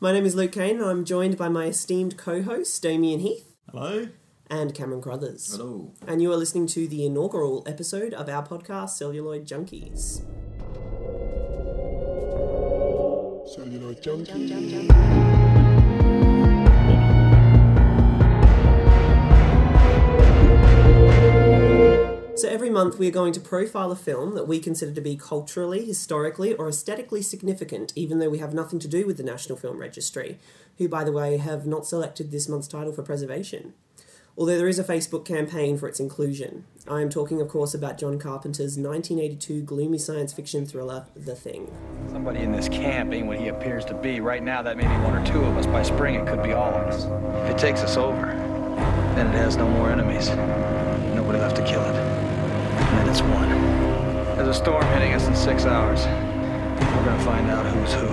My name is Luke Kane, and I'm joined by my esteemed co host, Damien Heath, Hello. and Cameron Crothers. Hello. And you are listening to the inaugural episode of our podcast, Celluloid Junkies. Celluloid Junkie. So every month we are going to profile a film that we consider to be culturally, historically, or aesthetically significant, even though we have nothing to do with the National Film Registry, who, by the way, have not selected this month's title for preservation. Although there is a Facebook campaign for its inclusion. I am talking, of course, about John Carpenter's 1982 gloomy science fiction thriller, The Thing. Somebody in this camp ain't what he appears to be. Right now, that may be one or two of us. By spring, it could be all of us. If it takes us over, then it has no more enemies. Nobody left to kill it. There's a storm hitting us in six hours. We're gonna find out who's who.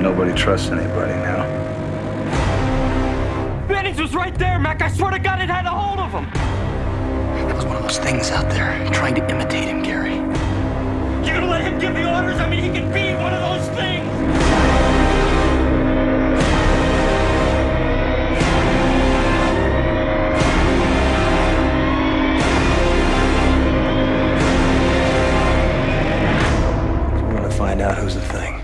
Nobody trusts anybody now. Bennings was right there, Mac. I swear to God, it had a hold of him. There was one of those things out there trying to imitate him, Gary. You gonna let him give the orders? I mean, he could be one of those things. Find out who's the thing.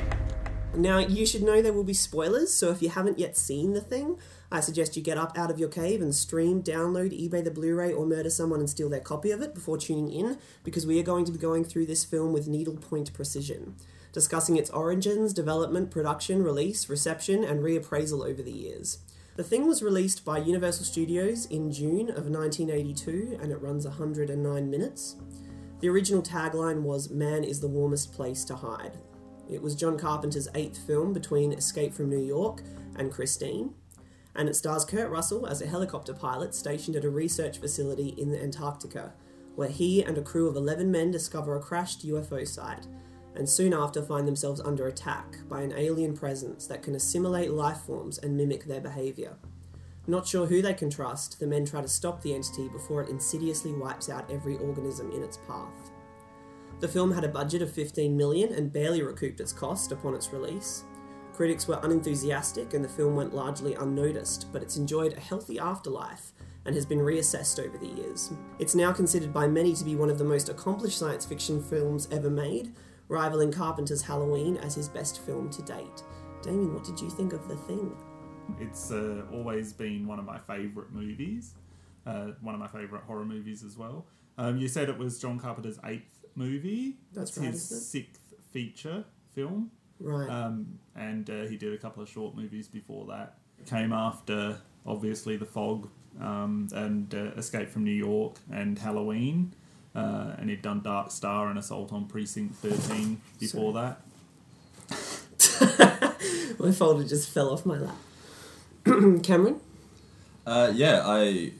Now, you should know there will be spoilers, so if you haven't yet seen The Thing, I suggest you get up out of your cave and stream, download, eBay the Blu ray, or murder someone and steal their copy of it before tuning in, because we are going to be going through this film with needlepoint precision, discussing its origins, development, production, release, reception, and reappraisal over the years. The Thing was released by Universal Studios in June of 1982, and it runs 109 minutes. The original tagline was Man is the warmest place to hide. It was John Carpenter's eighth film between Escape from New York and Christine, and it stars Kurt Russell as a helicopter pilot stationed at a research facility in Antarctica, where he and a crew of 11 men discover a crashed UFO site, and soon after find themselves under attack by an alien presence that can assimilate life forms and mimic their behaviour. Not sure who they can trust, the men try to stop the entity before it insidiously wipes out every organism in its path. The film had a budget of 15 million and barely recouped its cost upon its release. Critics were unenthusiastic and the film went largely unnoticed, but it's enjoyed a healthy afterlife and has been reassessed over the years. It's now considered by many to be one of the most accomplished science fiction films ever made, rivaling Carpenter's Halloween as his best film to date. Damien, what did you think of The Thing? It's uh, always been one of my favourite movies, uh, one of my favourite horror movies as well. Um, you said it was John Carpenter's eighth movie. That's right, his isn't sixth feature film. Right. Um, and uh, he did a couple of short movies before that. Came after, obviously, The Fog um, and uh, Escape from New York and Halloween. Uh, and he'd done Dark Star and Assault on Precinct 13 before that. My folder just fell off my lap. Cameron? Uh, yeah, I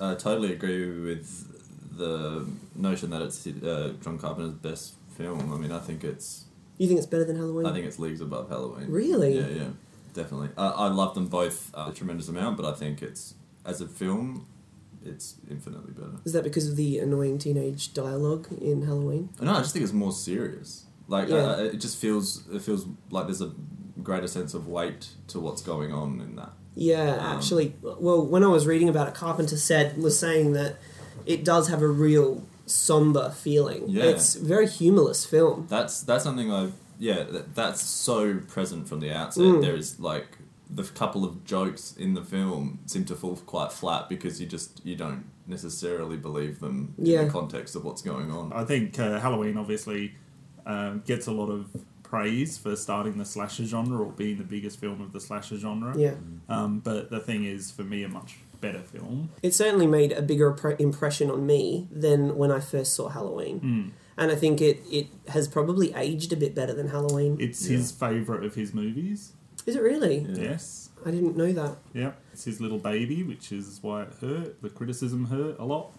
uh, totally agree with the notion that it's uh, John Carpenter's best film. I mean, I think it's You think it's better than Halloween? I think it's leagues above Halloween. Really? Yeah, yeah, definitely. I, I love them both uh, a tremendous amount, but I think it's as a film, it's infinitely better. Is that because of the annoying teenage dialogue in Halloween? No, I just think it's more serious. Like Yeah. uh, it just feels it feels like there's a greater sense of weight to what's going on in that. Yeah, actually, well, when I was reading about it, Carpenter said was saying that it does have a real somber feeling. Yeah. It's a very humorless film. That's that's something I yeah that, that's so present from the outset. Mm. There's like the couple of jokes in the film seem to fall quite flat because you just you don't necessarily believe them Yeah. in the context of what's going on. I think uh, Halloween obviously um, gets a lot of praise for starting the slasher genre or being the biggest film of the slasher genre. Yeah. Um, but the thing is, for me, a much better film. It certainly made a bigger impression on me than when I first saw Halloween. Hmm. And I think it, it has probably aged a bit better than Halloween. It's his favourite of his movies. Is it really? Yes. I didn't know that. Yeah. It's his little baby, which is why it hurt. The criticism hurt a lot.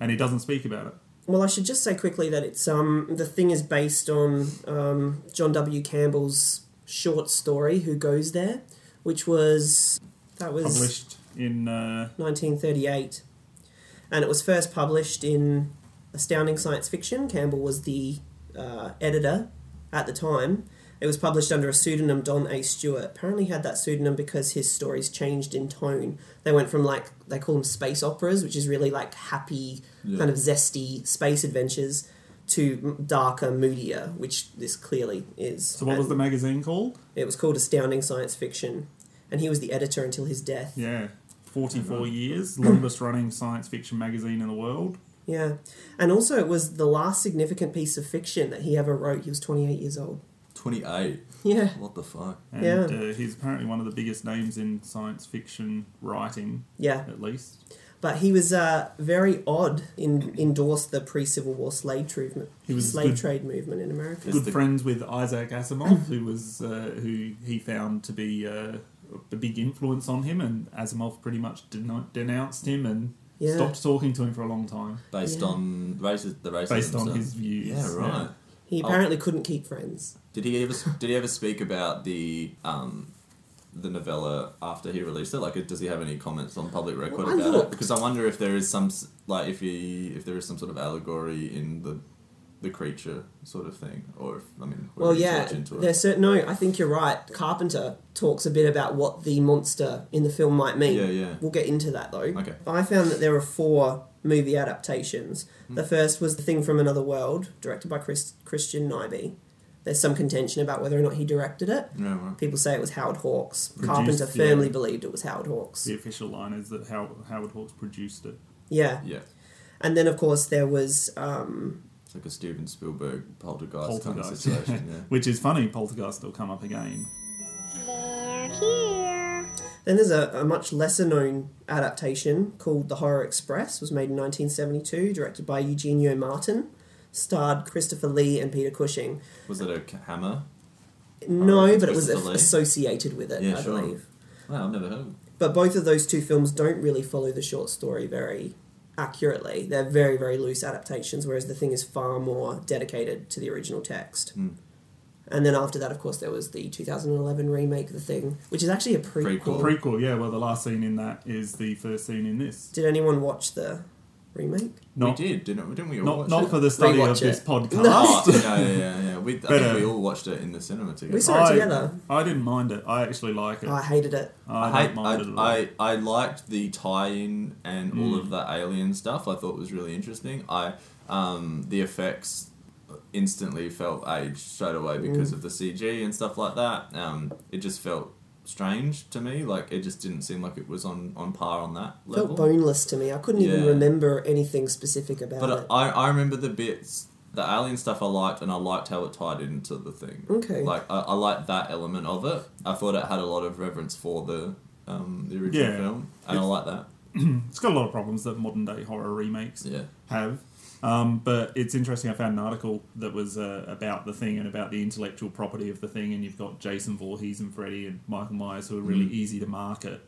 And he doesn't speak about it. Well, I should just say quickly that it's um the thing is based on um, John W. Campbell's short story "Who Goes There," which was that was Published in. Uh, 1938, and it was first published in Astounding Science Fiction. Campbell was the uh, editor at the time. It was published under a pseudonym, Don A. Stewart. Apparently, he had that pseudonym because his stories changed in tone. They went from like they call them space operas, which is really like happy, Yeah. kind of zesty space adventures, to darker, moodier, which this clearly is. So what was the magazine called? It was called Astounding Science Fiction, and he was the editor until his death. Yeah, 44 years, longest running science fiction magazine in the world. Yeah. And also, it was the last significant piece of fiction that he ever wrote. He was 28 years old. 28. Yeah. What the fuck? And Yeah. uh, he's apparently one of the biggest names in science fiction writing, Yeah. at least. But he was uh, very odd in endorsed the pre-Civil War slave trade, He was slave good- trade movement in America. Good friends with Isaac Asimov, who was uh, who he found to be uh, a big influence on him, and Asimov pretty much deno- denounced him and Yeah. stopped talking to him for a long time, Based Yeah. on races, the racism based on stuff. his views. Yeah, right. He Oh. apparently couldn't keep friends. Did he ever did he ever speak about the um the novella after he released it? Like, does he have any comments on public record Well, about look- it? Because I wonder if there is some like if he if there is some sort of allegory in the the creature sort of thing, or if I mean, Well, whether he's yeah, much into it. there's certain. No, I think you're right. Carpenter talks a bit about what the monster in the film might mean. Yeah, yeah. We'll get into that though. Okay. I found that there are four movie adaptations. Hmm. The first was The Thing from Another World, directed by Chris, Christian Nyby. There's some contention about whether or not he directed it. Yeah, right. People say it was Howard Hawks. Produced, Carpenter yeah. firmly believed it was Howard Hawks. The official line is that How- Howard Hawks produced it. Yeah. Yeah, And then, of course, there was. Um, it's like a Steven Spielberg poltergeist, kind of situation. Yeah. which is funny. Poltergeist will come up again. then there's a, a much lesser known adaptation called The Horror Express. was made in 1972, directed by Eugenio Martin. Starred Christopher Lee and Peter Cushing. Was it a hammer? No, but it was Christopher Lee? associated with it, Yeah, I sure. believe. Wow, I've never heard of it. But both of those two films don't really follow the short story very accurately. They're very, very loose adaptations, whereas the thing is far more dedicated to the original text. Hmm. And then after that, of course, there was the 2011 remake of The Thing, which is actually a prequel. Prequel. Prequel, yeah. Well, the last scene in that is the first scene in this. Did anyone watch the remake? Not, we did, didn't we? Didn't we all not, watch not it? for the study Rewatch of this it. podcast. Oh, yeah, yeah, yeah. yeah. We, I But, think uh, we all watched it in the cinema together. We saw it I, together. I didn't mind it. I actually like it. I hated it. I, I, don't hate, mind it at all. I, I, I liked the tie-in and all Mm. of the alien stuff. I thought was really interesting. I um, the effects instantly felt aged straight away because Mm. of the CG and stuff like that. Um, it just felt strange to me. Like it just didn't seem like it was on, on par on that level. Felt boneless to me. I couldn't even remember anything specific about but it. But I, I remember the bits, the alien stuff I liked, and I liked how it tied into the thing. Okay. Like I, I liked that element of it. I thought it had a lot of reverence for the um, the original Yeah. film, and I like that. It's got a lot of problems that modern day horror remakes Yeah. have. Um, but it's interesting. I found an article that was uh, about the thing and about the intellectual property of the thing, and you've got Jason Voorhees and Freddy and Michael Myers who are really easy to market,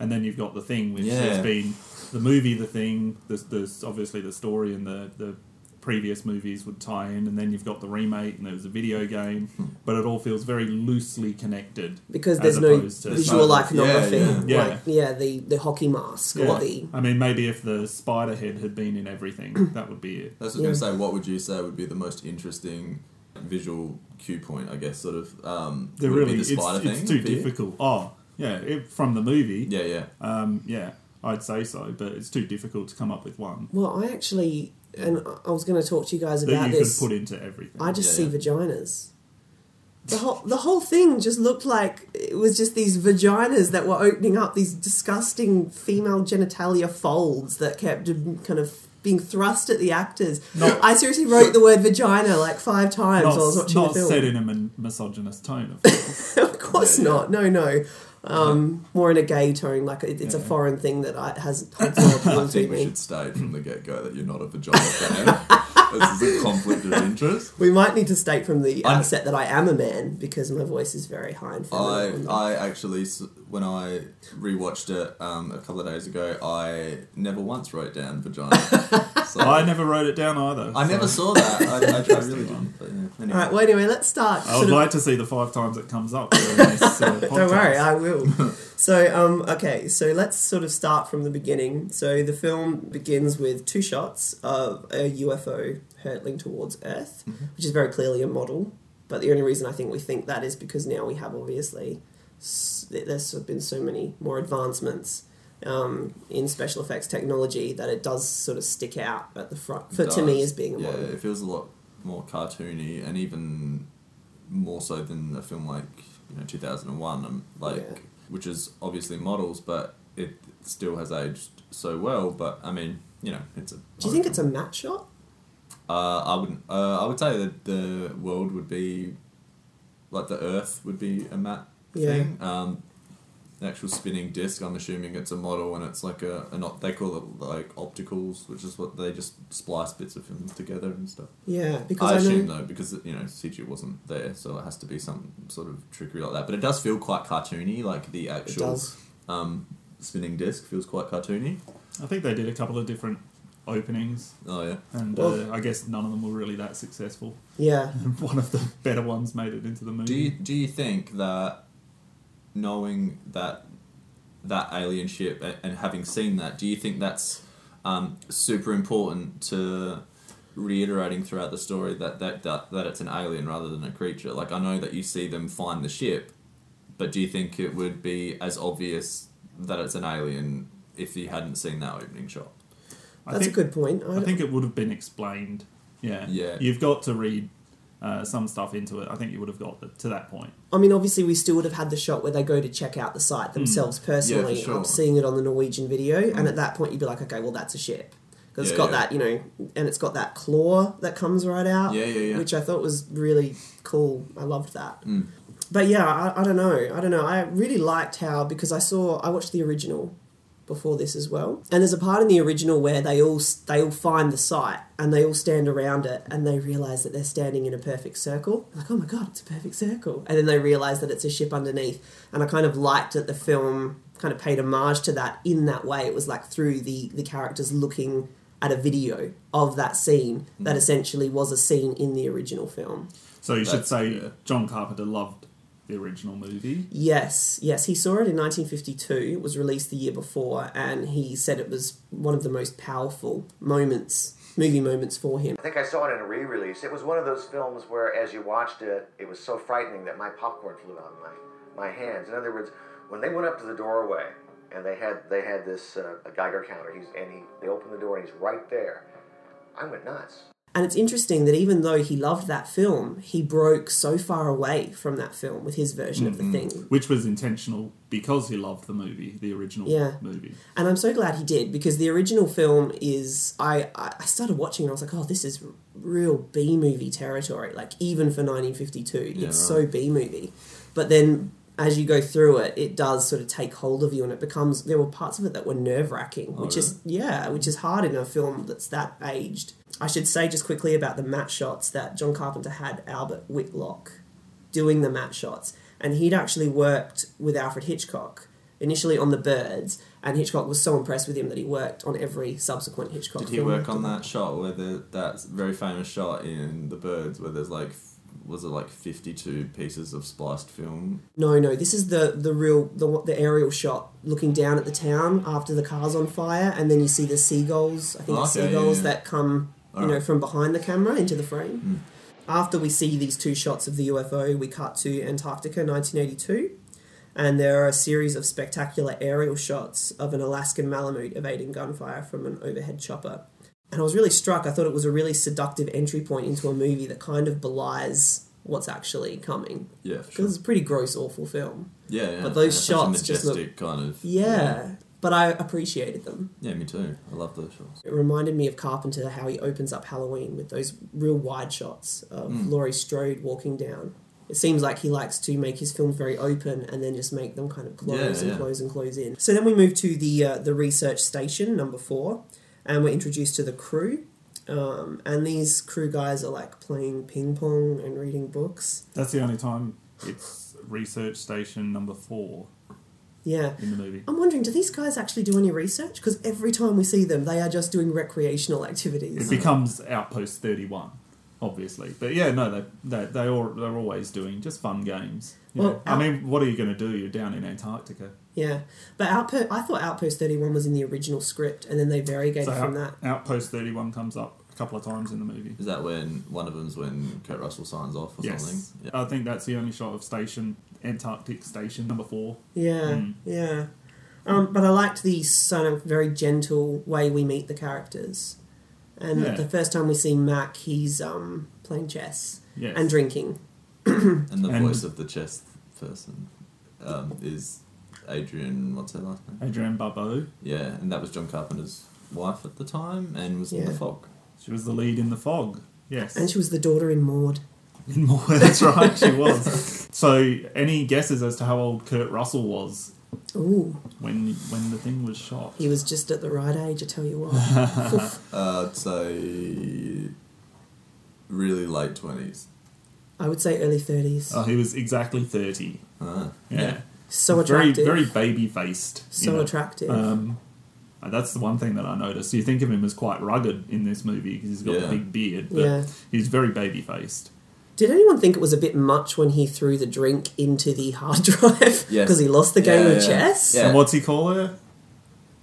and then you've got the thing, which Yeah. has been the movie, the thing. There's, there's obviously the story and the the previous movies would tie in, and then you've got the remake, and there was a video game, but it all feels very loosely connected because as there's no opposed to- visual iconography. yeah. Yeah. Like, yeah, the, the hockey mask Yeah. or the. I mean, maybe if the spider head had been in everything, that would be it. That's what I Yeah. was going to say. What would you say would be the most interesting visual cue point? I guess sort of. Um, They're would it be really the it's, spider it's thing too for you? difficult. Oh, yeah, it, from the movie. Yeah, yeah. Um, yeah, I'd say so, but it's too difficult to come up with one Well, I actually. And I was going to talk to you guys that about you this. could put into everything. I just Yeah, see yeah. vaginas. The whole the whole thing just looked like it was just these vaginas that were opening up these disgusting female genitalia folds that kept kind of being thrust at the actors. Not- I seriously wrote the word vagina like five times not while I was watching the film. set in a min- misogynist tone, of course. of course Yeah, yeah. not. No, no. Um, more in a gay tone, like it, it's a foreign thing that I, has holds no I appeal to think we me. should state from the get go that you're not a vagina fan. this is a conflict of interest. We might need to state from the outset that I am a man because my voice is very high and I, feminine. I actually, s- when I rewatched it um, a couple of days ago, I never once wrote down vagina. So I never wrote it down either. I never saw that. I, I, I really didn't. But yeah, anyway. All right. Well, anyway, let's start. I would sort of- like to see the five times it comes up. this, uh, Don't worry. I will. so, um, okay, so let's sort of start from the beginning. So the film begins with two shots of a UFO hurtling towards Earth, which is very clearly a model But the only reason I think we think that is because now we have obviously s- there's been so many more advancements um, in special effects technology that it does sort of stick out at the front for to me as being a yeah, it feels a lot more cartoony and even more so than a film like you know 2001, um, like Yeah. which is obviously models, but it still has aged so well. But I mean, you know, it's a. Do you think it's a matte shot? Uh, I wouldn't. Uh, I would say that the world would be like the Earth would be a matte Yeah. thing. Um, the actual spinning disc. I'm assuming it's a model, and it's like a, a not. They call it like opticals, which is what they just splice bits of film together and stuff. Yeah, because I I, know. assume though, because you know CG wasn't there, so it has to be some sort of trickery like that. But it does feel quite cartoony, like the actual um, spinning disc feels quite cartoony. I think they did a couple of different openings, Oh yeah, and Well- uh, I guess none of them were really that successful. Yeah, One of the better ones made it into the movie. Do you do you think that knowing that that alien ship and, and having seen that, do you think that's um, super important to reiterating throughout the story that, that that that it's an alien rather than a creature? Like I know that you see them find the ship, but do you think it would be as obvious that it's an alien if you hadn't seen that opening shot? I that's think, a good point. I, I think it would have been explained. Yeah. Yeah. You've got to read uh, some stuff into it. I think you would have got th- to that point. I mean, obviously, we still would have had the shot where they go to check out the site themselves personally, sure. of seeing it on the Norwegian video, and at that point, you'd be like, okay, well, that's a ship. Because Yeah, it's got yeah. that, you know, and it's got that claw that comes right out, Yeah, yeah, yeah. which I thought was really cool. I loved that. Mm. But yeah, I, I don't know. I don't know. I really liked how, because I saw, I watched the original before this as well. And there's a part in the original where they all they all find the site and they all stand around it and they realize that they're standing in a perfect circle. Like, oh my god, it's a perfect circle. And then they realize that it's a ship underneath. And I kind of liked that the film kind of paid homage to that in that way. It was like through the the characters looking at a video of that scene that mm. essentially was a scene in the original film. So you should say yeah. John Carpenter loved the original movie. Yes, yes, he saw it in 1952. It was released the year before, and he said it was one of the most powerful moments, movie moments for him. I think I saw it in a re-release. It was one of those films where, as you watched it, it was so frightening that my popcorn flew out of my my hands. In other words, when they went up to the doorway and they had they had this uh, a Geiger counter, he's and he they opened the door and he's right there. I went nuts. And it's interesting that even though he loved that film, he broke so far away from that film with his version of the mm-hmm. thing. Which was intentional because he loved the movie, the original Yeah. movie. And I'm so glad he did because the original film is. I, I I started watching and I was like, oh, this is real B movie territory. Like, even for 1952, Yeah, it's right. so B movie. But then as you go through it, it does sort of take hold of you and it becomes. There were parts of it that were nerve wracking, oh, which is. Yeah, which is hard in a film that's that aged. I should say just quickly about the matte shots that John Carpenter had Albert Whitlock doing the matte shots, and he'd actually worked with Alfred Hitchcock initially on The Birds, and Hitchcock was so impressed with him that he worked on every subsequent Hitchcock. Did he work on that shot where the that very famous shot in The Birds where there's like was it like fifty two pieces of spliced film? No, no, this is the the real the the aerial shot looking down at the town after the car's on fire, and then you see the seagulls. I think it's Okay, yeah, seagulls yeah. that come you know Alright. from behind the camera into the frame. Hmm. After we see these two shots of the UFO, we cut to Antarctica, 1982, and there are a series of spectacular aerial shots of an Alaskan Malamute evading gunfire from an overhead chopper. And I was really struck. I thought it was a really seductive entry point into a movie that kind of belies what's actually coming Yeah, for sure. because it's a pretty gross, awful film. Yeah, yeah. But those shots just look- majestic kind of. Yeah, but I appreciated them. Yeah, me too. I love those shots. It reminded me of Carpenter how he opens up Halloween with those real wide shots of Mm. Laurie Strode walking down. It seems like he likes to make his films very open and then just make them kind of close Yeah, and yeah. close and close in. So then we move to the uh, the research station number four, and we're introduced to the crew. Um, and these crew guys are like playing ping pong and reading books. That's the only time it's research station number four Yeah. in the movie. I'm wondering, do these guys actually do any research? Because every time we see them, they are just doing recreational activities. It becomes Outpost 31, obviously. But yeah, no, they, they, they all, they're always doing just fun games. Well. I mean, what are you going to do? You're down in Antarctica. Yeah, but Outpost, I thought Outpost 31 was in the original script, and then they variegated So from Out- that. Outpost 31 comes up a couple of times in the movie. Is that when one of them's when Kurt Russell signs off or Yes, something? Yeah. I think that's the only shot of station Antarctic Station number four. Yeah, Mm. yeah. Um, but I liked the sort of very gentle way we meet the characters. And Yeah. the first time we see Mac, he's um, playing chess Yes. and drinking. And the And- voice of the chess person um, is Adrian. What's her last name? Adrienne Barbeau. Yeah, and that was John Carpenter's wife at the time, and was in Yeah. the fog. She was the lead in The Fog. Yes. And she was the daughter in Maude. In more, that's right, she was. So, any guesses as to how old Kurt Russell was Ooh, when when the thing was shot? he was just at the right age, I tell you what. Uh, I'd say really late twenties. I would say early 30s. Oh, he was exactly thirty. Uh, Yeah, so very attractive. very baby faced. so attractive. Um, that's the one thing that I noticed. You think of him as quite rugged in this movie because he's got Yeah. a big beard, but Yeah. he's very baby faced. Did anyone think it was a bit much when he threw the drink into the hard drive? Yes. Because he lost the game Yeah, of yeah. chess? Yeah. And what's he call her?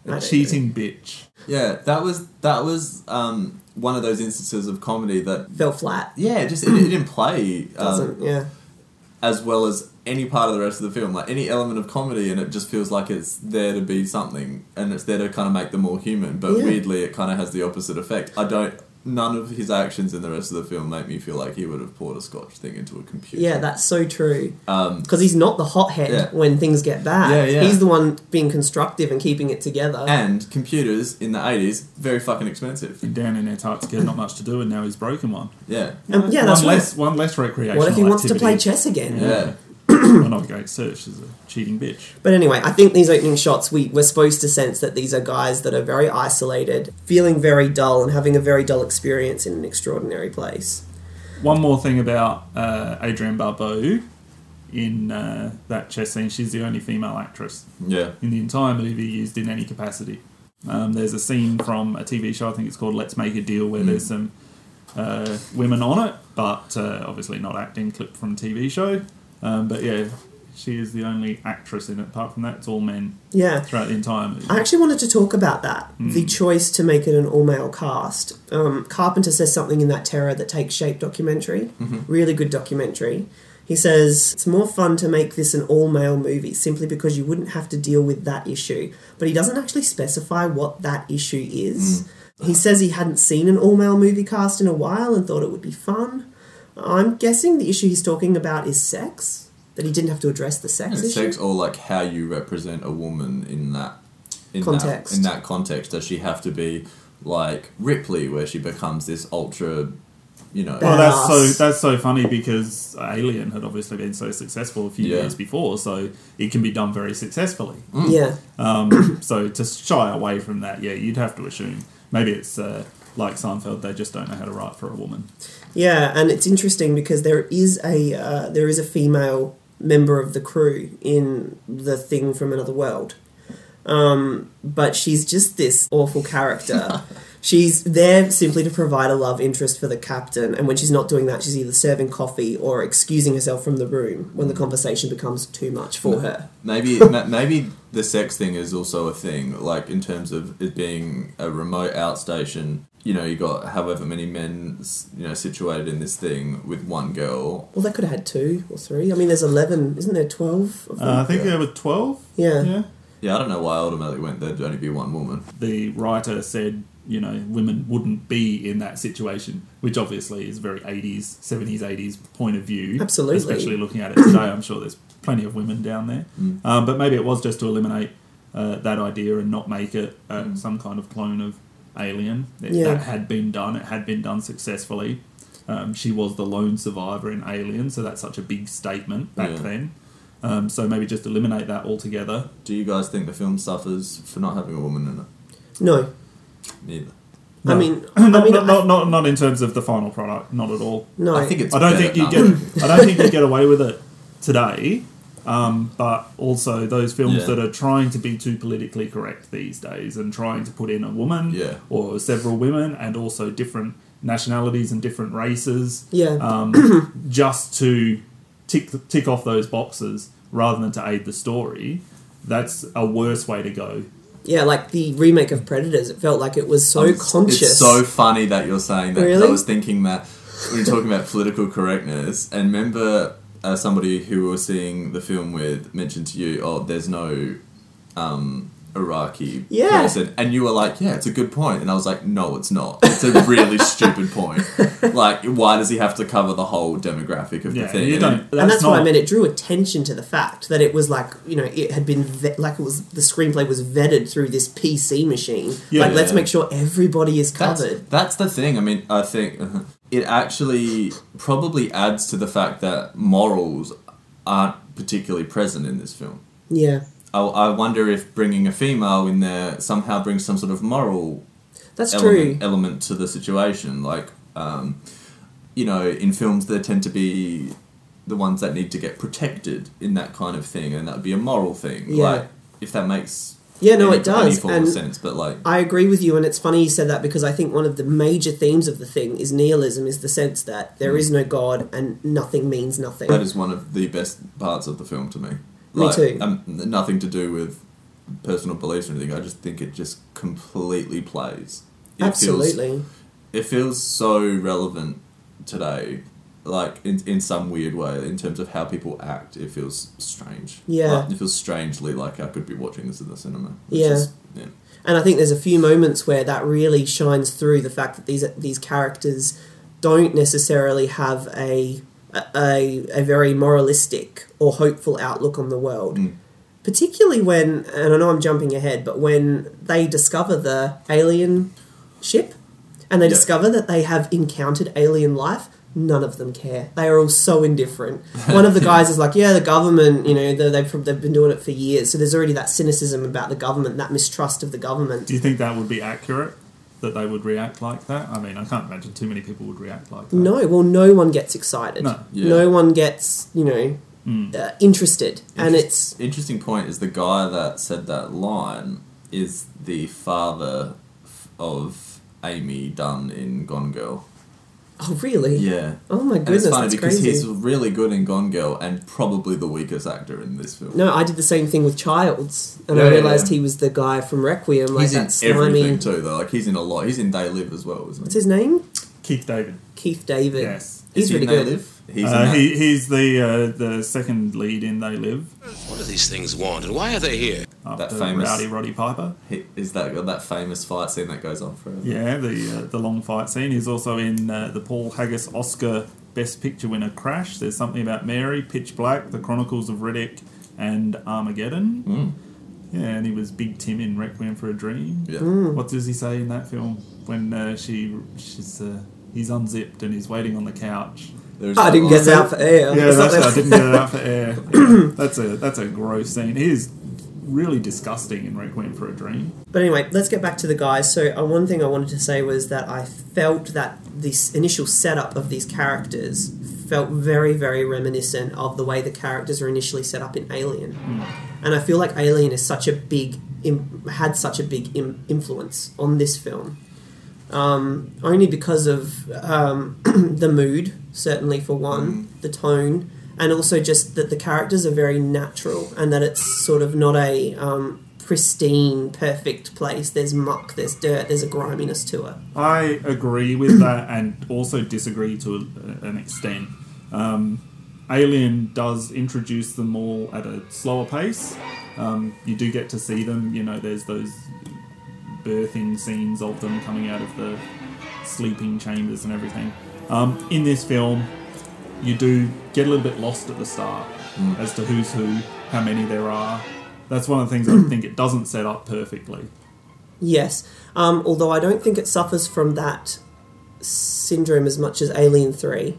I A don't cheating bitch. yeah, that was that was um, one of those instances of comedy that Fell flat. yeah, it just it, it didn't play um, Doesn't, yeah. as well as any part of the rest of the film. Like any element of comedy, and it just feels like it's there to be something, and it's there to kind of make them more human. But Yeah. weirdly, it kind of has the opposite effect. I don't. None of his actions in the rest of the film make me feel like he would have poured a scotch thing into a computer. Yeah, that's so true. Um, Because he's not the hothead Yeah. when things get bad. Yeah, yeah. He's the one being constructive and keeping it together. and computers in the eighties very fucking expensive. Down in Antarctica, has not much to do, and now he's broken one. Yeah, Um, yeah, that's one right. less, one less recreational. What if he wants to play chess again? yeah. well, not Great Search is a cheating bitch. But anyway, I think these opening shots, we, we're supposed to sense that these are guys that are very isolated, feeling very dull, and having a very dull experience in an extraordinary place. One more thing about uh, Adrienne Barbeau in uh, that chess scene, she's the only female actress Yeah. in the entire movie used in any capacity. Um, there's a scene from a TV show, I think it's called Let's Make a Deal, where there's some uh, women on it, but uh, obviously not acting, clip from a TV show. Um, but yeah, she is the only actress in it. Apart from that, it's all men Yeah. throughout the entire movie. I actually wanted to talk about that the choice to make it an all male cast. Um, Carpenter says something in that Terror That Takes Shape documentary, really good documentary. He says it's more fun to make this an all male movie simply because you wouldn't have to deal with that issue. But he doesn't actually specify what that issue is. He says he hadn't seen an all male movie cast in a while and thought it would be fun. I'm guessing the issue he's talking about is sex. That he didn't have to address the sex And issue. sex or like how you represent a woman in that in Context. That, in that context, does she have to be like Ripley, where she becomes this ultra, you know? Well, that's so that's so funny because Alien had obviously been so successful a few Yeah. years before, so it can be done very successfully. Yeah. Um, so to shy away from that, yeah, you'd have to assume maybe it's uh, like Seinfeld; they just don't know how to write for a woman. Yeah, and it's interesting because there is a uh, there is a female member of the crew in the thing from another world, um, but she's just this awful character. she's there simply to provide a love interest for the captain, and when she's not doing that, she's either serving coffee or excusing herself from the room when the conversation becomes too much for her. Maybe ma- maybe the sex thing is also a thing, like in terms of it being a remote outstation. You know, you got however many men, you know, situated in this thing with one girl. Well, they could have had two or three. I mean, there's eleven, isn't there? Twelve. Of them? Uh, I think there were twelve. yeah. Yeah, Yeah, I don't know why I automatically went there'd only be one woman. the writer said you know women wouldn't be in that situation, which obviously is very eighties, seventies, eighties point of view. Absolutely. especially looking at it today. I'm sure there's plenty of women down there, um, but maybe it was just to eliminate uh, that idea and not make it uh, some kind of clone of Alien. It, Yeah. That had been done. It had been done successfully. Um, she was the lone survivor in Alien, so that's such a big statement back Yeah. then. Um, so maybe just eliminate that altogether. Do you guys think the film suffers for not having a woman in it? No, Neither. I mean, not, I mean, not, not, not, not in terms of the final product, not at all. no. I think it's. I don't think you done. get. I don't think you get away with it today. Um, but also those films Yeah. that are trying to be too politically correct these days and trying to put in a woman Yeah. or several women and also different nationalities and different races yeah. um, just to tick tick off those boxes rather than to aid the story. That's a worse way to go Yeah, like the remake of Predators, it felt like it was so conscious. It's so funny that you're saying that. Really? I was thinking that when you're talking about political correctness, and remember uh, somebody who we were seeing the film with mentioned to you, oh, there's no um, Iraqi Yeah. person, and you were like, yeah, it's a good point," point, and I was like, no, it's not. It's a really stupid point. Like, why does he have to cover the whole demographic of Yeah, the thing? you And don't. then- and that's not, what I meant. It drew attention to the fact that it was like you know it had been ve- like it was the screenplay was vetted through this PC machine. Yeah. like let's make sure everybody is covered. that's the thing. I mean, I think uh, it actually probably adds to the fact that morals aren't particularly present in this film. Yeah, I, I wonder if bringing a female in there somehow brings some sort of moral that's element, true. element to the situation. Like, um, you know, in films there tend to be the ones that need to get protected in that kind of thing, and that would be a moral thing. Yeah. Like, if that makes Yeah, no, any, it does, and sense, but like, I agree with you, and it's funny you said that because I think one of the major themes of the thing is nihilism, is the sense that there is no God and nothing means nothing. That is one of the best parts of the film to me. Me Like, too. Um, nothing to do with personal beliefs or anything. I just think it just completely plays. It Absolutely. Feels, it feels so relevant today, like in in some weird way, in terms of how people act. It feels strange. Yeah. Like, it feels strangely like I could be watching this in the cinema. Yeah. is- yeah. And I think there's a few moments where that really shines through the fact that these these characters don't necessarily have a a, a very moralistic or hopeful outlook on the world. Mm. Particularly when, and I know I'm jumping ahead, but when they discover the alien ship and they Yeah. discover that they have encountered alien life, none of them care. They are all so indifferent. One of the guys is like, "Yeah, the government, you know, they've they've been doing it for years." So there's already that cynicism about the government, that mistrust of the government. Do you think that would be accurate? That they would react like that? I mean, I can't imagine too many people would react like that. No, well, no one gets excited. No. Yeah. No one gets, you know, Mm. uh, interested, and it's interesting point is the guy that said that line is the father of Amy Dunne in Gone Girl. oh really? Yeah. Oh my And goodness, it's funny that's because crazy. he's really good in Gone Girl and probably the weakest actor in this film. No, I did the same thing with Childs, and Yeah, I yeah, realized yeah. he was the guy from Requiem, like he's in that slimy. everything too, though. Like he's in a lot. He's in They Live as well, isn't What's his name? Keith David. Keith David. Yes. he's Is he really in They good. Live? He's Uh, he, he's the uh, the second lead in They Live. What do these things want, and why are they here? After famous- Rowdy Roddy Piper. He- is that that famous fight scene that goes on forever? Yeah, the uh, the long fight scene. He's also in uh, the Paul Haggis Oscar Best Picture winner Crash. There's something about Mary, Pitch Black, The Chronicles of Riddick, and Armageddon. Mm. Yeah, and he was Big Tim in Requiem for a Dream. Yeah. Hmm. What does he say in that film when uh, she she's uh, he's unzipped and he's waiting on the couch? There's I didn't get out for air. Yeah, that's like I didn't get it out for air. Yeah, that's a that's a gross scene. He is really disgusting in Requiem for a Dream. But anyway, let's get back to the guys. So, uh, one thing I wanted to say was that I felt that this initial setup of these characters felt very, very reminiscent of the way the characters are initially set up in Alien. And I feel like Alien is such a big, Im- had such a big Im- influence on this film. Um, only because of um, the mood, certainly for one, the tone, and also just that the characters are very natural and that it's sort of not a um, pristine, perfect place. There's muck, there's dirt, there's a griminess to it. I agree with that and also disagree to a, an extent. Um, Alien does introduce them all at a slower pace. Um, you do get to see them, you know, there's those birthing scenes of them coming out of the sleeping chambers and everything. Um, in this film, you do get a little bit lost at the start as to who's who, how many there are. That's one of the things I think it doesn't set up perfectly. Yes, um, although I don't think it suffers from that syndrome as much as Alien 3,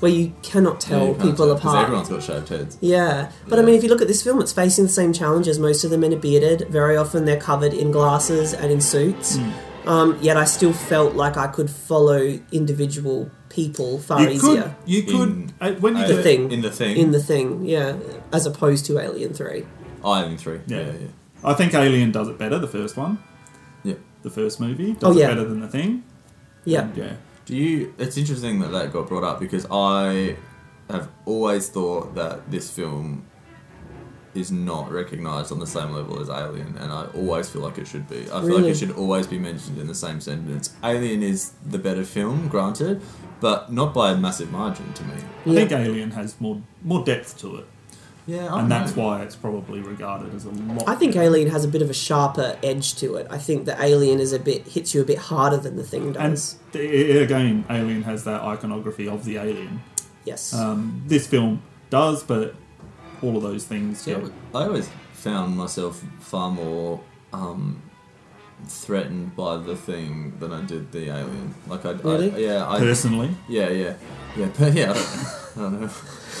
where you cannot tell Yeah, you people tell, 'cause apart. Everyone's got shaved heads. Yeah, but I mean, if you look at this film, it's facing the same challenges. Most of the men are bearded. Very often, they're covered in glasses and in suits. Hmm. Um, yet, I still felt like I could follow individual people far You easier could, you could, In- uh, when you Uh, The thing. In the thing. in the thing. Yeah, as opposed to Alien Three. Oh, Alien 3. Yeah. Yeah, yeah. I think Alien does it better, the first one. Yeah. The first movie does Oh, it better than the thing. Yeah, Yeah. Do you? It's interesting that that got brought up because I have always thought that this film is not recognized on the same level as Alien, and I always feel like it should be. I feel like it should always be mentioned in the same sentence. Alien is the better film, granted, but not by a massive margin to me. I think Alien has more more depth to it, Yeah, I and don't that's know. why it's probably regarded as a lot. I think better. Alien has a bit of a sharper edge to it. I think that Alien is a bit hits you a bit harder than the thing and does. th- again, Alien has that iconography of the alien. yes. Um, this film does, but all of those things. Yeah, Yeah, I always found myself far more um, threatened by the thing than I did the alien. Like I, Really? I yeah, I, personally, yeah, yeah, yeah, but yeah, I don't, I don't know,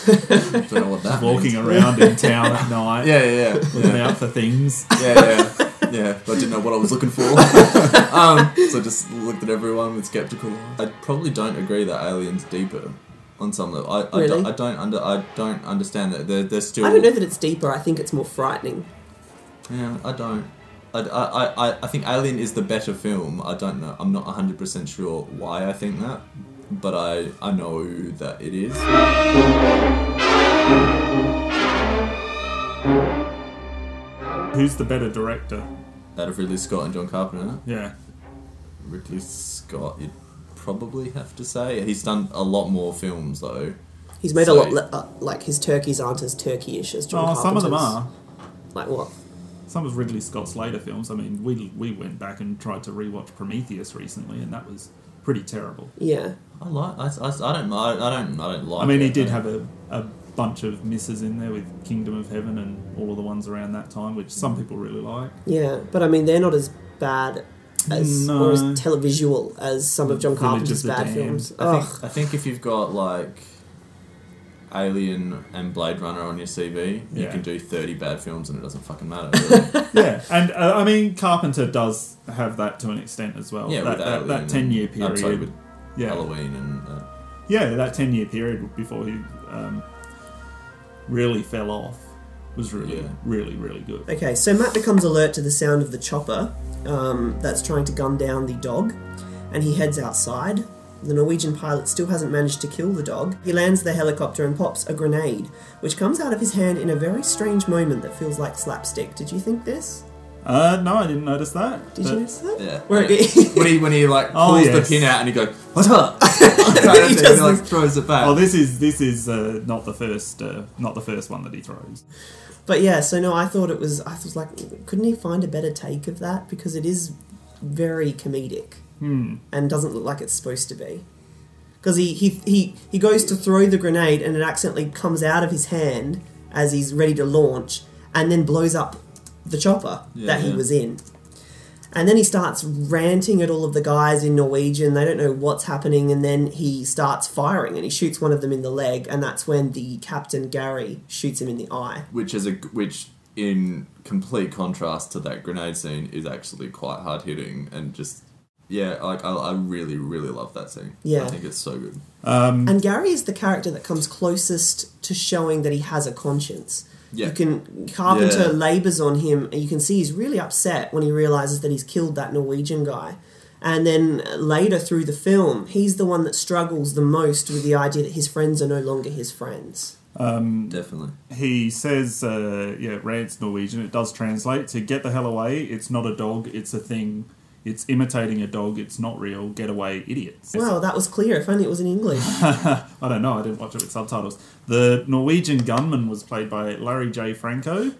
don't know what that walking means. around in town at night, Yeah, yeah, yeah, looking yeah, out for things. yeah, yeah, yeah. But I didn't know what I was looking for, um, so I just looked at everyone with skeptical. eyes. I probably don't agree that Alien's deeper. On some level, I, I, Really? don't, I don't under I don't understand that they're, they're still. I don't know that it's deeper. I think it's more frightening. Yeah, I don't. I, I, I, I think Alien is the better film. I don't know. I'm not 100% sure why I think that, but I, I know that it is. Who's the better director? Out of Ridley Scott and John Carpenter, Yeah, Ridley Scott, you'd probably have to say. He's done a lot more films, though. He's made So- a lot le- uh, like his turkeys aren't as turkey-ish as John oh, some of them are. Like what? Some of Ridley Scott's later films. I mean, we we went back and tried to rewatch Prometheus recently, and that was pretty terrible. Yeah. I like. I, I, I don't. I, I don't. I don't like. I mean, he did have a, a bunch of misses in there with Kingdom of Heaven and all of the ones around that time, which some people really like. Yeah, but I mean, they're not as bad as No. or as televisual as some of John Carpenter's of bad Damned. films. I think, I think if you've got like Alien and Blade Runner on your CV, you can do 30 bad films and it doesn't fucking matter. Really. yeah, and uh, I mean, Carpenter does have that to an extent as well. yeah, that, with that, Alien that ten year I'm period. sorry, with yeah, Halloween and uh, yeah, that ten year period before he um, really fell off was really, Yeah. really, really good. Okay, so Mac becomes alert to the sound of the chopper um, that's trying to gun down the dog, and he heads outside. The Norwegian pilot still hasn't managed to kill the dog. He lands the helicopter and pops a grenade, which comes out of his hand in a very strange moment that feels like slapstick. Did you think this? Uh, no, I didn't notice that. Did but- you notice that? yeah. Where it- when he when he like Oh, pulls yes. the pin out and he goes, "What's up?" and he does like this- throws it back. Oh, this is this is uh, not the first uh, not the first one that he throws. But yeah, so no, I thought it was. I was like, couldn't he find a better take of that because it is very comedic Hmm. and doesn't look like it's supposed to be. Because he, he he he goes to throw the grenade and it accidentally comes out of his hand as he's ready to launch and then blows up the chopper Yeah, that he yeah. was in. And then he starts ranting at all of the guys in Norwegian. They don't know what's happening, and then he starts firing and he shoots one of them in the leg, and that's when the captain Gary shoots him in the eye. which is a which in complete contrast to that grenade scene is actually quite hard hitting and just yeah like I, I really really love that scene Yeah. I think it's so good um, And Gary is the character that comes closest to showing that he has a conscience. Yeah. You can Carpenter Yeah. labours on him, and you can see he's really upset when he realizes that he's killed that Norwegian guy. And then later through the film, he's the one that struggles the most with the idea that his friends are no longer his friends. Um, definitely He says, uh, yeah, rants Norwegian. It does translate to "get the hell away." It's not a dog. It's a thing. It's imitating a dog. It's not real. Get away, idiots. Well, that was clear. If only it was in English. I don't know. I didn't watch it with subtitles. The Norwegian gunman was played by Larry J. Franco.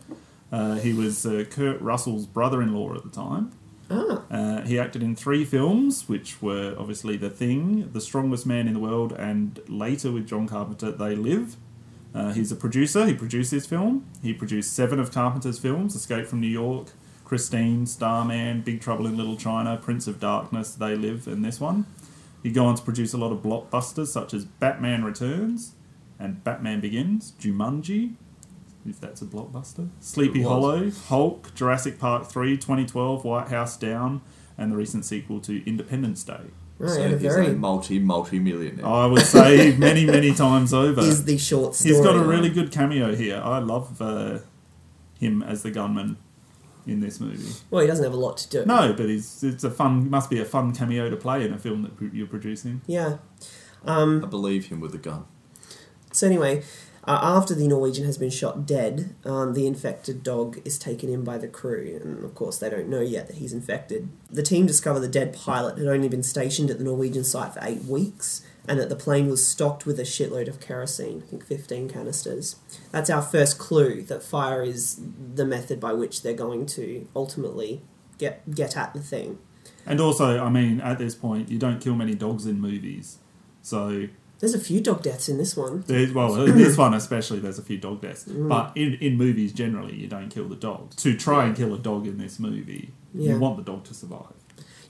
Uh, he was uh, Kurt Russell's brother-in-law at the time. ah, Uh, he acted in three films, which were obviously The Thing, The Strongest Man in the World, and later with John Carpenter, They Live. Uh, he's a producer. He produced this film. He produced seven of Carpenter's films: Escape from New York, Christine, Starman, Big Trouble in Little China, Prince of Darkness, They Live, and this one. He'd go on to produce a lot of blockbusters such as Batman Returns and Batman Begins, Jumanji, if that's a blockbuster, Sleepy Hollow, Hulk, Jurassic Park 3, 2012, White House Down, and the recent sequel to Independence Day. right, so a he's very a multi multi millionaire I would say many, many times over. is the short story. He's got a really good cameo here. I love uh, him as the gunman in this movie. well. He doesn't have a lot to do. No, but he's, it's a fun, must be a fun cameo to play in a film that you're producing. Yeah. I believe him with a gun So anyway, Uh, after the Norwegian has been shot dead, um, the infected dog is taken in by the crew, and of course, they don't know yet that he's infected. The team discover the dead pilot had only been stationed at the Norwegian site for eight weeks, and that the plane was stocked with a shitload of kerosene, I think 15 canisters. That's our first clue that fire is the method by which they're going to ultimately get, get at the thing. And also, I mean, at this point, you don't kill many dogs in movies. So, There's a few dog deaths in this one. there's, well, in this one especially, there's a few dog deaths. Mm. But in, in movies, generally, you don't kill the dog. To try and kill a dog in this movie, Yeah. you want the dog to survive.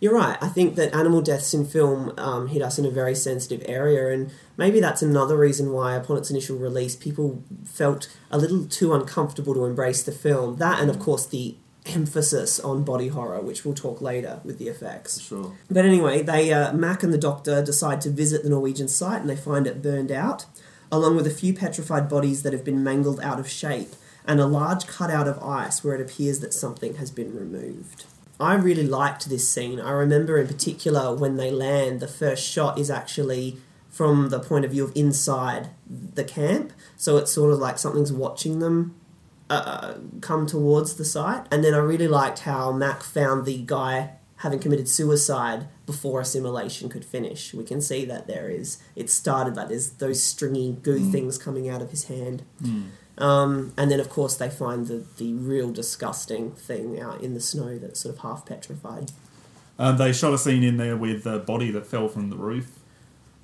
You're right. I think that animal deaths in film um, hit us in a very sensitive area, and maybe that's another reason why, upon its initial release, people felt a little too uncomfortable to embrace the film. That, and of course, the emphasis on body horror, which we'll talk later with the effects. Sure. But anyway, they uh, Mac and the doctor decide to visit the Norwegian site, and they find it burned out, along with a few petrified bodies that have been mangled out of shape, and a large cutout of ice where it appears that something has been removed. I really liked this scene. I remember in particular when they land, the first shot is actually from the point of view of inside the camp, so it's sort of like something's watching them uh, come towards the site. And then I really liked how Mac found the guy having committed suicide before assimilation could finish. We can see that there is it started like there's those stringy goo things coming out of his hand. Um, and then of course they find the the real disgusting thing out in the snow that's sort of half petrified. Um, they shot a scene in there with a body that fell from the roof.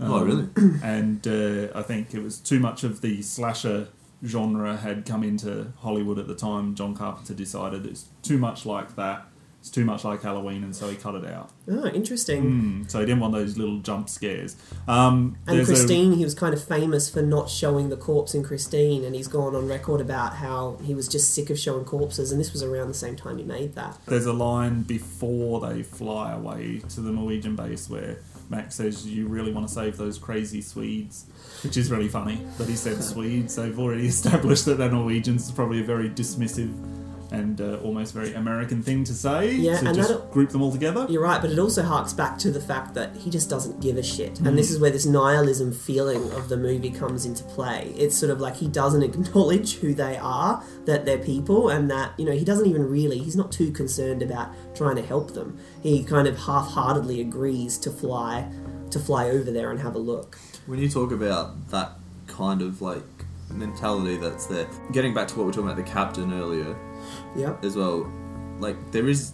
Oh, Um, really? and uh, I think it was too much of the slasher genre had come into Hollywood at the time. John Carpenter decided it's too much like that. It's too much like Halloween, and so he cut it out. Oh, interesting. Mm, so he didn't want those little jump scares. Um, And there's a- Christine, he was kind of famous for not showing the corpse in Christine, and he's gone on record about how he was just sick of showing corpses, and this was around the same time he made that. There's a line before they fly away to the Norwegian base where Max says, "You really want to save those crazy Swedes," which is really funny that he said Swedes. They've already established that they're Norwegians. It's probably a very dismissive and uh, almost very American thing to say Yeah, to and just that'll- group them all together. You're right, but it also harks back to the fact that he just doesn't give a shit. Mm. And this is where this nihilism feeling of the movie comes into play. It's sort of like he doesn't acknowledge who they are, that they're people, and that, you know, he doesn't even really, he's not too concerned about trying to help them. He kind of half heartedly agrees to fly to fly over there and have a look. When you talk about that kind of like mentality that's there, getting back to what we were talking about the captain earlier Yep. as well, like there is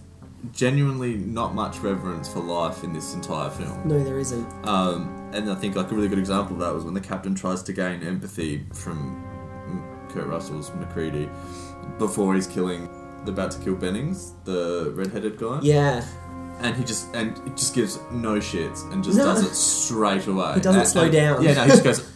genuinely not much reverence for life in this entire film. No, there isn't. Um, and I think like a really good example of that was when the captain tries to gain empathy from Kurt Russell's MacReady before he's killing, the about to kill Bennings, the red-headed guy. Yeah. And he just and it just gives no shits and just No. does it straight away. He doesn't And- slow and- down. Yeah, no, he just goes.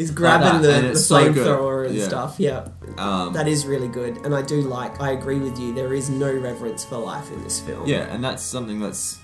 He's grabbing that, the, the so flamethrower and Yeah. stuff. Yeah. Um, That is really good. And I do like, I agree with you, there is no reverence for life in this film. Yeah, and that's something that's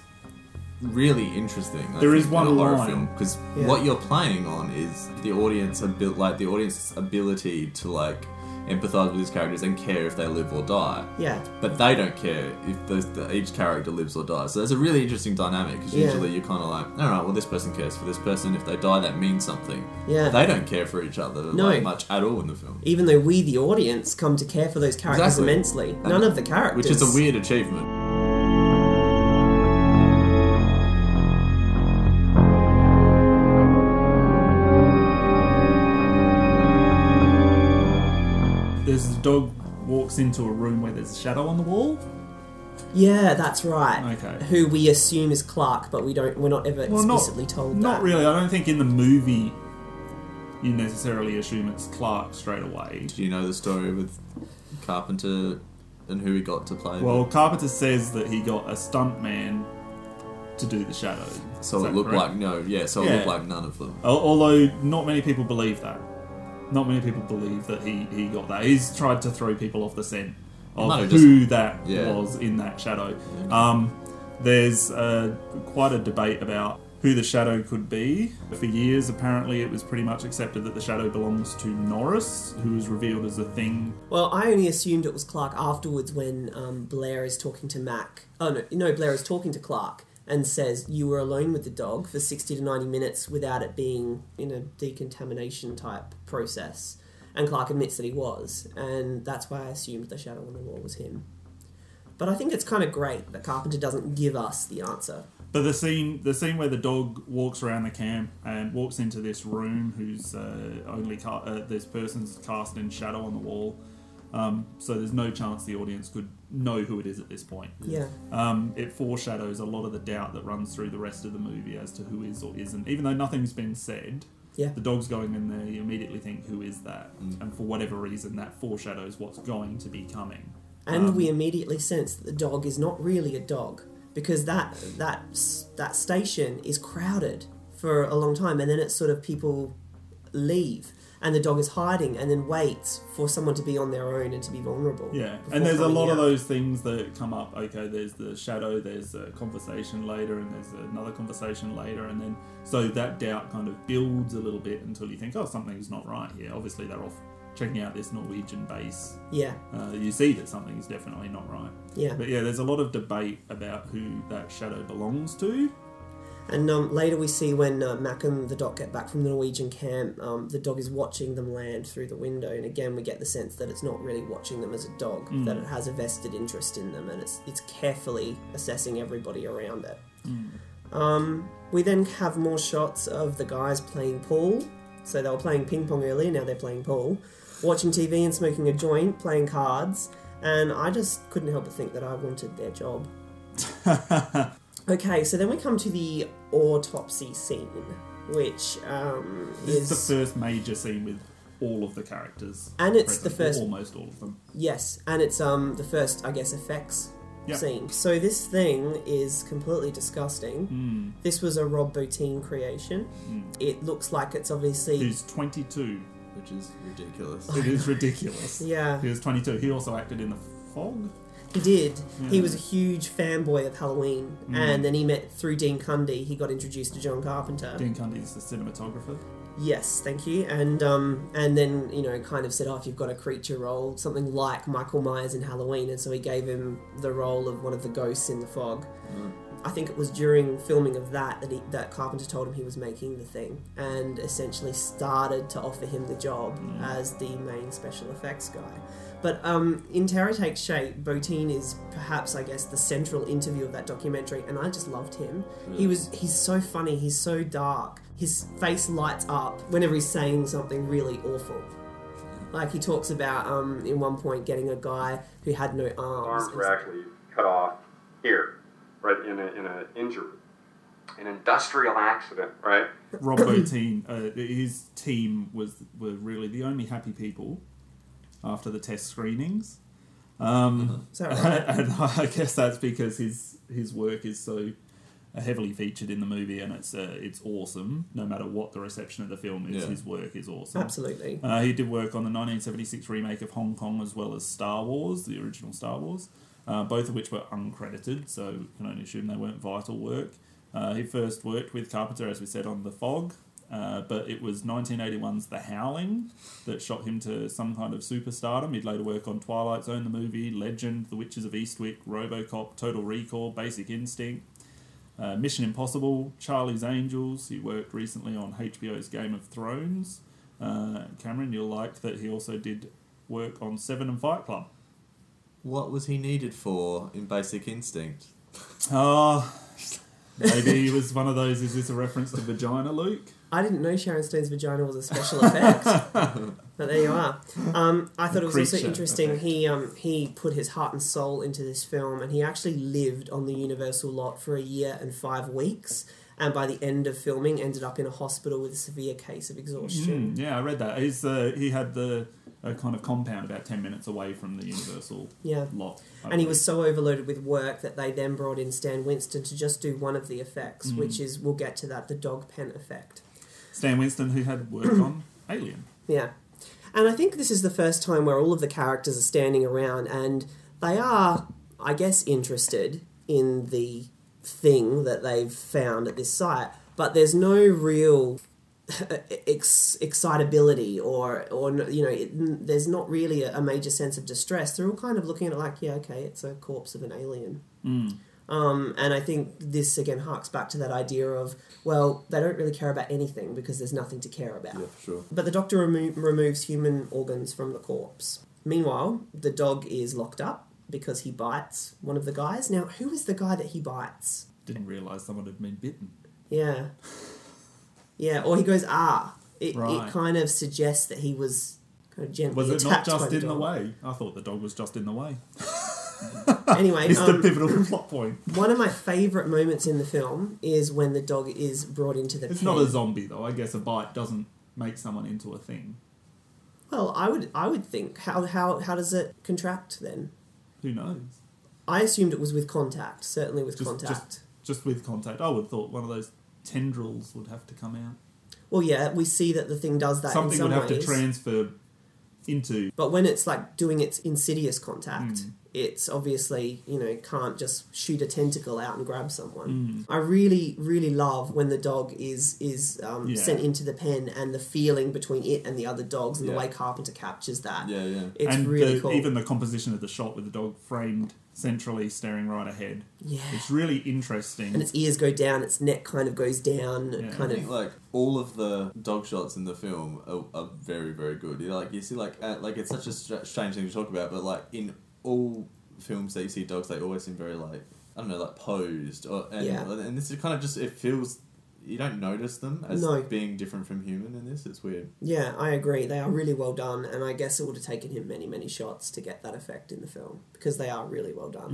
really interesting. I There think, is one in a horror line. film because Yeah. what you're playing on is the audience abil- like the audience's ability to like empathize with these characters and care if they live or die. Yeah. But they don't care if the, the, each character lives or dies. So there's a really interesting dynamic because Yeah. usually you're kind of like, all right, well, this person cares for this person. If they die, that means something. Yeah. They don't care for each other No. like, much at all in the film, Even though we, the audience, come to care for those characters Exactly. immensely. And- None of the characters. which is a weird achievement. Dog walks into a room where there's a shadow on the wall. Yeah, that's right. Okay. Who we assume is Clark, but we don't. We're not ever Well, not- explicitly told Not that. really. I don't think in the movie you necessarily assume it's Clark straight away. Do you know the story with Carpenter and who he got to play? Well, Carpenter says that he got a stunt man to do the shadow. so Is it that looked correct? like no, yeah. So it Yeah. looked like none of them. Al- Although not many people believe that. Not many people believe that he, he got that. He's tried to throw people off the scent of No, who just- that yeah. was in that shadow. Um, there's uh, quite a debate about who the shadow could be. For years, apparently, it was pretty much accepted that the shadow belongs to Norris, who was revealed as a thing. Well, I only assumed it was Clark afterwards when um, Blair is talking to Mac. Oh no, no, Blair is talking to Clark and says you were alone with the dog for sixty to ninety minutes without it being in a decontamination type process. And Clark admits that he was, and that's why I assumed the shadow on the wall was him. But I think it's kind of great that Carpenter doesn't give us the answer. But the scene, the scene where the dog walks around the camp and walks into this room, who's uh, only ca- uh, this person's cast in shadow on the wall, um, so there's no chance the audience could know who it is at this point. Yeah. Um, it foreshadows a lot of the doubt that runs through the rest of the movie as to who is or isn't, even though nothing's been said. Yeah. The dog's going in there, you immediately think, who is that? And for whatever reason, that foreshadows what's going to be coming. And Um, we immediately sense that the dog is not really a dog because that that that station is crowded for a long time, and then it's sort of people leave, and the dog is hiding, and then waits for someone to be on their own and to be vulnerable. Yeah, and there's a lot of those things that come up. Okay, there's the shadow, there's a conversation later, and there's another conversation later, and then so that doubt kind of builds a little bit until you think, oh, something's not right here. Obviously, they're off checking out this Norwegian base. Yeah, Uh, you see that something's definitely not right. yeah. But yeah, there's a lot of debate about who that shadow belongs to. And um, later we see when uh, Mac and the dog get back from the Norwegian camp, um, the dog is watching them land through the window, and again we get the sense that it's not really watching them as a dog, that it has a vested interest in them, and it's it's carefully assessing everybody around it. Um, we then have more shots of the guys playing pool. So they were playing ping pong earlier, now they're playing pool, watching TV and smoking a joint, playing cards, and I just couldn't help but think that I wanted their job. Okay, so then we come to the autopsy scene, which um, This is is the first major scene with all of the characters, And it's the first- almost all of them. yes, and it's um the first, I guess, effects Yeah. scene. So this thing is completely disgusting. Mm. This was a Rob Bottin creation. It looks like it's obviously Who's 22? which is ridiculous. It is ridiculous. yeah, He was 22. He also acted in the Fog. He did. He was a huge fanboy of Halloween, Mm. and then he met through Dean Cundey. He got introduced to John Carpenter. Dean Cundey's the cinematographer. Yes, thank you. And um, and then you know, kind of said, "Oh, if you've got a creature role, something like Michael Myers in Halloween," and so he gave him the role of one of the ghosts in the fog. I think it was during filming of that that, he, that Carpenter told him he was making the thing, and essentially started to offer him the job as the main special effects guy. But um, in Terror Takes Shape, Bottin is perhaps, I guess, the central interview of that documentary, and I just loved him. He was he's so funny, he's so dark. His face lights up whenever he's saying something really awful. Like he talks about um, in one point getting a guy who had no arms. arms were actually cut off here, right in a in a injury, an industrial accident, right? Rob Bottin, uh, his team was were really the only happy people after the test screenings. Um, Is that right? and I guess that's because his his work is so heavily featured in the movie, and it's uh, it's awesome. No matter what the reception of the film is, Yeah. his work is awesome. Absolutely. Uh, he did work on the 1976 remake of King Kong as well as Star Wars, the original Star Wars, uh, both of which were uncredited, so you can only assume they weren't vital work. Uh, he first worked with Carpenter, as we said, on The Fog, uh, but it was 1981's The Howling that shot him to some kind of superstardom. He'd later work on Twilight Zone, the movie, Legend, The Witches of Eastwick, Robocop, Total Recall, Basic Instinct, uh, Mission Impossible, Charlie's Angels. He worked recently on HBO's Game of Thrones. Uh, Cameron, you'll like that he also did work on Seven and Fight Club. What was he needed for in Basic Instinct? Oh, maybe he was one of those. Is this a reference to vagina, Luke? I didn't know Sharon Stone's vagina was a special effect. but there you are. Um, I thought it was also interesting. effect. He um, he put his heart and soul into this film, and he actually lived on the Universal lot for a year and five weeks. And by the end of filming, ended up in a hospital with a severe case of exhaustion. Mm, yeah, I read that. He's uh, he had the a kind of compound about ten minutes away from the Universal Yeah. lot, I And he was so overloaded with work that they then brought in Stan Winston to just do one of the effects, Mm. which is we'll get to that the dog pen effect. Stan Winston, who had worked on Alien. Yeah. And I think this is the first time where all of the characters are standing around and they are, I guess, interested in the thing that they've found at this site, but there's no real ex- excitability or, or you know, it, there's not really a, a major sense of distress. They're all kind of looking at it like, yeah, okay, it's a corpse of an alien. Mm. Um, and I think this again harks back to that idea of well, they don't really care about anything because there's nothing to care about. Yeah, for sure. But the doctor remo- removes human organs from the corpse. Meanwhile, the dog is locked up because he bites one of the guys. Now, who is the guy that he bites? Didn't realise someone had been bitten. Yeah. Yeah, or he goes, ah. It, Right. it kind of suggests that he was kind of gently Was it not attacked by just the in the way? I thought the dog was just in the way. Anyway, It's um, the pivotal plot point. one of my favourite moments in the film is when the dog is brought into the It's pen. not a zombie though. I guess a bite doesn't make someone into a thing. Well, I would I would think how how how does it contract then? Who knows? I assumed it was with contact, certainly with Just, contact. just, just with contact. I would have thought one of those tendrils would have to come out. Well, yeah, we see that the thing does that Something in some would have ways. to transfer into. But when it's like doing its insidious contact, Hmm. It's obviously, you know, can't just shoot a tentacle out and grab someone. Hmm. I really, really love when the dog is is um, Yeah. sent into the pen and the feeling between it and the other dogs and the way Carpenter captures that. Yeah, yeah. It's and really the, cool. even the composition of the shot with the dog framed centrally, staring right ahead. Yeah. It's really interesting. and its ears go down, its neck kind of goes down, Yeah. kind I of think like all of the dog shots in the film are, are very very good. You know, like you see like uh, like it's such a strange thing to talk about, but like in all films that you see dogs, they always seem very like I don't know like posed or and, Yeah. and this is kind of just it feels you don't notice them as No. being different from human in this. It's weird. Yeah, I agree. They are really well done, and I guess it would have taken him many, many shots to get that effect in the film because they are really well done.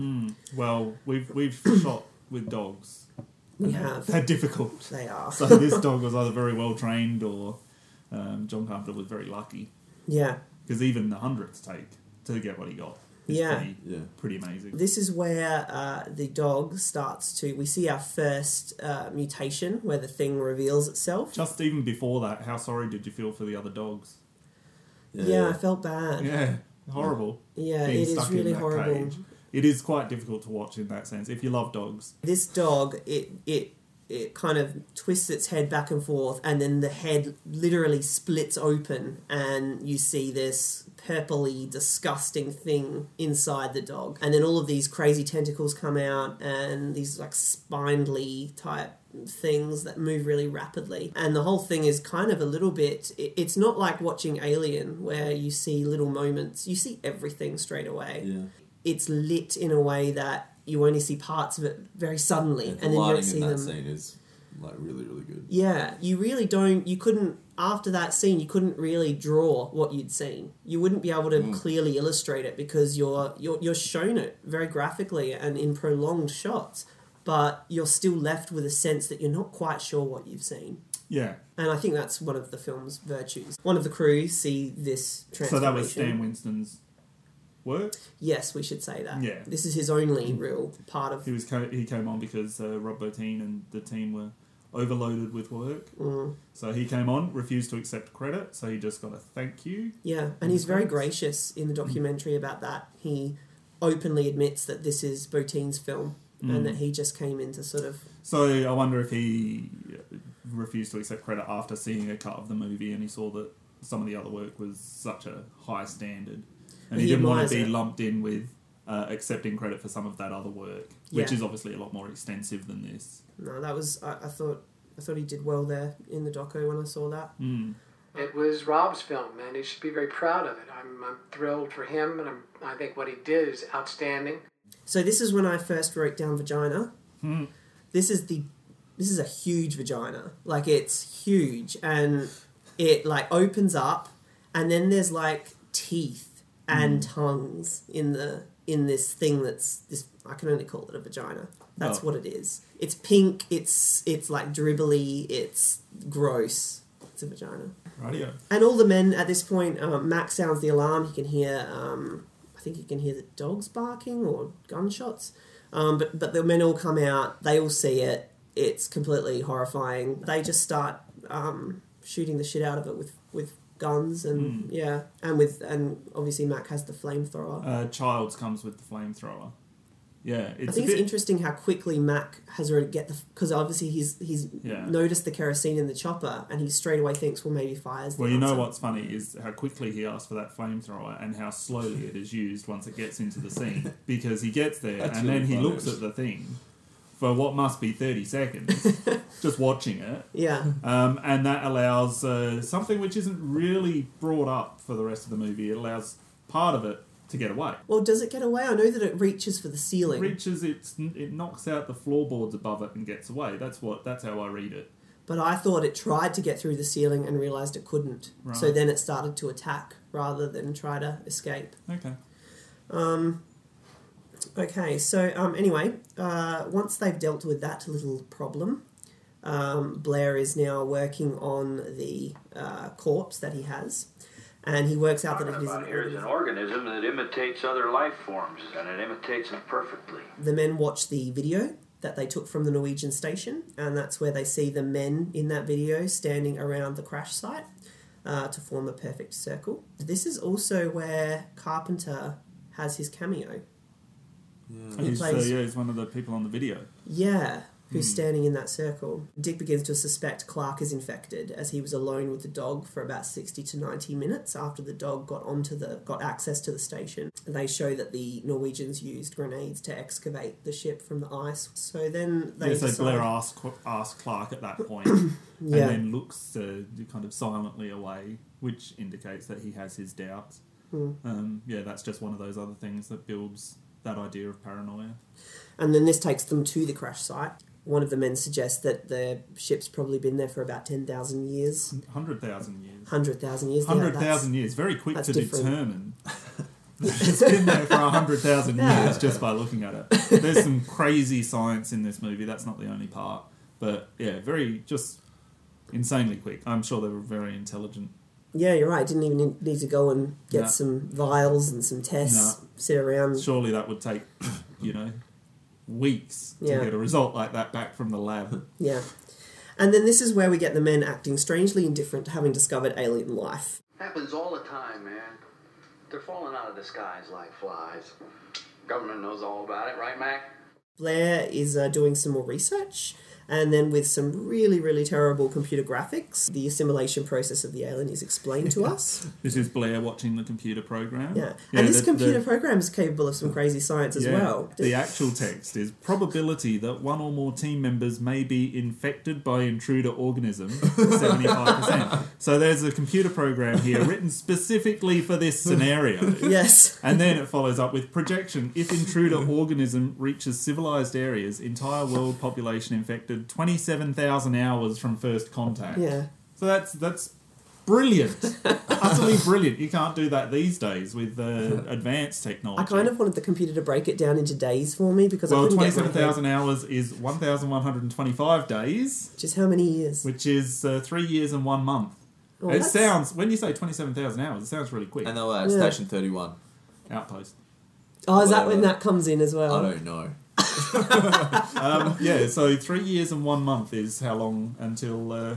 Mm, well, we've we've shot with dogs. We have. They're difficult. They are. So this dog was either very well trained or um, John Carpenter was very lucky. Yeah. Because even the hundredths take to get what he got. Is Yeah. Pretty, Yeah. pretty amazing. This is where uh, the dog starts to. We see our first uh, mutation where the thing reveals itself. Just even before that, how sorry did you feel for the other dogs? Yeah, I felt bad. Yeah, horrible. Yeah, being it is stuck in really that horrible. cage. It is quite difficult to watch in that sense. If you love dogs, This dog, it it it kind of twists its head back and forth, and then the head literally splits open, and you see this purpley, disgusting thing inside the dog, and then all of these crazy tentacles come out, and these like spindly type things that move really rapidly and the whole thing is kind of a little bit it's not like watching alien where you see little moments you see everything straight away Yeah. it's lit in a way that you only see parts of it very suddenly, And and, the then you don't see in that them. scene is like really really good. Yeah, you really don't. You couldn't after that scene. You couldn't really draw what you'd seen. You wouldn't be able to Mm. clearly illustrate it because you're you're you're shown it very graphically and in prolonged shots, but you're still left with a sense that you're not quite sure what you've seen. yeah. And I think that's one of the film's virtues. One of the crew see this So that was Stan Winston's work. Yes, we should say that. Yeah. This is his only real part of He was co- he came on because uh, Rob Bottin and the team were overloaded with work. Mm. So he came on, refused to accept credit, so he just got a thank you. Yeah, and he's very gracious in the documentary about that. He openly admits that this is Bottin's film Mm. and that he just came in to sort of. So I wonder if he uh, refused to accept credit after seeing a cut of the movie and he saw that some of the other work was such a high standard, and he, He didn't want to be it. lumped in with uh, accepting credit for some of that other work, which Yeah. is obviously a lot more extensive than this. No, that was. I, I thought. I thought he did well there in the doco when I saw that. Mm. It was Rob's film, and he should be very proud of it. I'm, I'm thrilled for him, and I'm, I think what he did is outstanding. So this is when I first wrote down vagina. Hmm. This is the. This is a huge vagina. Like it's huge, and it like opens up, and then there's like teeth and tongues in the in this thing that's this. I can only call it a vagina. That's Oh. what it is. It's pink. It's it's like dribbly. It's gross. It's a vagina. Radio. And all the men at this point, um, Mac sounds the alarm. He can hear, um, I think he can hear the dogs barking or gunshots. Um, but but the men all come out. They all see it. It's completely horrifying. They just start um, shooting the shit out of it with with guns and yeah, and with and obviously Mac has the flamethrower. Uh, Childs comes with the flamethrower. Yeah, it's I think a it's bit, interesting how quickly Mac has already get the because obviously he's he's Yeah. noticed the kerosene in the chopper and he straight away thinks well maybe fire's the Well, you know what's funny is how quickly he asks for that flamethrower and how slowly it is used once it gets into the scene. Because he gets there That's and then really he funny. looks at the thing for what must be 30 seconds, just watching it. Yeah, Um, and that allows uh, something which isn't really brought up for the rest of the movie. It allows part of it to get away. well does it get away? I know that it reaches for the It ceiling, reaches its, it knocks out the floorboards above it and gets away. That's what. That's how I read it. but I thought it tried to get through the ceiling and realized it couldn't. So then it started to attack rather than try to escape. Okay. Okay, so um, anyway, uh, once they've dealt with that little problem, um, Blair is now working on the uh, corpse that he has, and he works out that it talking is about an here is an organism. organism that imitates other life forms, and it imitates them perfectly. The men watch the video that they took from the Norwegian station, and that's where they see the men in that video standing around the crash site uh, to form a perfect circle. This is also where Carpenter has his cameo. Yeah, He He's, uh, plays- yeah, he's one of the people on the video. Yeah, who's standing in that circle. Dick begins to suspect Clark is infected as he was alone with the dog for about 60 to 90 minutes after the dog got onto the got access to the station. They show that the Norwegians used grenades to excavate the ship from the ice. So then they yeah, so decide, Blair asks, asks Clark at that point, Yeah. and then looks uh, kind of silently away, which indicates that he has his doubts. Hmm. Um, yeah, that's just one of those other things that builds that idea of paranoia. and then this takes them to the crash site. One of the men suggests that the ship's probably been there for about 10,000 years, 100,000 years. 100,000 years. 100,000 that's- years. Very quick to different. determine. it's been there for 100,000 Yeah. years just by looking at it. There's some crazy science in this movie. That's not the only part. But yeah, very just insanely quick. I'm sure they were very intelligent. Yeah, you're right. Didn't even need to go and get No. some vials and some tests, No. sit around. Surely that would take, you know, weeks to get a result like that back from the lab. Yeah. And then this is where we get the men acting strangely indifferent to having discovered alien life. Happens all the time, man. They're falling out of the skies like flies. Government knows all about it, right, Mac? Blair is uh, doing some more research, and then with some really, really terrible computer graphics, the assimilation process of the alien is explained to us. This is Blair watching the computer program. Yeah. And this the- computer the- program is capable of some crazy science as Yeah. well. The actual text is probability that one or more team members may be infected by intruder organism, 75%. so there's a computer program here written specifically for this scenario. Yes. And then it follows up with projection. If intruder organism reaches civilized areas, entire world population infected 27,000 hours from first contact. Yeah. So that's that's brilliant. Utterly brilliant. You can't do that these days with uh, advanced technology. I kind of wanted the computer to break it down into days for me because Well, couldn't get my head- 27,000 hours is 1,125 days, Which is how many years? which is uh, three years and one month. Oh, it that's- sounds, when you say 27,000 hours, it sounds really quick. And they were at Yeah. Station 31. Outpost. Oh, is that when that comes in as well? I don't know. Um, yeah, so three years and one month is how long until uh,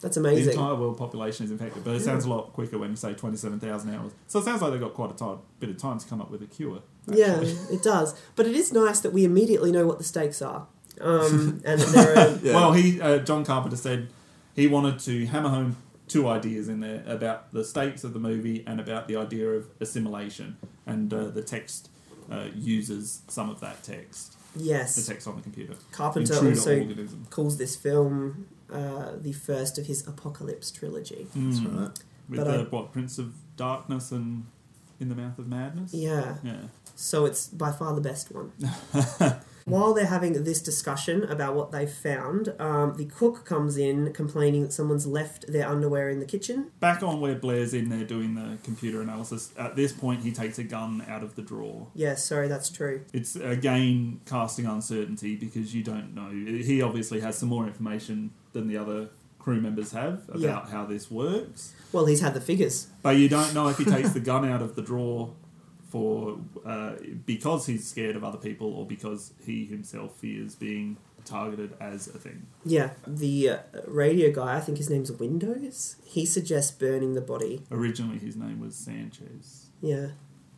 That's the amazing. entire world population is infected. But it sounds a lot quicker when you say 27,000 hours. So it sounds like they've got quite a time, bit of time to come up with a cure. Yeah, it does. But it is nice that we immediately know what the stakes are. Um, and that there are, Yeah. Well, he uh, John Carpenter said he wanted to hammer home two ideas in there about the stakes of the movie and about the idea of assimilation, and uh, the text uh, uses some of that text, Yes. the text on the computer. Carpenter Intruder also organism. calls this film uh, the first of his Apocalypse trilogy. That's Mm. right. With But uh, I- what Prince of Darkness and In the Mouth of Madness. Yeah, Yeah. so it's by far the best one. While they're having this discussion about what they've found, um, the cook comes in complaining that someone's left their underwear in the kitchen. Back on where Blair's in there doing the computer analysis. At this point, he takes a gun out of the drawer. Yeah, sorry, that's true. It's again casting uncertainty because you don't know. He obviously has some more information than the other crew members have about Yeah. how this works, Well, he's had the figures. but you don't know if he takes the gun out of the drawer for uh, because he's scared of other people or because he himself fears being targeted as a thing. Yeah, the uh, radio guy, I think his name's Windows. He suggests burning the body. Originally, his name was Sanchez. Yeah,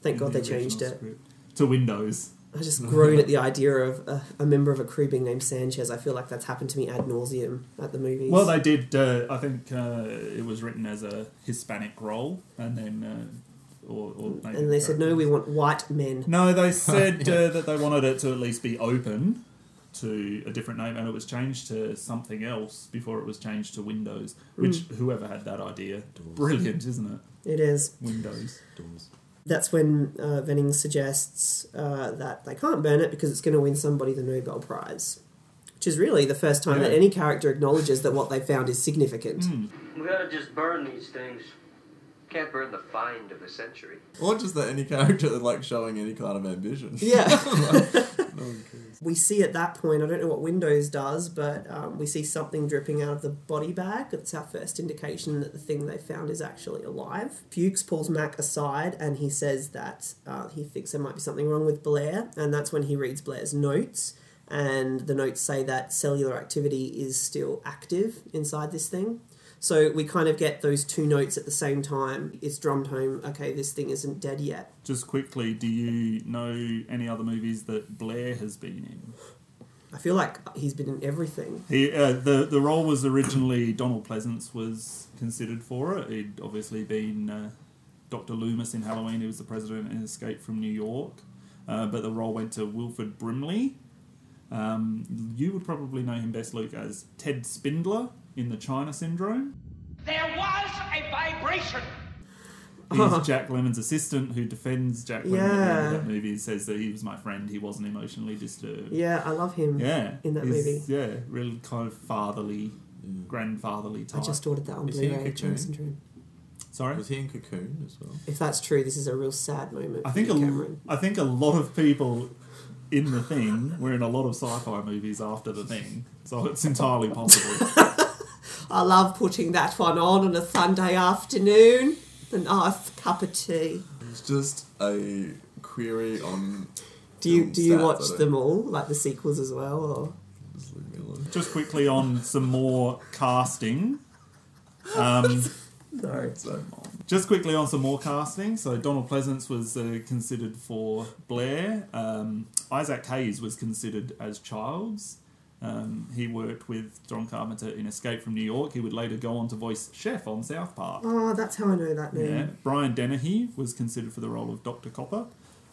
thank God the they changed it. script. to Windows. I just groan at the idea of a, a member of a crew being named Sanchez. I feel like that's happened to me ad nauseum at the movies. Well, they did. Uh, I think uh, it was written as a Hispanic role, and then uh, or, or maybe and they said, no, we want white men. No, they said uh, that they wanted it to at least be open to a different name, and it was changed to something else before it was changed to Windows. Which whoever had that idea, brilliant, isn't it? It is. Windows. Doors. That's when uh, Venning suggests uh, that they can't burn it because it's going to win somebody the Nobel Prize. Which is really the first time that any character acknowledges that what they found is significant. We gotta just burn these things. Can't burn the find of the century. Or just that any character like showing any kind of ambition. Yeah. Like, no. We see at that point, I don't know what Windows does, but um, we see something dripping out of the body bag. It's our first indication that the thing they found is actually alive. Fuchs pulls Mac aside and he says that uh, he thinks there might be something wrong with Blair, and that's when he reads Blair's notes. And the notes say that cellular activity is still active inside this thing. So we kind of get those two notes at the same time. It's drummed home, okay, this thing isn't dead yet. Just quickly, do you know any other movies that Blair has been in? I feel like he's been in everything. He uh, the the role was originally Donald Pleasence was considered for it. He'd obviously been uh, Doctor Loomis in Halloween. He was the president in Escape from New York, uh, but the role went to Wilford Brimley. Um, you would probably know him best, Luke, as Ted Spindler in the China Syndrome. There was a vibration. He's Jack Lemmon's assistant who defends Jack Lemon at the end Yeah. of that movie. He says that he was my friend. He wasn't emotionally disturbed. Yeah, I love him. Yeah, in that he's- movie. Yeah, really kind of fatherly, grandfatherly type. I just ordered that on Is Blu-ray. China Syndrome. Sorry, Was he in Cocoon as well? If that's true, this is a real sad moment. I think a, Nick Cameron. I think a lot of people in the thing were in a lot of sci-fi movies after the thing, so it's entirely possible. I love putting that one on on a Sunday afternoon. A nice cup of tea. It's just a query on. Do you do you stats, watch them all, like the sequels as well? Or Just leave me alone. just quickly on some more casting. Um, no, So, Just quickly on some more casting. So Donald Pleasence was uh, considered for Blair. Um, Isaac Hayes was considered as Childs. Um, he worked with John Carpenter in Escape from New York. He would later go on to voice Chef on South Park. oh, that's how I know that name. Yeah. Brian Dennehy was considered for the role of Dr. Copper.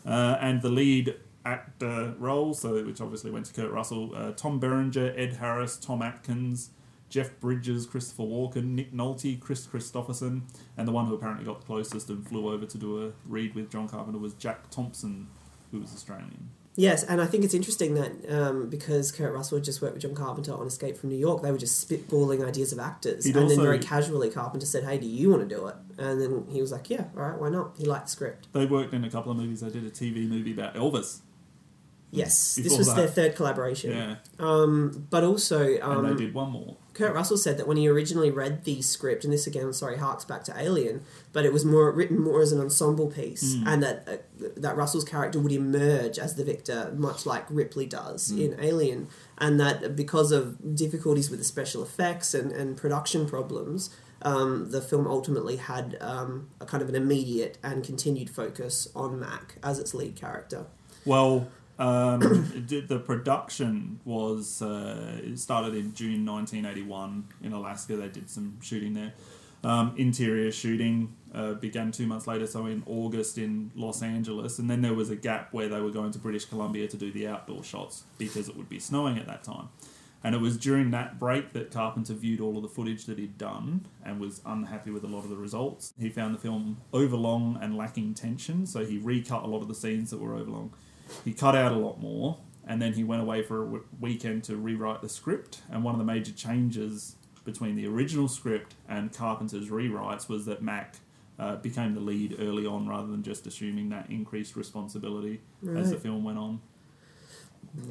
Uh, and the lead actor role, so which obviously went to Kurt Russell, uh, Tom Berenger, Ed Harris, Tom Atkins, Jeff Bridges, Christopher Walken, Nick Nolte, Kris Kristofferson, and the one who apparently got the closest and flew over to do a read with John Carpenter was Jack Thompson, who was Australian. Yes, and I think it's interesting that um, because Kurt Russell had just worked with John Carpenter on Escape from New York, they were just spitballing ideas of actors, He'd and then very casually Carpenter said, "Hey, do you want to do it?" And then he was like, "Yeah, all right, why not?" He liked the script. They worked in a couple of movies. They did a TV movie about Elvis. Yes, this was that. their third collaboration. Yeah. Um, but also, um, and they did one more. Kurt Russell said that when he originally read the script, and this again, sorry, harks back to Alien, but it was more written more as an ensemble piece, Mm. and that uh, that Russell's character would emerge as the victor, much like Ripley does Mm. in Alien, and that because of difficulties with the special effects and, and production problems, um, the film ultimately had um, a kind of an immediate and continued focus on Mac as its lead character. Well, um, the production was uh, it started in June 1981 in Alaska. They did some shooting there. Um, interior shooting uh, began two months later, so in August in Los Angeles, and then there was a gap where they were going to British Columbia to do the outdoor shots because it would be snowing at that time. And it was during that break that Carpenter viewed all of the footage that he'd done and was unhappy with a lot of the results. He found the film overlong and lacking tension, so he recut a lot of the scenes that were overlong. He cut out a lot more, and then he went away for a w- weekend to rewrite the script. And one of the major changes between the original script and Carpenter's rewrites was that Mac uh, became the lead early on rather than just assuming that increased responsibility as the film went on.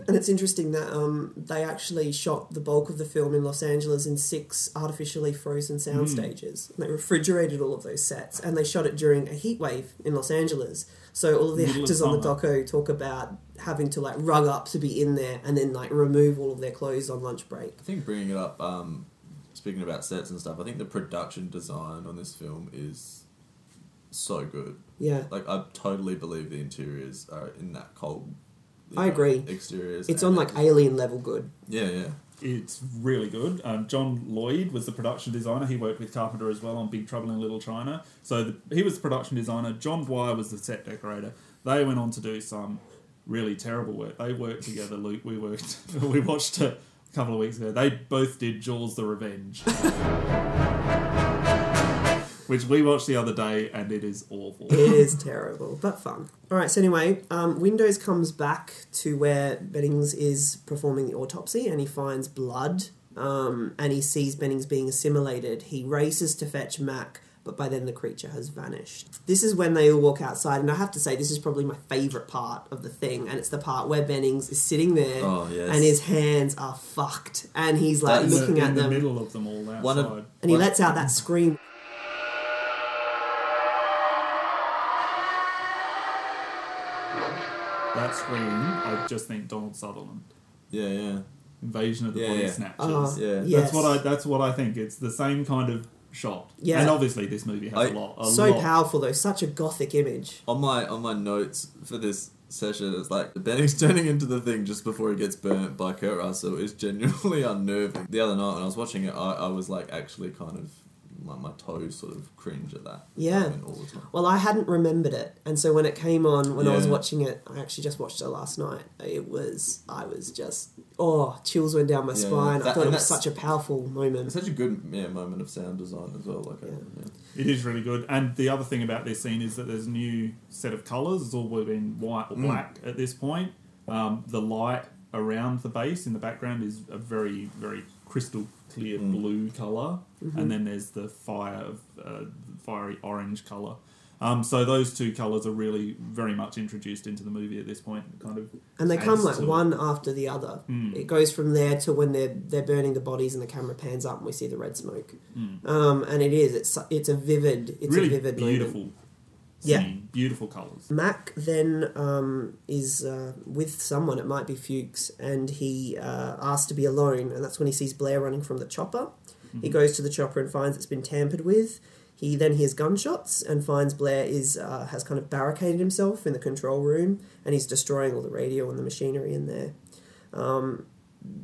And it's interesting that um, they actually shot the bulk of the film in Los Angeles in six artificially frozen sound Mm. stages. And they refrigerated all of those sets, and they shot it during a heat wave in Los Angeles. So all of the Middle of actors on the doco talk about having to like rug up to be in there, and then like remove all of their clothes on lunch break. I think bringing it up, um, speaking about sets and stuff, I think the production design on this film is so good. Yeah. Like, I totally believe the interiors are in that cold I agree. Exteriors. It's on like alien level good. Yeah, yeah. It's really good. Um, John Lloyd was the production designer. He worked with Carpenter as well on Big Trouble in Little China. So the, he was the production designer. John Dwyer was the set decorator. They went on to do some really terrible work. They worked together. Luke, we worked. we watched a couple of weeks ago. They both did Jaws: The Revenge, which we watched the other day, and it is awful. It is terrible, but fun. All right. So anyway, um, Windows comes back to where Bennings is performing the autopsy, and he finds blood. Um, and he sees Bennings being assimilated. He races to fetch Mac, but by then the creature has vanished. This is when they all walk outside, and I have to say this is probably my favourite part of the thing, and it's the part where Bennings is sitting there, Oh, yes. and his hands are fucked, and he's like That's- looking in at the them, middle of them all outside. One of- and he lets out that scream. That scream, I just think Donald Sutherland. Yeah, yeah. Invasion of the Yeah, Body yeah. Snatchers. Oh, Yeah. That's yes. what I. That's what I think. It's the same kind of shot. Yeah. And obviously, this movie has I- a lot. A so lot. powerful though, such a gothic image. On my on my notes for this session, it's like Benning's turning into the thing just before he gets burnt by Kurt Russell is genuinely unnerving. The other night when I was watching it, I, I was like actually kind of my, my toes sort of cringe at that. Yeah. all the time. Well, I hadn't remembered it, and so when it came on, when I was watching it, I actually just watched it last night. It was, I was just, oh, chills went down my Yeah, spine. I that- thought it was such a powerful moment. It's such a good yeah moment of sound design as well. Like yeah. yeah. It is really good. And the other thing about this scene is that there's a new set of colours. It's all been white or Mm. black at this point. Um, the light around the base in the background is a very, very crystal clear Mm. blue color Mhm. and then there's the fire of uh, fiery orange color. Um, so those two colors are really very much introduced into the movie at this point. Kind of, and they come like to it. one after the other. Mm. It goes from there to when they're they're burning the bodies, and the camera pans up, and we see the red smoke. Mm. Um, and it is, it's it's a vivid, it's really a vivid beautiful. moment. Yeah. beautiful colors. Mac then um, is uh, with someone, it might be Fuchs, and he uh, asks to be alone, and that's when he sees Blair running from the chopper. He Mhm. goes to the chopper and finds it's been tampered with. He then hears gunshots and finds Blair is uh, has kind of barricaded himself in the control room, and he's destroying all the radio and the machinery in there. Um,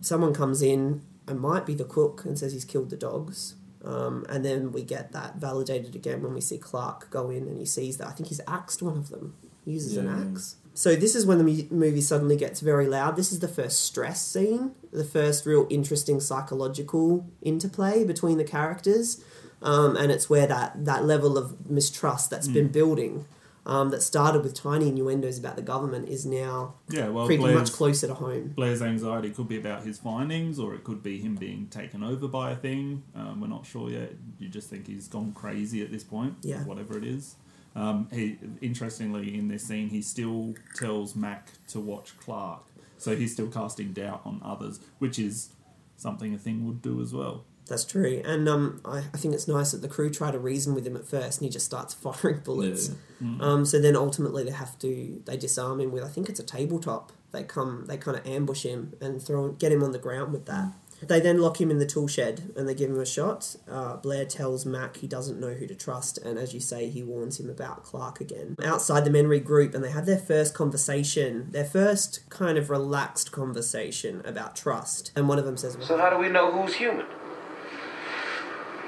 someone comes in and might be the cook and says he's killed the dogs. Um, and then we get that validated again when we see Clark go in and he sees that I think he's axed one of them. He uses Yeah. an axe. So this is when the mu- movie suddenly gets very loud. This is the first stress scene, the first real interesting psychological interplay between the characters, um, and it's where that that level of mistrust that's been Mm. building, um, that started with tiny innuendos about the government, is now Yeah, well, creeping Blair's- much closer to home. Blair's anxiety could be about his findings, or it could be him being taken over by a thing. Um, we're not sure yet. You just think he's gone crazy at this point, Yeah. whatever it is. Um, he, interestingly, in this scene, he still tells Mac to watch Clark, so he's still casting doubt on others, which is something a thing would do as well. That's true, and um, I, I think it's nice that the crew try to reason with him at first, and he just starts firing bullets. Yeah. Mm. Um, so then ultimately they have to they disarm him with I think it's a tabletop. They come they kind of ambush him and throw get him on the ground with that. They then lock him in the tool shed and they give him a shot. Uh, Blair tells Mac he doesn't know who to trust, and as you say, he warns him about Clark again. Outside, the men regroup and they have their first conversation, their first kind of relaxed conversation about trust. And one of them says, So how do we know who's human?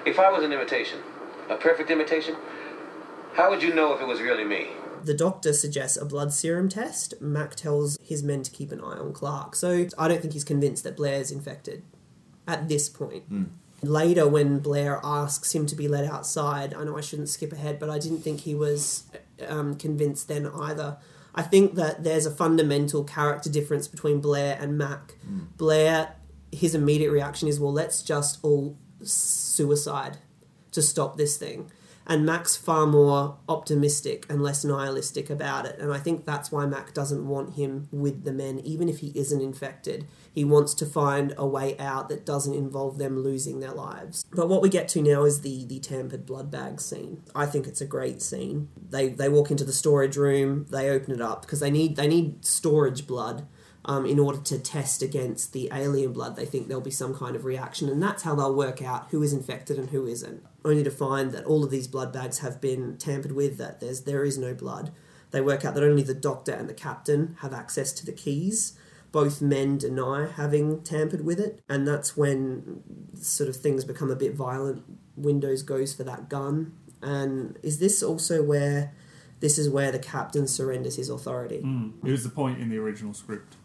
If I was an imitation, a perfect imitation, how would you know if it was really me? The doctor suggests a blood serum test. Mac tells his men to keep an eye on Clark. So I don't think he's convinced that Blair's infected at this point. Later, when Blair asks him to be let outside, I know I shouldn't skip ahead, but I didn't think he was um, convinced then either. I think that there's a fundamental character difference between Blair and Mac. Blair, his immediate reaction is, well, let's just all suicide to stop this thing. And Mac's far more optimistic and less nihilistic about it. And I think that's why Mac doesn't want him with the men, even if he isn't infected. He wants to find a way out that doesn't involve them losing their lives. But what we get to now is the, the tampered blood bag scene. I think it's a great scene. They they walk into the storage room, they open it up because they need they need storage blood um, in order to test against the alien blood, they think there'll be some kind of reaction, and that's how they'll work out who is infected and who isn't. Only to find that all of these blood bags have been tampered with, that there's there is no blood. they work out that only the doctor and the captain have access to the keys. Both men deny having tampered with it, and that's when sort of things become a bit violent. Windows goes for that gun, and is this also where this is where the captain surrenders his authority? Mm. It was the point in the original script,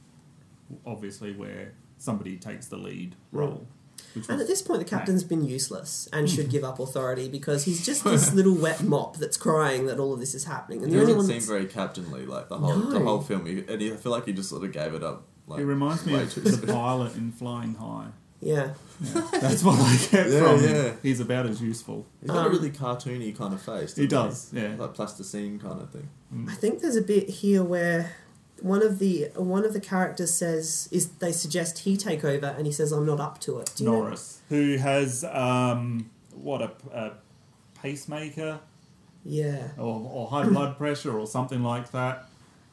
obviously, where somebody takes the lead role. Which And was at this point, the Mac. captain's been useless and should give up authority because he's just this little wet mop that's crying that all of this is happening. And He the doesn't one seem that's, very captainly, like the whole the whole film. He, and he, I feel like he just sort of gave it up. Like, it reminds me of too the pilot in Flying High. yeah, That's what I get Yeah, from yeah. him. He's about as useful. He's got Um, a really cartoony kind of face. He doesn't does, yeah. like plasticine kind of thing. I think there's a bit here where one of the one of the characters says is they suggest he take over, and he says I'm not up to it. Do you know- Norris, who has um, what a, a pacemaker Yeah. or, or high blood pressure or something like that.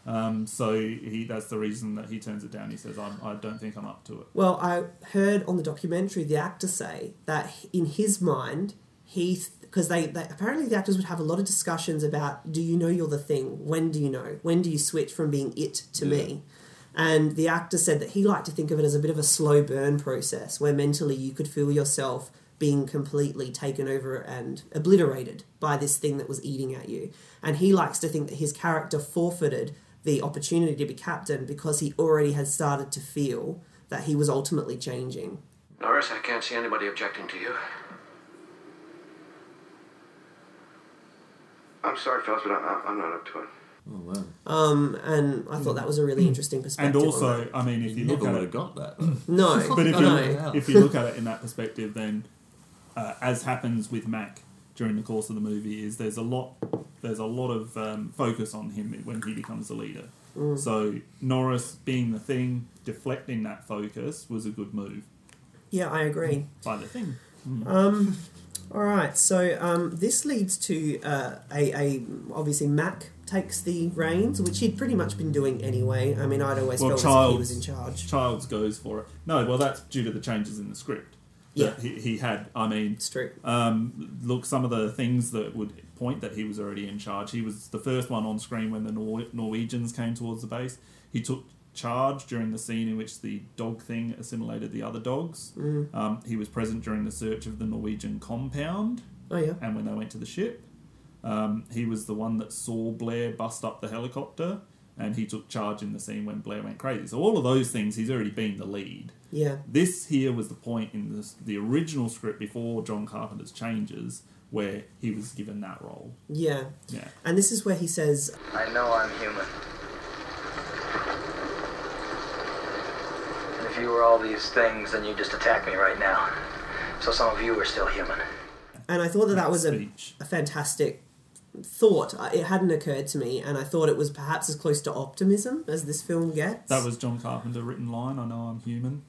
Um, so he that's the reason that he turns it down. He says, I'm, "I don't think I'm up to it." Well, I heard on the documentary the actor say that in his mind, he because they, they apparently the actors would have a lot of discussions about do you know you're the thing? When do you know? When do you switch from being it to me? And the actor said that he liked to think of it as a bit of a slow burn process where mentally you could feel yourself being completely taken over and obliterated by this thing that was eating at you. And he likes to think that his character forfeited the opportunity to be captain because he already had started to feel that he was ultimately changing. Norris, I can't see anybody objecting to you. I'm sorry, fellas, but I, I'm not up to it. Oh wow! Um, and I thought that was a really interesting And perspective. on also, that. I mean, if you You look never at would it, have got that. no, but if no. you if you look at it in that perspective, then uh, as happens with Mac during the course of the movie, is there's a lot there's a lot of um, focus on him when he becomes the leader. Mm. So Norris being the thing, deflecting that focus was a good move yeah, I agree. by the thing. Um, all right, so um, this leads to uh, a, a obviously Mac takes the reins, which he'd pretty much been doing anyway. I mean, I'd always Well, felt as if he Childs was in charge. Childs goes for it. No, well, that's due to the changes in the script. Yeah. that he, he had. I mean, It's true. um, look, some of the things that would point that he was already in charge. He was the first one on screen when the Nor- Norwegians came towards the base. He took charge during the scene in which the dog thing assimilated the other dogs. Mm. Um, he was present during the search of the Norwegian compound Oh yeah. and when they went to the ship. Um, he was the one that saw Blair bust up the helicopter, and he took charge in the scene when Blair went crazy. So all of those things, he's already been the lead. Yeah. This here was the point in this, the original script before John Carpenter's changes, where he was given that role. Yeah. Yeah. And this is where he says, I know I'm human. If you were all these things, then you just attack me right now. So some of you are still human. and I thought that that was a, a fantastic thought. It hadn't occurred to me, and I thought it was perhaps as close to optimism as this film gets. That was John Carpenter written line. I know I'm human.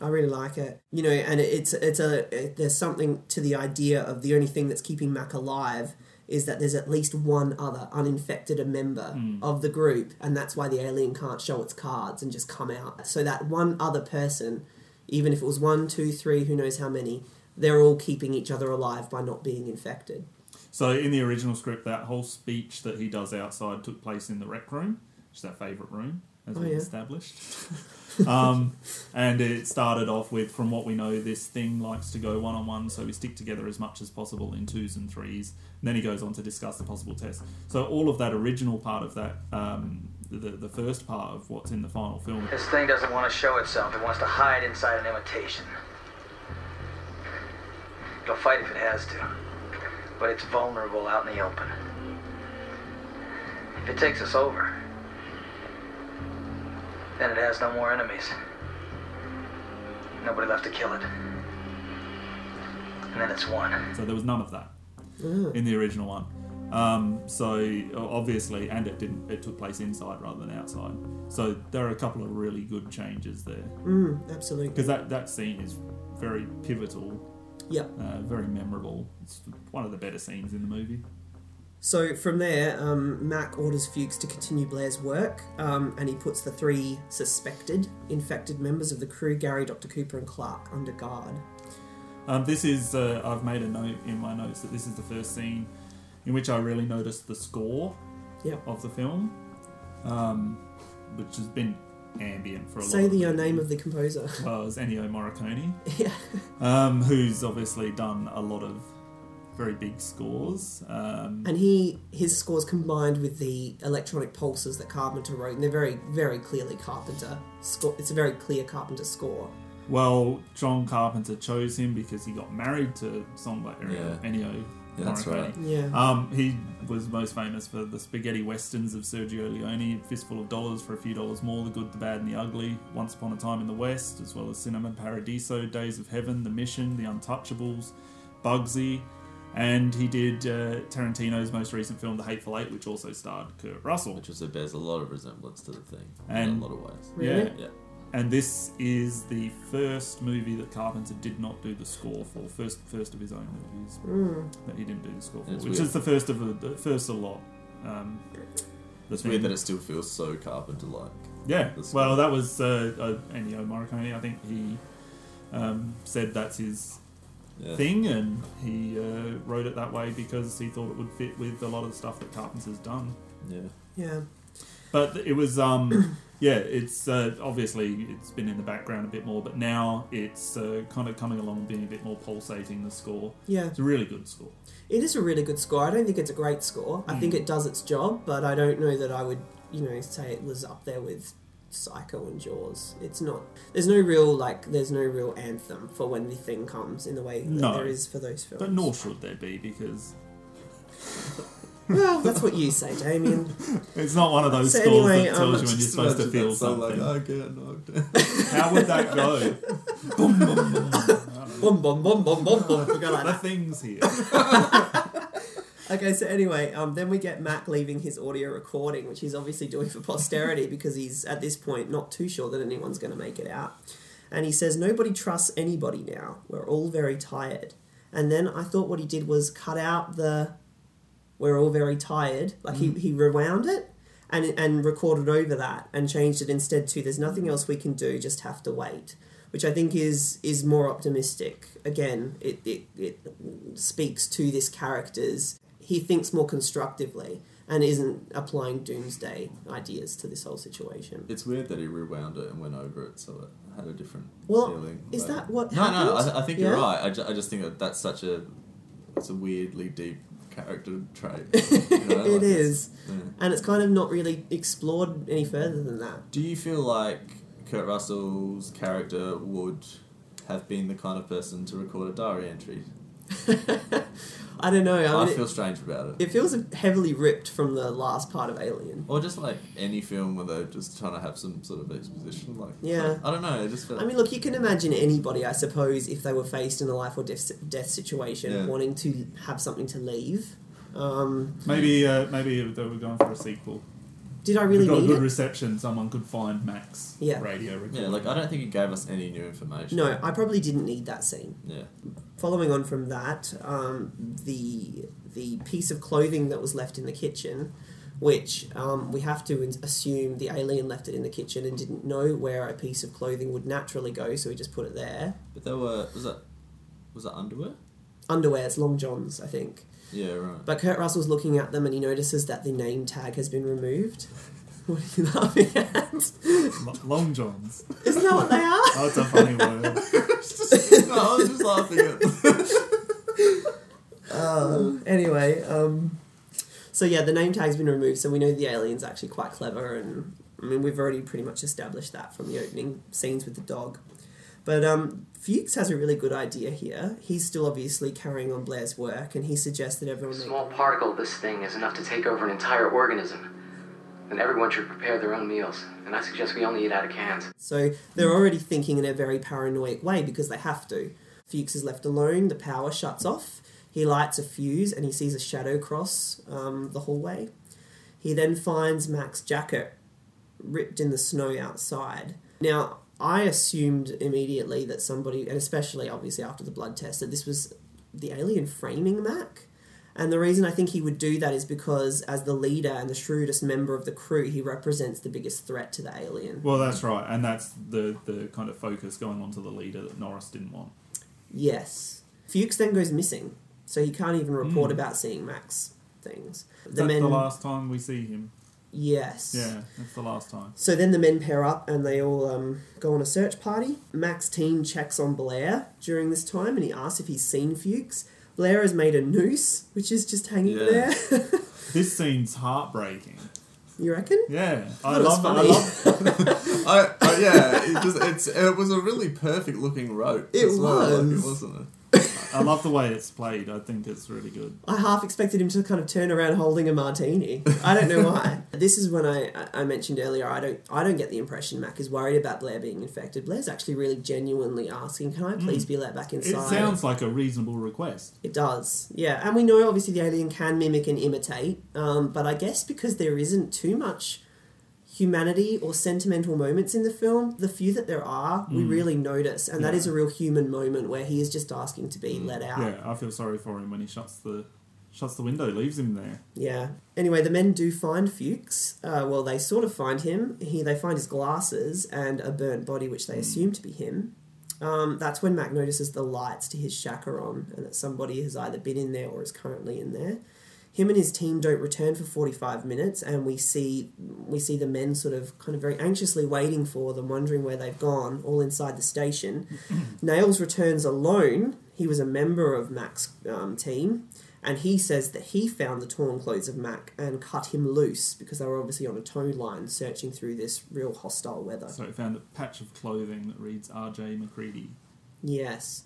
I really like it. You know, and it's it's a it, there's something to the idea of the only thing that's keeping Mac alive is that there's at least one other uninfected a member hmm. of the group, and that's why the alien can't show its cards and just come out. So that one other person, even if it was one, two, three, who knows how many, they're all keeping each other alive by not being infected. So in the original script, that whole speech that he does outside took place in the rec room, which is our favourite room, as Oh, we yeah. established. um, and it started off with, from what we know, this thing likes to go one on one, so we stick together as much as possible in twos and threes. And then he goes on to discuss the possible tests. So all of that original part of that, um, the the first part of what's in the final film, This thing doesn't want to show itself. It wants to hide inside an imitation. It'll fight if it has to. But it's vulnerable out in the open. If it takes us over, then it has no more enemies. Nobody left to kill it. And then it's won. So there was none of that in the original one. Um, so obviously, and it didn't. It took place inside rather than outside. So there are a couple of really good changes there Mm, absolutely. because that that scene is very pivotal, Yeah. uh, very memorable. It's one of the better scenes in the movie. So from there, um, Mac orders Fuchs to continue Blair's work, um, and he puts the three suspected infected members of the crew, Gary, Dr. Copper, and Clark, under guard. Um, this is uh, I've made a note in my notes that this is the first scene in which I really noticed the score. Yep. of the film, um, which has been ambient for a Say lot. the uh, of name of the composer. well, it's Ennio Morricone, yeah. um, who's obviously done a lot of very big scores. Um, And he his scores combined with the electronic pulses that Carpenter wrote, and they're very very clearly Carpenter score. It's a very clear Carpenter score. well, John Carpenter chose him because he got married to songwriter Yeah. Ennio. Yeah, that's right. Yeah. Um, he was most famous for the spaghetti westerns of Sergio Leone, Fistful of Dollars for a few dollars more, The Good, the Bad, and the Ugly, Once Upon a Time in the West, as well as Cinema Paradiso, Days of Heaven, The Mission, The Untouchables, Bugsy, and he did uh, Tarantino's most recent film, The Hateful Eight, which also starred Kurt Russell. Which also bears a lot of resemblance to the thing in a lot of ways. Yeah. Yeah. And this is the first movie that Carpenter did not do the score for. First, first of his own movies Mm. that he didn't do the score for, which weird. is the first of a, the first of a lot. Um, It's thing- weird that it still feels so Carpenter like. Yeah, well, that was uh, uh, Ennio Morricone. I think he um, said that's his Yeah. thing, and he uh, wrote it that way because he thought it would fit with a lot of the stuff that Carpenter's done. Yeah. Yeah. But it was, um, yeah, it's uh, obviously it's been in the background a bit more, but now it's uh, kind of coming along and being a bit more pulsating. The score, Yeah. it's a really good score. It is a really good score. I don't think it's a great score. I think Mm. it does its job, but I don't know that I would, you know, say it was up there with Psycho and Jaws. It's not. There's no real like. There's no real anthem for when the thing comes in the way that No, there is for those films. but nor should there be because Well, that's what you say, Damien. it's not one of those So scores anyway, that um, tells you when you're supposed to feel like, something. I get knocked How would that go? boom, boom, boom. Boom, boom, bum bum. We go The things here. Okay, so anyway, um, then we get Mac leaving his audio recording, which he's obviously doing for posterity because he's at this point not too sure that anyone's going to make it out. And he says, Nobody trusts anybody now. We're all very tired. And then I thought what he did was cut out the We're all very tired. Like he, he rewound it and, and recorded over that and changed it instead to There's nothing else we can do, just have to wait. Which I think is is more optimistic. Again, it, it, it speaks to this character's he thinks more constructively and isn't applying doomsday ideas to this whole situation. It's weird that he rewound it and went over it, so it had a different Well, feeling. is later. that what No, no, happened? I, I think Yeah? you're right. I, ju- I just think that that's such a it's a weirdly deep character trait. You know, It like is. yeah. And it's kind of not really explored any further than that. Do you feel like Kurt Russell's character would have been the kind of person to record a diary entry? I don't know. I, I, mean, feel it, strange about it. it feels heavily ripped from the last part of Alien. Or just like any film where they're just trying to have some sort of exposition, like Yeah. I don't know. I just feel I mean, look, you can imagine anybody, I suppose, if they were faced in a life or death, death situation, Yeah. wanting to have something to leave. Um, Maybe, uh, maybe they were going for a sequel. did I really If it got need good it? reception. Someone could find Mac's Yeah. radio recording. yeah, like I don't think it gave us any new information. No, I probably didn't need that scene. Yeah. Following on from that, um, the the piece of clothing that was left in the kitchen, which um, we have to assume the alien left it in the kitchen and didn't know where a piece of clothing would naturally go, so he just put it there. But there were was that was that underwear? Underwear, it's long johns, I think. Yeah, right. But Kurt Russell's looking at them and he notices that the name tag has been removed. What are you laughing at? Lo- Long Johns. Isn't that what they are? Oh, it's a funny word. no, I was just laughing at. Uh, anyway, um, so yeah, the name tag's been removed, so we know the alien's actually quite clever, and I mean we've already pretty much established that from the opening scenes with the dog. But um, Fuchs has a really good idea here. He's still obviously carrying on Blair's work, and he suggests that A everyone. make- small particle of this thing is enough to take over an entire organism. And everyone should prepare their own meals. And I suggest we only eat out of cans. So they're already thinking in a very paranoid way because they have to. Fuchs is left alone, the power shuts off. He lights a fuse and he sees a shadow cross um, the hallway. He then finds Mac's jacket ripped in the snow outside. Now, I assumed immediately that somebody, and especially obviously after the blood test, that this was the alien framing Mac. And the reason I think he would do that is because, as the leader and the shrewdest member of the crew, he represents the biggest threat to the alien. Well, that's right, and that's the the kind of focus going on to the leader that Norris didn't want. Yes. Fuchs then goes missing, so he can't even report Mm. about seeing Mac's. things. Is that the last time we see him? Yes. Yeah, that's the last time. So then the men pair up and they all um, go on a search party. Mac's team checks on Blair during this time and he asks if he's seen Fuchs. Blair has made a noose, which is just hanging Yeah. there. This scene's heartbreaking. you reckon? Yeah, I Thought it was love it. I funny. love I, I, yeah, it, just, it's, it was a really perfect looking rope. It as well, like, was. wasn't it? I love the way it's played. I think it's really good. I half expected him to kind of turn around holding a martini. I don't know why. this is when I, I mentioned earlier. I don't I don't get the impression Mac is worried about Blair being infected. Blair's actually really genuinely asking, "Can I please Mm. be let back inside?" It sounds like a reasonable request. It does, yeah. And we know obviously the alien can mimic and imitate, um, but I guess because there isn't too much humanity or sentimental moments in the film, the few that there are, we Mm. really notice, and that Yeah. is a real human moment where he is just asking to be let out. Yeah, I feel sorry for him when he shuts the shuts the window, leaves him there. Yeah. Anyway, the men do find Fuchs. Uh, well, they sort of find him. He they find his glasses and a burnt body, which they assume to be him. Um, that's when Mac notices the lights to his shack and that somebody has either been in there or is currently in there. Him and his team don't return for forty five minutes, and we see we see the men sort of kind of very anxiously waiting for them, wondering where they've gone, all inside the station. Nails returns alone. He was a member of Mac's um, team, and he says that he found the torn clothes of Mac and cut him loose because they were obviously on a tow line searching through this real hostile weather. So he found a patch of clothing that reads R.J. MacReady. Yes.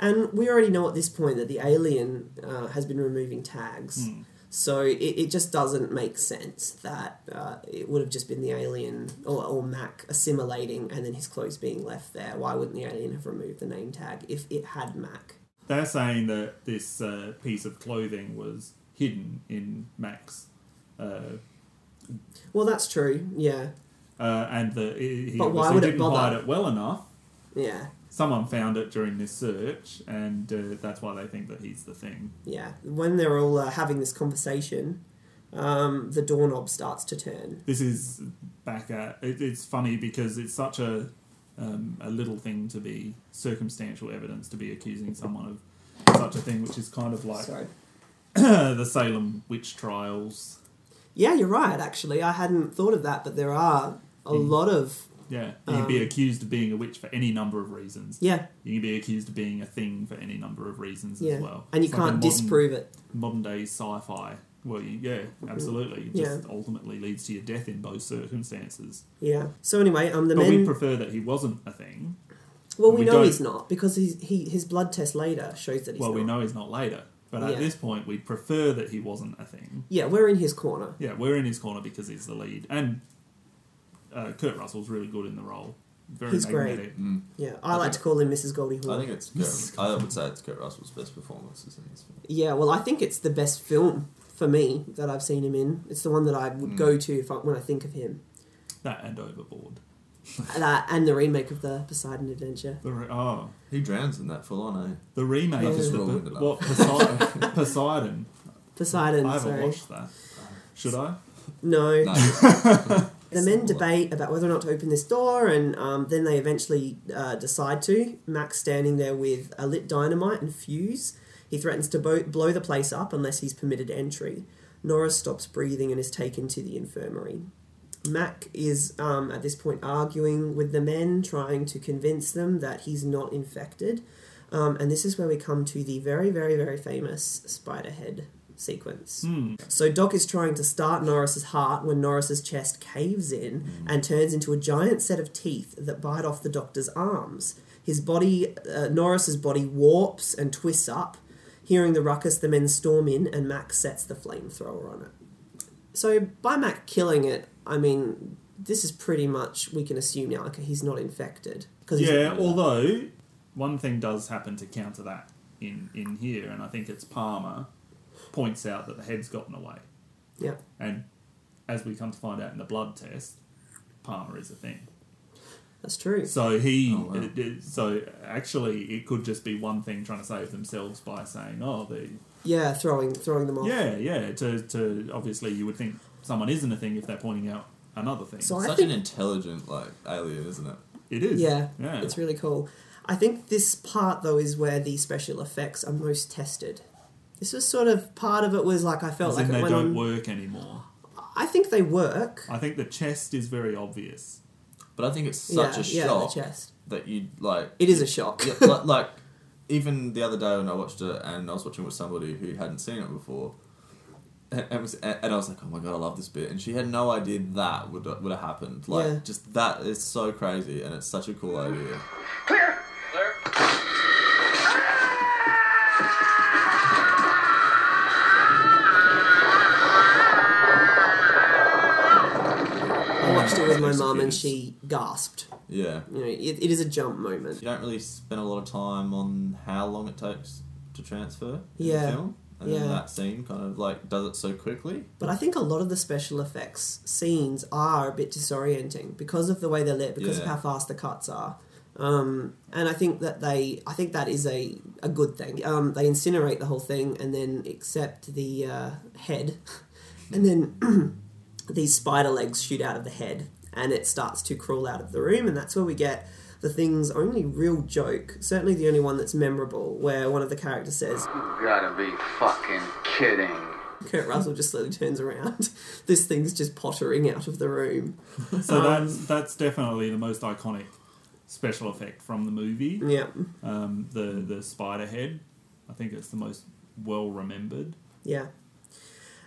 And we already know at this point that the alien uh, has been removing tags. Hmm. So it, it just doesn't make sense that uh, it would have just been the alien or, or Mac assimilating and then his clothes being left there. Why wouldn't the alien have removed the name tag if it had Mac? They're saying that this uh, piece of clothing was hidden in Mac's, uh, Well, that's true. Yeah. uh, and that he, But why would it didn't bother? hide it well enough. Yeah. Someone found it during this search, and uh, that's why they think that he's the thing. Yeah. When they're all uh, having this conversation, um, the doorknob starts to turn. This is back at. It, it's funny because it's such a um, a little thing to be circumstantial evidence to be accusing someone of such a thing, which is kind of like the Salem witch trials. Yeah, you're right, actually. I hadn't thought of that, but there are a lot of. Yeah, you can be Um, accused of being a witch for any number of reasons. Yeah. you can be accused of being a thing for any number of reasons Yeah, as well. and you It's can't modern- disprove it. Modern day sci-fi. Well, yeah, absolutely. It Yeah. just ultimately leads to your death in both circumstances. Yeah. So anyway, um, the but men. we prefer that he wasn't a thing. well, we, we know don't- he's not because he's, he his blood test later shows that he's well, not. we know he's not later, but at Yeah. this point, we prefer that he wasn't a thing. Yeah, we're in his corner. Yeah, we're in his corner because he's the lead, and uh, Kurt Russell's really good in the role. Very He's great. magnetic. Yeah, I, like to call him Mrs. Goldie Hawn. I think it's Kurt, I would say it's Kurt Russell's best performances in this film. Yeah, well, I think it's the best film for me that I've seen him in. It's the one that I would Mm. go to if I, when I think of him. That and Overboard. That and the remake of the Poseidon Adventure. The re- oh, He drowns in that full on, eh? the remake Yeah. is the Ruined it what Poseidon. Poseidon. Poseidon. I haven't sorry. watched that. Should I? No. No. the men debate about whether or not to open this door, and um, then they eventually uh, decide to. Mac's standing there with a lit dynamite and fuse. He threatens to bo- blow the place up unless he's permitted entry. Norris stops breathing and is taken to the infirmary. Mac is um, at this point arguing with the men, trying to convince them that he's not infected. Um, and this is where we come to the very, very, very famous Spiderhead sequence. Hmm. So Doc is trying to start Norris's heart when Norris's chest caves in and turns into a giant set of teeth that bite off the doctor's arms. His body, uh, Norris's body, warps and twists up. Hearing the ruckus, the men storm in, and Mac sets the flamethrower on it. So by Mac killing it, I mean this is pretty much we can assume now. Okay, he's not infected because Yeah, although one thing does happen to counter that in in here, and I think it's Palmer points out that the head's gotten away, yeah, and as we come to find out in the blood test, Palmer is a thing. that's true. So he, Oh, wow. it- it- so actually, it could just be one thing trying to save themselves by saying, "Oh, the Yeah, throwing throwing them off. yeah, yeah." To to obviously, you would think someone isn't a thing if they're pointing out another thing. So I Such think an intelligent like alien, isn't it? it is, Yeah, yeah. it's really cool. I think this part though is where the special effects are most tested. This was sort of part of it was like I felt As like in it they don't on. work anymore. I think they work. I think the chest is very obvious. But I think it's such Yeah, a yeah, the shock chest. that you like. It is a shock. Yeah, like, like even the other day when I watched it, and I was watching with somebody who hadn't seen it before, and, and, was, and I was like, "Oh my god, I love this bit," and she had no idea that would would have happened. Like, Yeah. just that is so crazy, and it's such a cool idea. Clear! With my mum and she gasped. Yeah. You know, it, it is a jump moment. You don't really spend a lot of time on how long it takes to transfer in Yeah. the film. And then Yeah. that scene kind of like does it so quickly. But I think a lot of the special effects scenes are a bit disorienting because of the way they're lit, because of how fast the cuts are. Um, and I think that they, I think that is a, a good thing. Um, they incinerate the whole thing and then accept the uh, head, and then these spider legs shoot out of the head, and it starts to crawl out of the room, and that's where we get the thing's only real joke, certainly the only one that's memorable, where one of the characters says, You gotta be fucking kidding. Kurt Russell just slowly turns around. this thing's just pottering out of the room. So Um, that's that's definitely the most iconic special effect from the movie. Yeah. Um, the the spider head. I think it's the most well remembered. Yeah.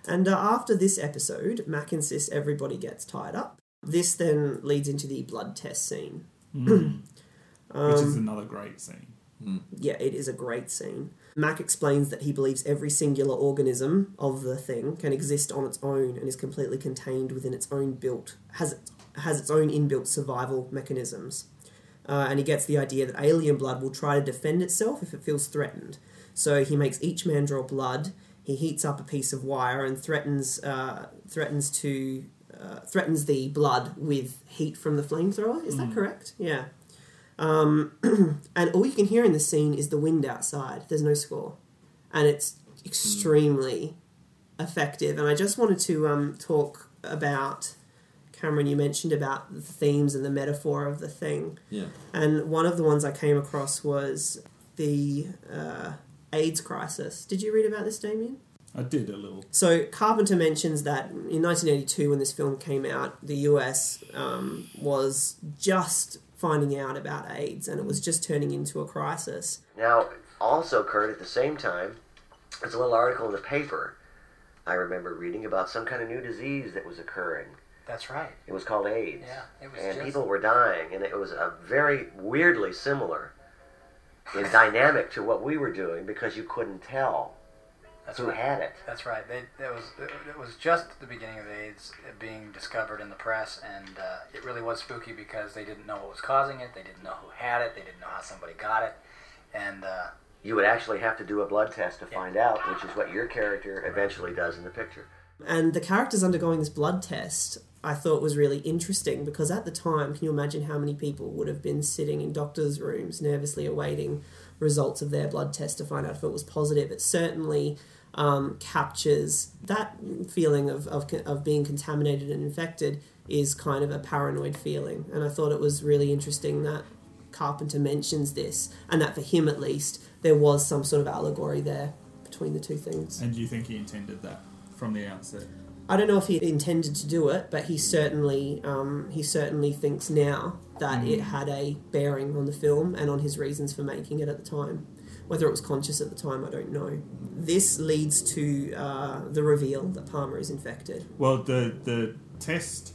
And uh, after this episode, Mac insists everybody gets tied up. This then leads into the blood test scene. Mm. Which is Um, another great scene. Yeah, it is a great scene. Mac explains that he believes every singular organism of the thing can exist on its own and is completely contained within its own built has has its own inbuilt survival mechanisms. Uh, and he gets the idea that alien blood will try to defend itself if it feels threatened. So he makes each man draw blood. He heats up a piece of wire and threatens uh, threatens to uh, threatens the blood with heat from the flamethrower. Is that Mm. correct? Yeah. Um, and all you can hear in the scene is the wind outside. There's no score, and it's extremely effective. And I just wanted to um, talk about Cameron. You mentioned about the themes and the metaphor of the thing. Yeah. And one of the ones I came across was the uh, AIDS crisis. Did you read about this, Damien? I did a little. So Carpenter mentions that in 1982, when this film came out, the US um, was just finding out about AIDS, and it was just turning into a crisis. Now, also, Kurt, at the same time, there's a little article in the paper I remember reading about some kind of new disease that was occurring. That's right. It was called AIDS. Yeah, it was and just- people were dying, and it was a very weirdly similar in dynamic to what we were doing because you couldn't tell That's who right. had it. That's right. They, it was it, it was just the beginning of AIDS being discovered in the press, and uh, it really was spooky because they didn't know what was causing it. They didn't know who had it. They didn't know how somebody got it, and uh, You would actually have to do a blood test to find out, which is what your character eventually does in the picture. And the characters undergoing this blood test, I thought was really interesting because at the time, can you imagine how many people would have been sitting in doctors' rooms nervously awaiting results of their blood test to find out if it was positive? It certainly um, captures that feeling of, of, of being contaminated and infected is kind of a paranoid feeling. And I thought it was really interesting that Carpenter mentions this and that for him at least, there was some sort of allegory there between the two things. And do you think he intended that from the outset? I don't know if he intended to do it, but he certainly um, he certainly thinks now that it had a bearing on the film and on his reasons for making it at the time. Whether it was conscious at the time, I don't know. This leads to uh, the reveal that Palmer is infected. Well, the the test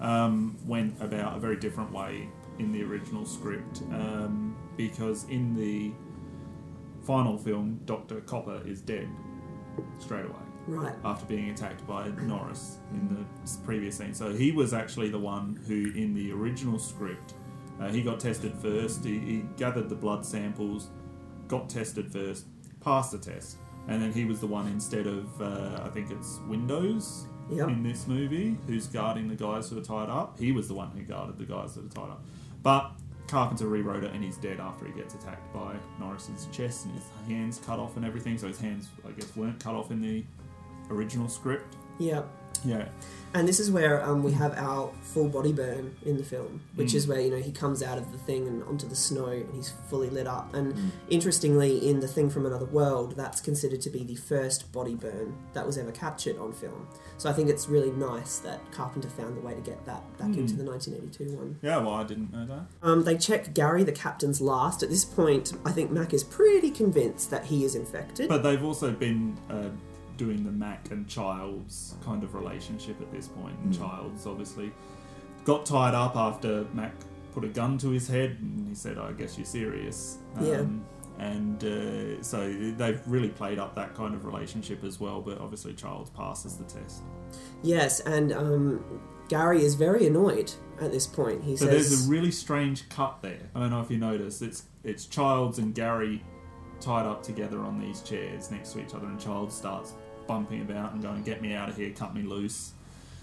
um, went about a very different way in the original script um, because in the final film, Doctor Copper is dead straight away. Right. After being attacked by Norris in the previous scene, so he was actually the one who, in the original script, uh, he got tested first. He, he gathered the blood samples, got tested first, passed the test, and then he was the one instead of uh, I think it's Windows Yep. in this movie who's guarding the guys who are tied up. He was the one who guarded the guys that are tied up. But Carpenter rewrote it and he's dead after he gets attacked by Norris's chest and his hands cut off and everything. So his hands, I guess, weren't cut off in the original script. Yeah. Yeah. And this is where um, we have our full body burn in the film, which Mm. is where you know he comes out of the thing and onto the snow and he's fully lit up. And Mm. interestingly, in the thing from another world, that's considered to be the first body burn that was ever captured on film. So I think it's really nice that Carpenter found the way to get that back Mm. into the 1982 one. Yeah, well, I didn't know that. Um, they check Gary, the captain's last. At this point, I think Mac is pretty convinced that he is infected. But they've also been uh, doing the Mac and Childs kind of relationship at this point. And Mm. Childs obviously got tied up after Mac put a gun to his head and he said, I guess you're serious. Yeah. And uh, so they've really played up that kind of relationship as well, but obviously Childs passes the test. yes, and um, Gary is very annoyed at this point. He So says, there's a really strange cut there. I don't know if you noticed. It's it's Childs and Gary tied up together on these chairs next to each other, and Childs starts bumping about and going, "Get me out of here, cut me loose."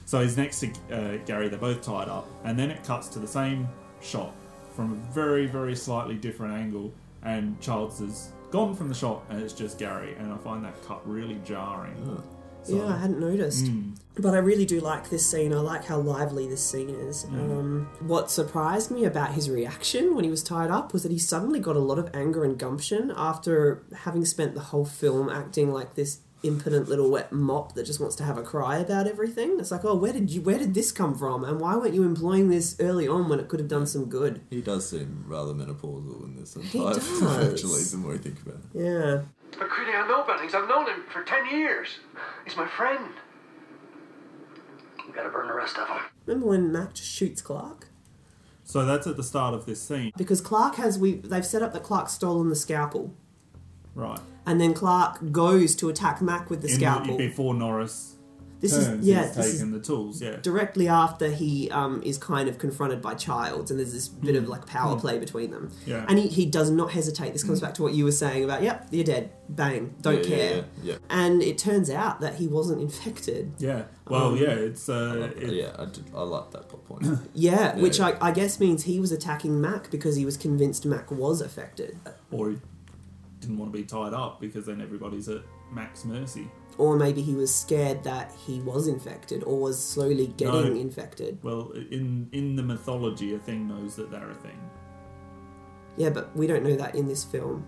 So he's next to uh, Gary. They're both tied up, and then it cuts to the same shot from a very very slightly different angle, and Childs is gone from the shot, and it's just Gary. And I find that cut really jarring. So- Yeah, I hadn't noticed. Mm. But I really do like this scene. I like how lively this scene is. Mm. Um, what surprised me about his reaction when he was tied up was that he suddenly got a lot of anger and gumption after having spent the whole film acting like this impotent little wet mop that just wants to have a cry about everything. It's like, oh, where did you, where did this come from, and why weren't you employing this early on when it could have done some good? He does seem rather menopausal in this He entire does. film, actually, the more you think about it. Yeah. But Creedy, I know Bennings. I've known him for ten years. He's my friend. We gotta burn the rest of them. Remember when Mac just shoots Clark? So that's at the start of this scene, Because Clark has we they've set up that Clark's stolen the scalpel. Right? And then Clark goes to attack Mac with the In scalpel. before Norris This is- turns, yeah, he's this is- taken the tools. Yeah, directly after he um, is kind of confronted by Childs, and there's this bit of Mm. like power Mm. play between them. Yeah. And he, he does not hesitate. This comes back to what you were saying about, yep, you're dead. Bang. Don't Yeah, yeah, care. yeah, yeah. And it turns out that he wasn't infected. Yeah. Well, Um, yeah, it's uh, I- it- yeah, I, did, I like that plot point. Yeah, Yeah, which yeah. I, I guess means he was attacking Mac because he was convinced Mac was affected. or he didn't want to be tied up because then everybody's at Mac's mercy. Or maybe he was scared that he was infected or was slowly getting No. infected. Well, in in the mythology, a thing knows that they're a thing. Yeah, but we don't know that in this film.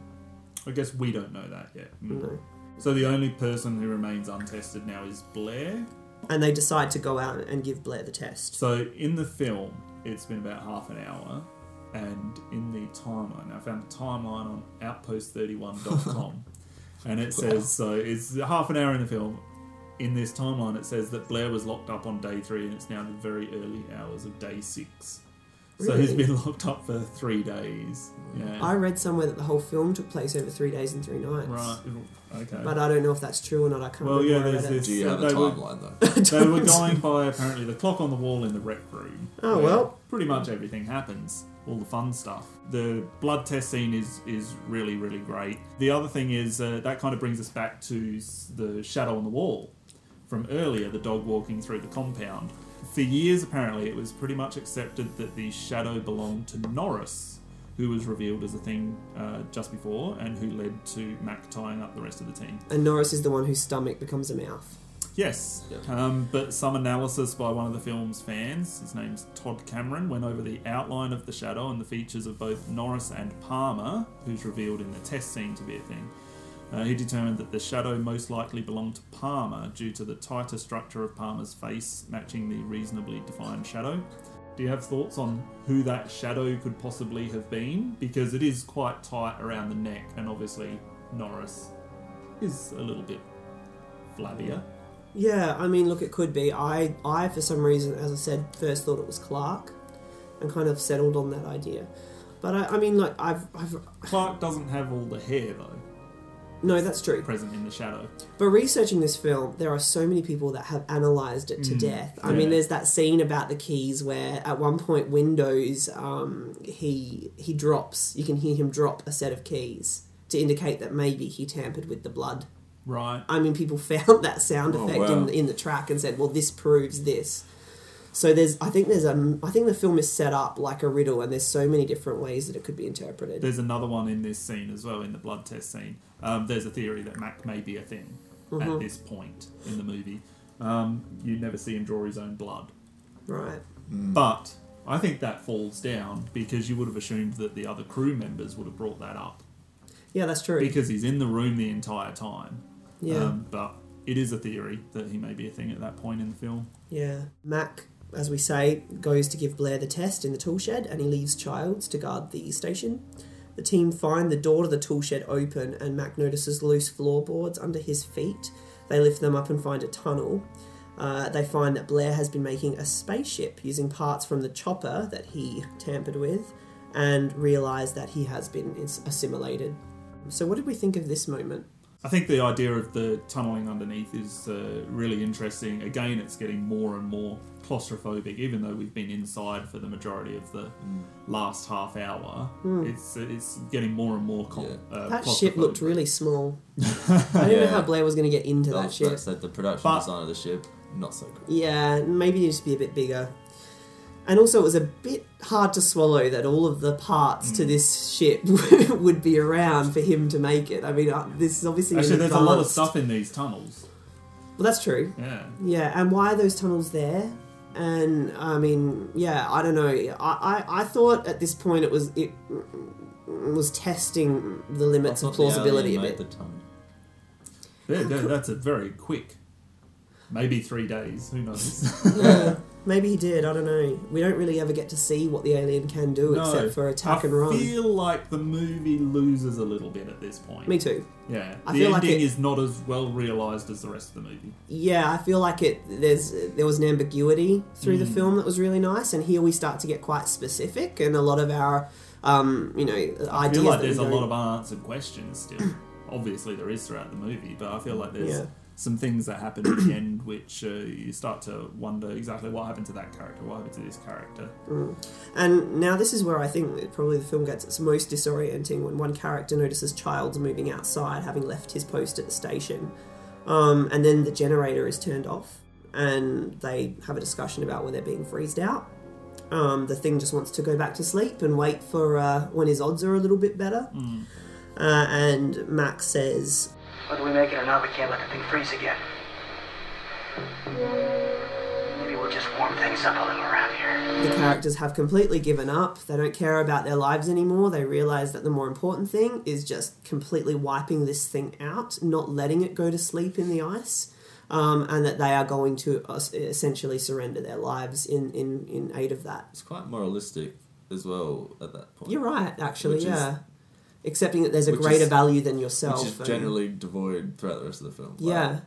I guess we don't know that yet. Mm. No. So the only person who remains untested now is Blair. And they decide to go out and give Blair the test. So in the film, it's been about half an hour, and in the timeline, I found a timeline on outpost31.com, and it says so it's half an hour in the film. In this timeline, it says that Blair was locked up on day three, and it's now the very early hours of day six. So he's been locked up for three days. Yeah. I read somewhere that the whole film took place over three days and three nights. Right. Okay. But I don't know if that's true or not. I can't Well, remember yeah, where I there's read it. this. Do you have a they were- timeline, though? they were going by apparently the clock on the wall in the rec room. Oh, where well. pretty much everything happens. All the fun stuff. The blood test scene is is really really great. The other thing is uh, that kind of brings us back to the shadow on the wall from earlier. The dog walking through the compound. For years, apparently, it was pretty much accepted that the shadow belonged to Norris, who was revealed as a thing uh, just before, and who led to Mac tying up the rest of the team. And Norris is the one whose stomach becomes a mouth. Yes, um, but some analysis by one of the film's fans, his name's Todd Cameron, went over the outline of the shadow and the features of both Norris and Palmer, who's revealed in the test scene to be a thing. Uh, he determined that the shadow most likely belonged to Palmer due to the tighter structure of Palmer's face matching the reasonably defined shadow. Do you have thoughts on who that shadow could possibly have been? Because it is quite tight around the neck, and obviously Norris is a little bit flabbier. Yeah, I mean, look, it could be. I, I for some reason, as I said, first thought it was Clark, and kind of settled on that idea. But I, I mean, like, I've, I've Clark doesn't have all the hair though. no, that's true. Present in the shadow. But researching this film, there are so many people that have analysed it to Mm, death. I yeah. mean, there's that scene about the keys where, at one point, Windows um, he he drops. You can hear him drop a set of keys to indicate that maybe he tampered with the blood. Right. I mean, people found that sound Oh, effect wow. in, in the track and said, "Well, this proves this." So there's, I think there's a, I think the film is set up like a riddle, and there's so many different ways that it could be interpreted. There's another one in this scene as well, in the blood test scene. Um, there's a theory that Mac may be a thing Mhm. at this point in the movie. um, you never see him draw his own blood. Right. But I think that falls down because you would have assumed that the other crew members would have brought that up Yeah, that's true. because he's in the room the entire time. Yeah. Um, but it is a theory that he may be a thing at that point in the film. Yeah. Mac, as we say, goes to give Blair the test in the tool shed and he leaves Childs to guard the station. The team find the door to the tool shed open and Mac notices loose floorboards under his feet. They lift them up and find a tunnel. Uh, they find that Blair has been making a spaceship using parts from the chopper that he tampered with and realise that he has been assimilated. So, what did we think of this moment? I think the idea of the tunneling underneath is uh, really interesting. Again, it's getting more and more claustrophobic, even though we've been inside for the majority of the last half hour. Mm. It's it's getting more and more com- uh, That ship looked really small. I don't know how Blair was going to get into That that was- ship. that said, the production But- design of the ship not so good. Yeah, maybe it needs to be a bit bigger. And also, it was a bit hard to swallow that all of the parts Hmm. to this ship would be around for him to make it. I mean, uh, this is obviously Actually, there's a lot of stuff in these tunnels. Well, that's true. Yeah. Yeah, and why are those tunnels there? And I mean, yeah, I don't know. I, I, I thought at this point it was it was testing the limits of plausibility a bit. the tunnel. Yeah, that- that's a very quick. Maybe three days. Who knows? yeah, maybe he did. I don't know. We don't really ever get to see what the alien can do except for attack I and run. I feel like the movie loses a little bit at this point. Me too. Yeah, I the feel like ending it- is not as well realised as the rest of the movie. Yeah, I feel like it. There's there was an ambiguity through the Mm. film that was really nice, and here we start to get quite specific, and a lot of our, um, you know, ideas. I feel like there's a lot of unanswered questions still. Obviously, there is throughout the movie, but I feel like there's Yeah. Some things that happen at the end which uh, you start to wonder exactly what happened to that character, what happened to this character. Mm. And now this is where I think probably the film gets its most disorienting when one character notices Childs moving outside, having left his post at the station, um, and then the generator is turned off, and they have a discussion about where they're being freezed out. Um, the thing just wants to go back to sleep and wait for uh, when his odds are a little bit better. Uh, and Max says, Whether we make it or not, we can't let the thing freeze again. Maybe we'll just warm things up a little around here. the characters have completely given up. They don't care about their lives anymore. They realize that the more important thing is just completely wiping this thing out, not letting it go to sleep in the ice, um, and that they are going to uh, essentially surrender their lives in, in, in aid of that. It's quite moralistic as well at that point. You're right, actually, Which is- yeah. Accepting that there's a which greater is- value than yourself. Which is and- generally devoid throughout the rest of the film. Like, Yeah.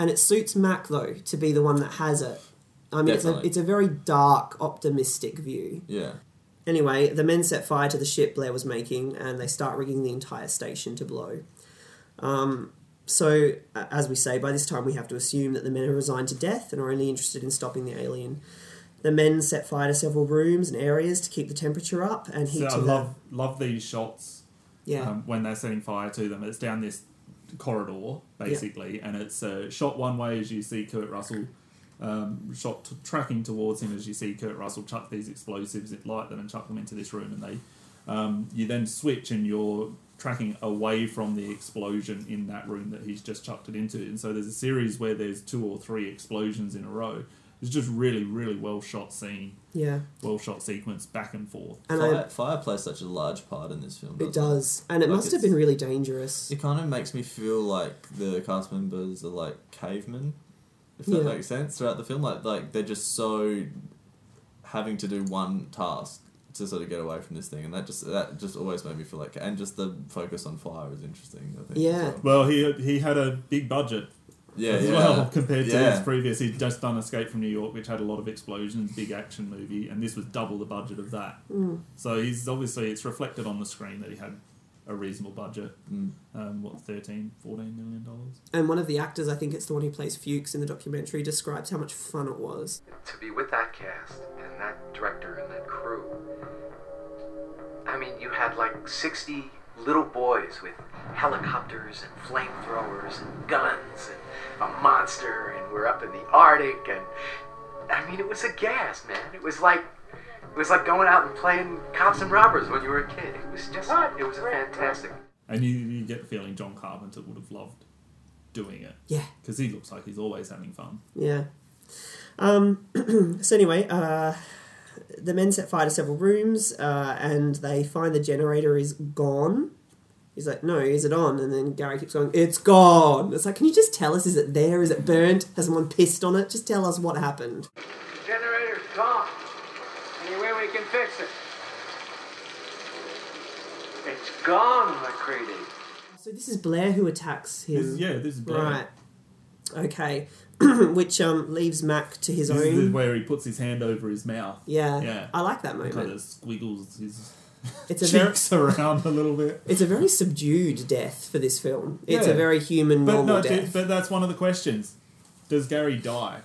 And it suits Mac, though, to be the one that has it. I mean, it's a, it's a very dark, optimistic view. Yeah. Anyway, the men set fire to the ship Blair was making and they start rigging the entire station to blow. Um, so, as we say, by this time we have to assume that the men are resigned to death and are only interested in stopping the alien. The men set fire to several rooms and areas to keep the temperature up and heat So I to the- love love these shots. Yeah. Um, when they're setting fire to them, it's down this corridor basically, and it's uh, shot one way as you see Kurt Russell. Um, shot t- tracking towards him as you see Kurt Russell chuck these explosives, it light them, and chuck them into this room, and they. Um, you then switch and you're tracking away from the explosion in that room that he's just chucked it into, and so there's a series where there's two or three explosions in a row. It's just really, really well shot scene. Yeah. Well shot sequence back and forth. And fire, I- fire plays such a large part in this film. It doesn't does. And it Like, must have been really dangerous. It kind of makes me feel like the cast members are like cavemen, if that Yeah. makes sense. Throughout the film, like like they're just so having to do one task to sort of get away from this thing, and that just that just always made me feel like, and just the focus on fire is interesting. I think. Yeah. well. Well, he he had a big budget. Yeah, as yeah. well compared to Yeah. his previous. He'd just done Escape from New York, which had a lot of explosions, big action movie, and this was double the budget of that. Mm. So he's obviously it's reflected on the screen that he had a reasonable budget. Mm. Um, what 13, 14 million dollars? And one of the actors, I think it's the one who plays Fuchs in the documentary, describes how much fun it was. to be with that cast and that director and that crew. I mean, you had like 60 little boys with helicopters and flamethrowers and guns and a monster, and we're up in the Arctic, and I mean, it was a gas, man. It was like it was like going out and playing cops and robbers when you were a kid. It was just it was a fantastic. And you, you get the feeling John Carpenter would have loved doing it. Yeah. because he looks like he's always having fun. Yeah. Um, so anyway, uh, the men set fire to several rooms, uh, and they find the generator is gone. He's like, "No, is it on?" And then Gary keeps going, "It's gone." It's like, can you just tell us? Is it there? Is it burnt? Has someone pissed on it? Just tell us what happened. Generator's gone. Any way we can fix it? It's gone, MacReady. So this is Blair who attacks him. This- yeah, this is Blair. Right. Okay. Which um, leaves Mac to his This own. is where he puts his hand over his mouth. Yeah. yeah. I like that moment. Kind of squiggles his It's a very- cheeks around a little bit. It's a very subdued death for this film. It's Yeah. a very human, But normal no, death. but that's one of the questions. Does Gary die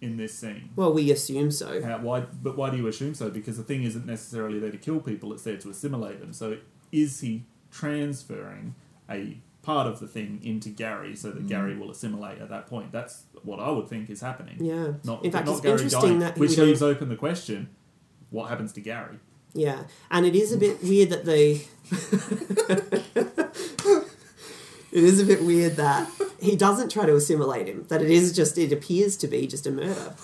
in this scene? Well, we assume so. How, why? But why do you assume so? Because the thing isn't necessarily there to kill people; it's there to assimilate them. So, is he transferring a part of the thing into Gary so that Mm. Gary will assimilate at that point? That's what I would think is happening. Yeah. Not, In fact, not it's Gary interesting dying, that which leaves open the question: What happens to Gary? Yeah, and it is a bit weird that the. it is a bit weird that he doesn't try to assimilate him. That it is just. It appears to be just a murder.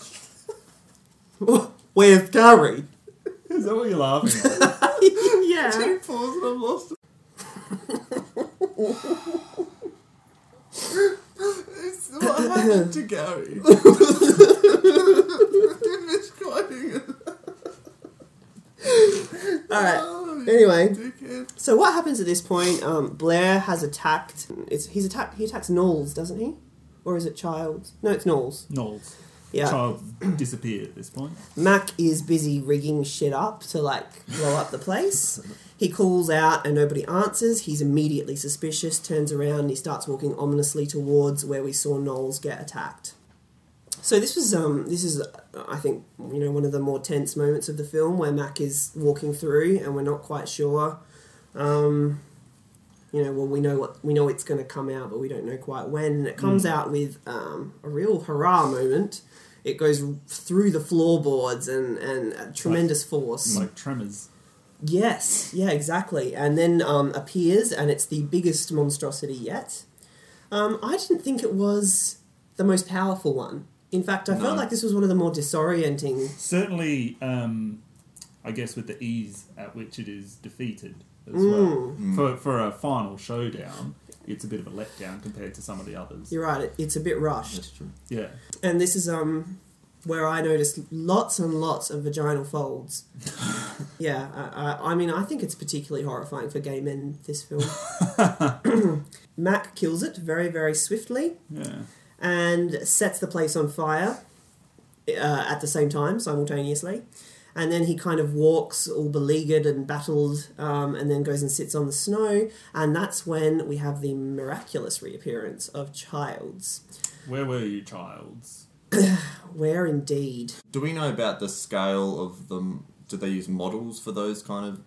Where's Gary? Is that what you're laughing at? yeah. Two pause and I've lost it. it's what happened to Gary. Misquoting it. All right. Oh, Anyway, so what happens at this point? Um, Blair has attacked. It's he's attacked. He attacks Nauls, doesn't he? Or is it Childs? No, it's Nauls. Nauls. Yeah. Child disappeared at this point. Mac is busy rigging shit up to like blow up the place. He calls out and nobody answers. He's immediately suspicious, turns around, and he starts walking ominously towards where we saw Nauls get attacked. So this was um this is uh, I think you know one of the more tense moments of the film where Mac is walking through and we're not quite sure um you know well we know what we know it's going to come out but we don't know quite when and it comes Mm. out with um, a real hurrah moment it goes through the floorboards and and tremendous force Like tremors. Yes, yeah, exactly. And then um, appears, and it's the biggest monstrosity yet. Um, I didn't think it was the most powerful one. In fact, I No. felt like this was one of the more disorienting. Certainly, um, I guess with the ease at which it is defeated as Mm. well. Mm. For, for a final showdown, it's a bit of a letdown compared to some of the others. You're right; it, it's a bit rushed. Yeah. And this is um where I noticed lots and lots of vaginal folds. yeah, I, I, I mean, I think it's particularly horrifying for gay men. This film. Mac kills it very, very swiftly. Yeah. And sets the place on fire uh, at the same time, simultaneously. And then he kind of walks all beleaguered and battled, um, and then goes and sits on the snow. And that's when we have the miraculous reappearance of Childs. Where were you, Childs? Where indeed? Do we know about the scale of them? Did they use models for those kind of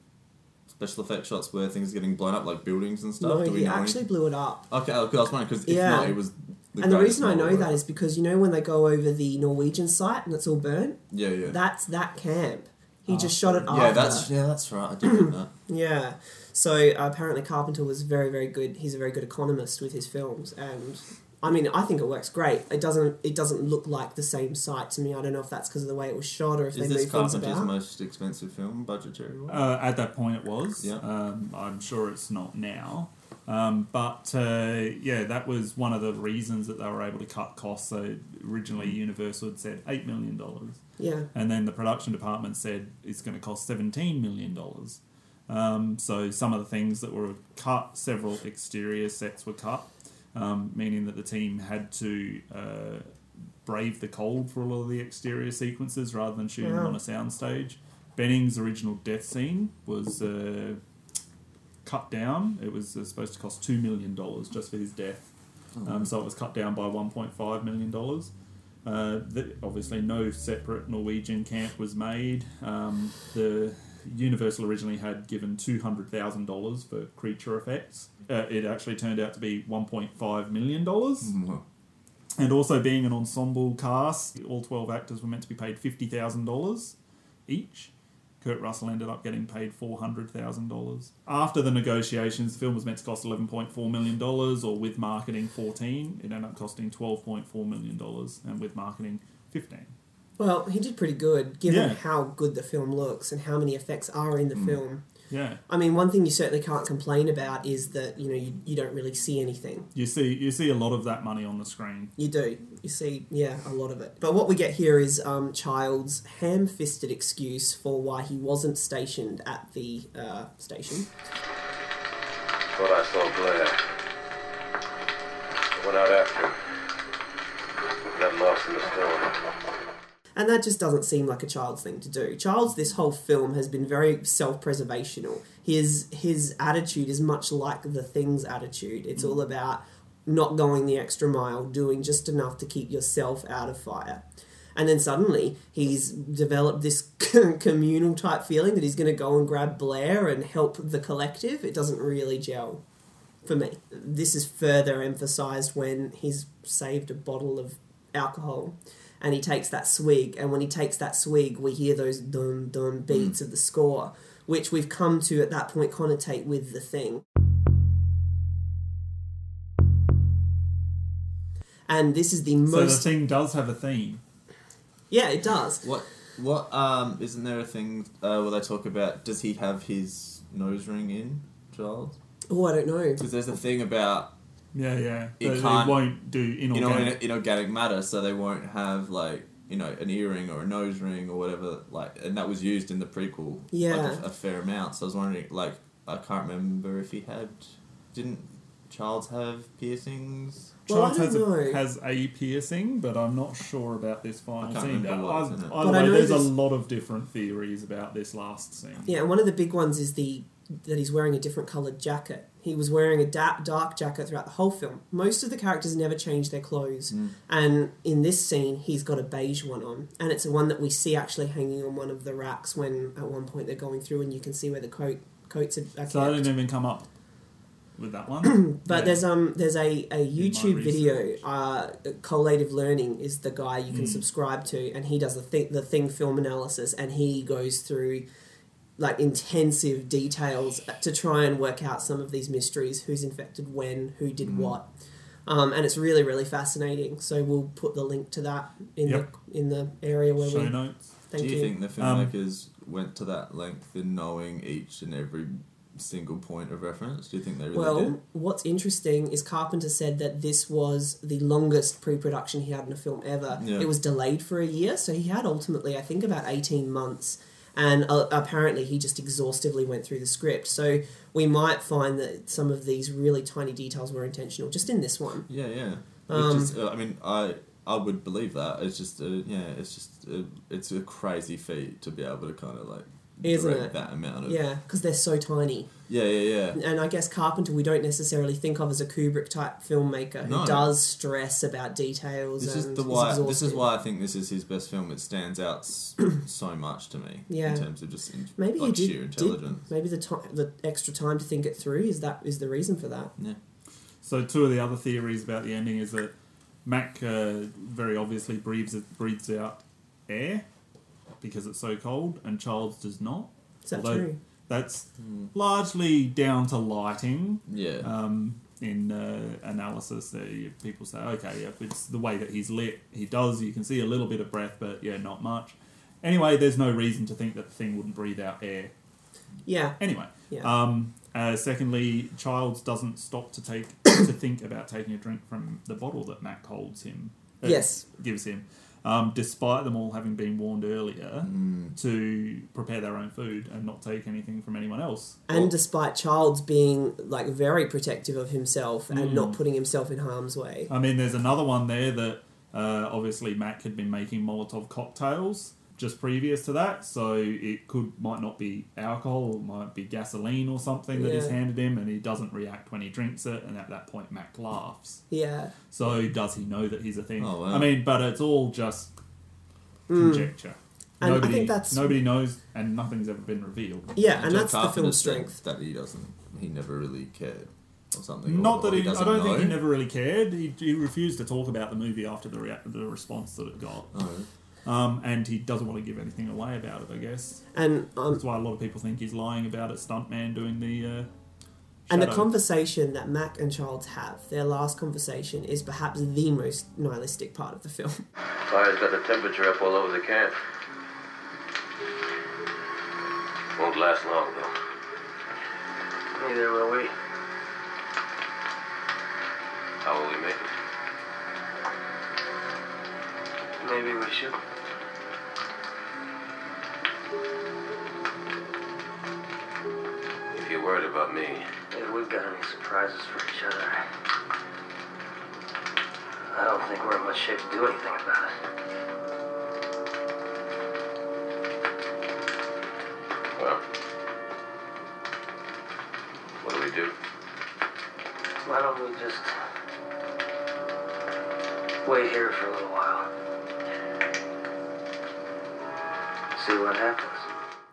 special effect shots where things are getting blown up, like buildings and stuff? No, Do we he know actually blew it up. Okay, I was wondering because if Yeah. not, it was. The and the reason I know ever. that is because you know when they go over the Norwegian site and it's all burnt. Yeah, yeah. That's that camp. He Oh, just shot it yeah, after. that's yeah, that's right. I did know that. Yeah. So uh, apparently Carpenter was very, very good. He's a very good economist with his films, and I mean, I think it works great. It doesn't. It doesn't look like the same site to me. I don't know if that's because of the way it was shot or if Is they this moved things Carpenter's about. most expensive film, budgetary? wise? Uh, at that point, it was. Yeah. Um, I'm sure it's not now. Um, but uh, yeah, that was one of the reasons that they were able to cut costs. So originally, Universal had said eight million dollars. Yeah. And then the production department said it's going to cost seventeen million dollars. Um, so some of the things that were cut, several exterior sets were cut, um, meaning that the team had to uh, brave the cold for a lot of the exterior sequences rather than shooting them on a soundstage. Benning's original death scene was uh, cut down. It was uh, supposed to cost two million dollars just for his death, Oh, um, so it was cut down by one point five million dollars. Uh, the, obviously, no separate Norwegian camp was made. Um, the Universal originally had given two hundred thousand dollars for creature effects. Uh, it actually turned out to be one point five million dollars. Mm, And also, being an ensemble cast, all twelve actors were meant to be paid fifty thousand dollars each. Kurt Russell ended up getting paid $400,000. After the negotiations, the film was meant to cost $11.4 million, or with marketing, 14 It ended up costing $12.4 million, and with marketing, 15 Well, he did pretty good, given Yeah. how good the film looks and how many effects are in the Mm. film. Yeah. I mean, one thing you certainly can't complain about is that you know you, you don't really see anything. You see, you see a lot of that money on the screen. You do. You see, yeah, a lot of it. But what we get here is um, Child's ham-fisted excuse for why he wasn't stationed at the uh, station. Thought I saw Blair. Went out after him. Got lost in the storm. And that just doesn't seem like a child's thing to do. Child's this whole film has been very self-preservational. His his attitude is much like the thing's attitude. It's mm. all about not going the extra mile, doing just enough to keep yourself out of fire. And then suddenly he's developed this communal type feeling that he's going to go and grab Blair and help the collective. It doesn't really gel for me. This is further emphasized when he's saved a bottle of alcohol and he takes that swig. And when he takes that swig, we hear those dun dun beats of the score, which we've come to at that point connotate with the thing. And this is the most. So the most. thing does have a theme. yeah, it does. What what um isn't there a thing uh, where they talk about does he have his nose ring in, child? Oh, I don't know. Because there's a thing about Yeah, yeah. It They- can't they won't do you know inorganic. inorganic matter, so they won't have like you know an earring or a nose ring or whatever like, and that was used in the prequel Yeah. like a, a fair amount. So I was wondering like I can't remember if he had didn't Charles have piercings. Well, I has a, has a piercing, but I'm not sure about this final I can't scene. remember Either- what's in it. Either But I way, know there's a lot of different theories about this last scene. Yeah, one of the big ones is the that he's wearing a different coloured jacket. He was wearing a da- dark jacket throughout the whole film. Most of the characters never change their clothes, and in this scene, he's got a beige one on, and it's the one that we see actually hanging on one of the racks when at one point they're going through, and you can see where the coat coats are. are So I didn't even come up with that one. But Yeah. there's um there's a, a YouTube video. Uh, Collative Learning is the guy you can Mm. subscribe to, and he does the thing the thing film analysis, and he goes through like intensive details to try and work out some of these mysteries: who's infected when, who did Mhm. what. Um, and it's really, really fascinating. So we'll put the link to that in Yep. the in the area where we Show we. notes. Thank Do you, you. think the Um, filmmakers went to that length in knowing each and every single point of reference? Do you think they really Well, did? what's interesting is Carpenter said that this was the longest pre-production he had in a film ever. Yeah. It was delayed for a year, so he had ultimately, I think, about eighteen months. And uh, apparently, he just exhaustively went through the script. So we might find that some of these really tiny details were intentional, just in this one. Yeah, yeah. Um, uh, I mean, I I would believe that. It's just, uh, yeah, it's just, uh, it's a crazy feat to be able to kind of like Isn't it? that amount of. Yeah, because they're so tiny. yeah, yeah, yeah. And I guess Carpenter, we don't necessarily think of as a Kubrick type filmmaker who No. does stress about details. This is and the why. This is exhaustive. why I think this is his best film. It stands out s- so much to me. Yeah. In terms of just in, Maybe like he did, sheer did- maybe the time, the extra time to think it through is that is the reason for that. Yeah. So two of the other theories about the ending is that Mac uh, very obviously breathes breathes out air because it's so cold, and Childs does not. Is that true? That's largely down to lighting. Yeah. Um, in uh, analysis, that you- people say, okay, yeah, it's the way that he's lit. He does. You can see a little bit of breath, but yeah, not much. Anyway, there's no reason to think that the thing wouldn't breathe out air. Yeah. Anyway, Yeah. um, uh, secondly, Childs doesn't stop to take to think about taking a drink from the bottle that Mac holds him. uh, Yes. gives him, um, despite them all having been warned earlier Mm. to prepare their own food and not take anything from anyone else. And despite Childs being like very protective of himself and Mm. not putting himself in harm's way. I mean, there's another one there that uh, obviously Mac had been making Molotov cocktails just previous to that, so it could might not be alcohol, it might be gasoline or something that is Yeah. handed him, and he doesn't react when he drinks it, and at that point Mac laughs. Yeah. So does he know that he's a thing? Oh, wow. I mean, but it's all just Mm. conjecture. And I nobody, think that's- nobody knows, and nothing's ever been revealed. Yeah, and John that's the Carpenter film's strength. That he doesn't. He never really cared or something. or- Not that or he, I doesn't don't think he never really cared. He, he refused to talk about the movie after the rea- the response that it got. Oh. Um, and he doesn't want to give anything away about it, I guess. And um, That's why a lot of people think he's lying about it. Stuntman doing the. Uh, And the conversation that Mac and Childs have, their last conversation, is perhaps the most nihilistic part of the film. Fire's got the temperature up all over the camp. Won't last long, though. Neither will we. How will we make it? Maybe we should. Worried about me, If we've got any surprises for each other, I don't think we're in much shape to do anything about it. well, what do we do? Why don't we just wait here for a little while? See what happens.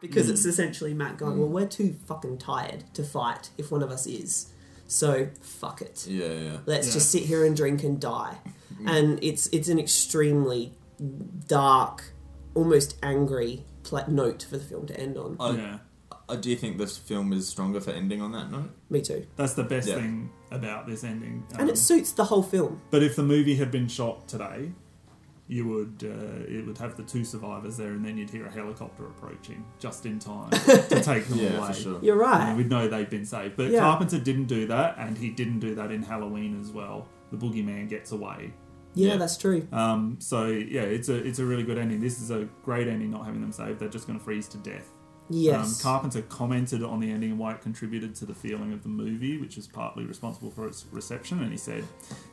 Because it's mm. essentially Matt going, mm. well, we're too fucking tired to fight if one of us is. So, fuck it. Yeah, yeah. Let's Yeah. just sit here and drink and die. Mm. And it's it's an extremely dark, almost angry pla note for the film to end on. I, I do think this film is stronger for ending on that note. Me too. That's the best Yeah. thing about this ending. and Um, it suits the whole film. But if the movie had been shot today, you would uh, it would have the two survivors there, and then you'd hear a helicopter approaching just in time to take them Yeah, away. for sure. You're right. And we'd know they'd been saved. But Yeah. Carpenter didn't do that, and he didn't do that in Halloween as well. The boogeyman gets away. Yeah, that's true. Um, so yeah, it's a it's a really good ending. This is a great ending. Not having them saved, they're just going to freeze to death. Yes. Um, Carpenter commented on the ending and why it contributed to the feeling of the movie, which is partly responsible for its reception. And he said,